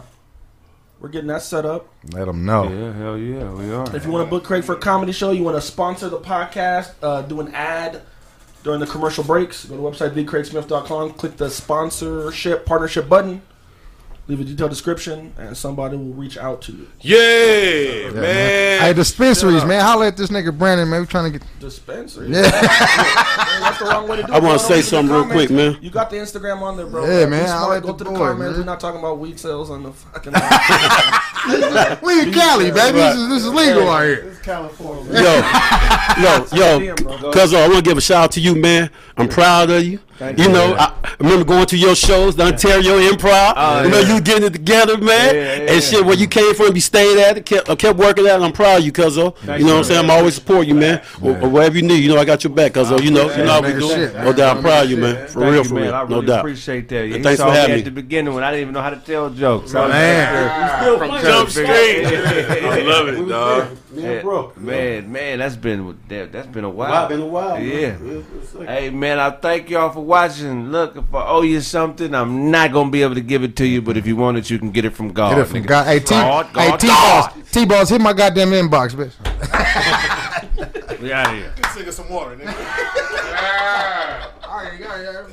[SPEAKER 8] we're getting that set up.
[SPEAKER 2] Let them know.
[SPEAKER 5] Yeah, hell yeah, we are.
[SPEAKER 8] If you want to book Craig for a comedy show, you want to sponsor the podcast, uh, do an ad during the commercial breaks, go to the website, thecraigsmith.com, click the sponsorship partnership button. Leave a detailed description, and somebody will reach out to you.
[SPEAKER 4] Yeah, man.
[SPEAKER 2] Hey, dispensaries, man. Holla at this nigga Brandon, man. We trying to get.
[SPEAKER 8] Dispensary.
[SPEAKER 2] Yeah.
[SPEAKER 8] Man, that's the wrong way to do it.
[SPEAKER 1] I wanna say something
[SPEAKER 8] the
[SPEAKER 1] real quick, man.
[SPEAKER 8] You got the Instagram on there, bro.
[SPEAKER 2] Yeah,
[SPEAKER 8] Be
[SPEAKER 2] man.
[SPEAKER 8] smart.
[SPEAKER 2] Holla at
[SPEAKER 8] Go
[SPEAKER 2] the
[SPEAKER 8] to the
[SPEAKER 2] boy,
[SPEAKER 8] comments.
[SPEAKER 2] man.
[SPEAKER 8] We're not talking about weed sales on the fucking.
[SPEAKER 2] We in Cali, baby. This is, this is legal out here.
[SPEAKER 7] It's California.
[SPEAKER 1] Yo, yo, yo,
[SPEAKER 8] DM,
[SPEAKER 1] cuz I want to give a shout out to you, man. I'm proud of you. You know, I I remember going to your shows, the Ontario Improv. Oh, you know, you getting it together, man.
[SPEAKER 6] Yeah, yeah,
[SPEAKER 1] and shit, where you came from, you stayed at it, kept, uh, kept working at it. I'm proud of you, cuz oh. You know what I'm saying? I'm always support you, man. Or, or wherever you need, you know, I got your back, cuz oh, You know, you know how we
[SPEAKER 2] man,
[SPEAKER 1] do.
[SPEAKER 2] shit,
[SPEAKER 1] No doubt, I'm proud of you, man. For real, for
[SPEAKER 6] man.
[SPEAKER 1] real. No doubt.
[SPEAKER 6] appreciate that. Yeah,
[SPEAKER 1] And
[SPEAKER 6] he
[SPEAKER 1] thanks
[SPEAKER 6] saw
[SPEAKER 1] for
[SPEAKER 6] me at the beginning when I didn't even know how to tell jokes. I was
[SPEAKER 2] Man.
[SPEAKER 4] From Jump Street. I love it, dog.
[SPEAKER 6] Yeah, man, man, that's been that, that's been a while.
[SPEAKER 1] Wow, been a while. man.
[SPEAKER 6] Yeah. Hey man, I thank y'all for watching. Look, if I owe you something, I'm not gonna be able to give it to you, but if you want it, you can get it from God.
[SPEAKER 2] Get it from
[SPEAKER 6] nigga.
[SPEAKER 2] God. Hey, T.
[SPEAKER 6] God,
[SPEAKER 2] Hey,
[SPEAKER 6] God,
[SPEAKER 2] T.
[SPEAKER 6] God.
[SPEAKER 2] Boss. T. Boss, hit my goddamn inbox, bitch.
[SPEAKER 6] We out of here.
[SPEAKER 3] This nigga some water, nigga.
[SPEAKER 2] All right, yeah, yeah. Something else,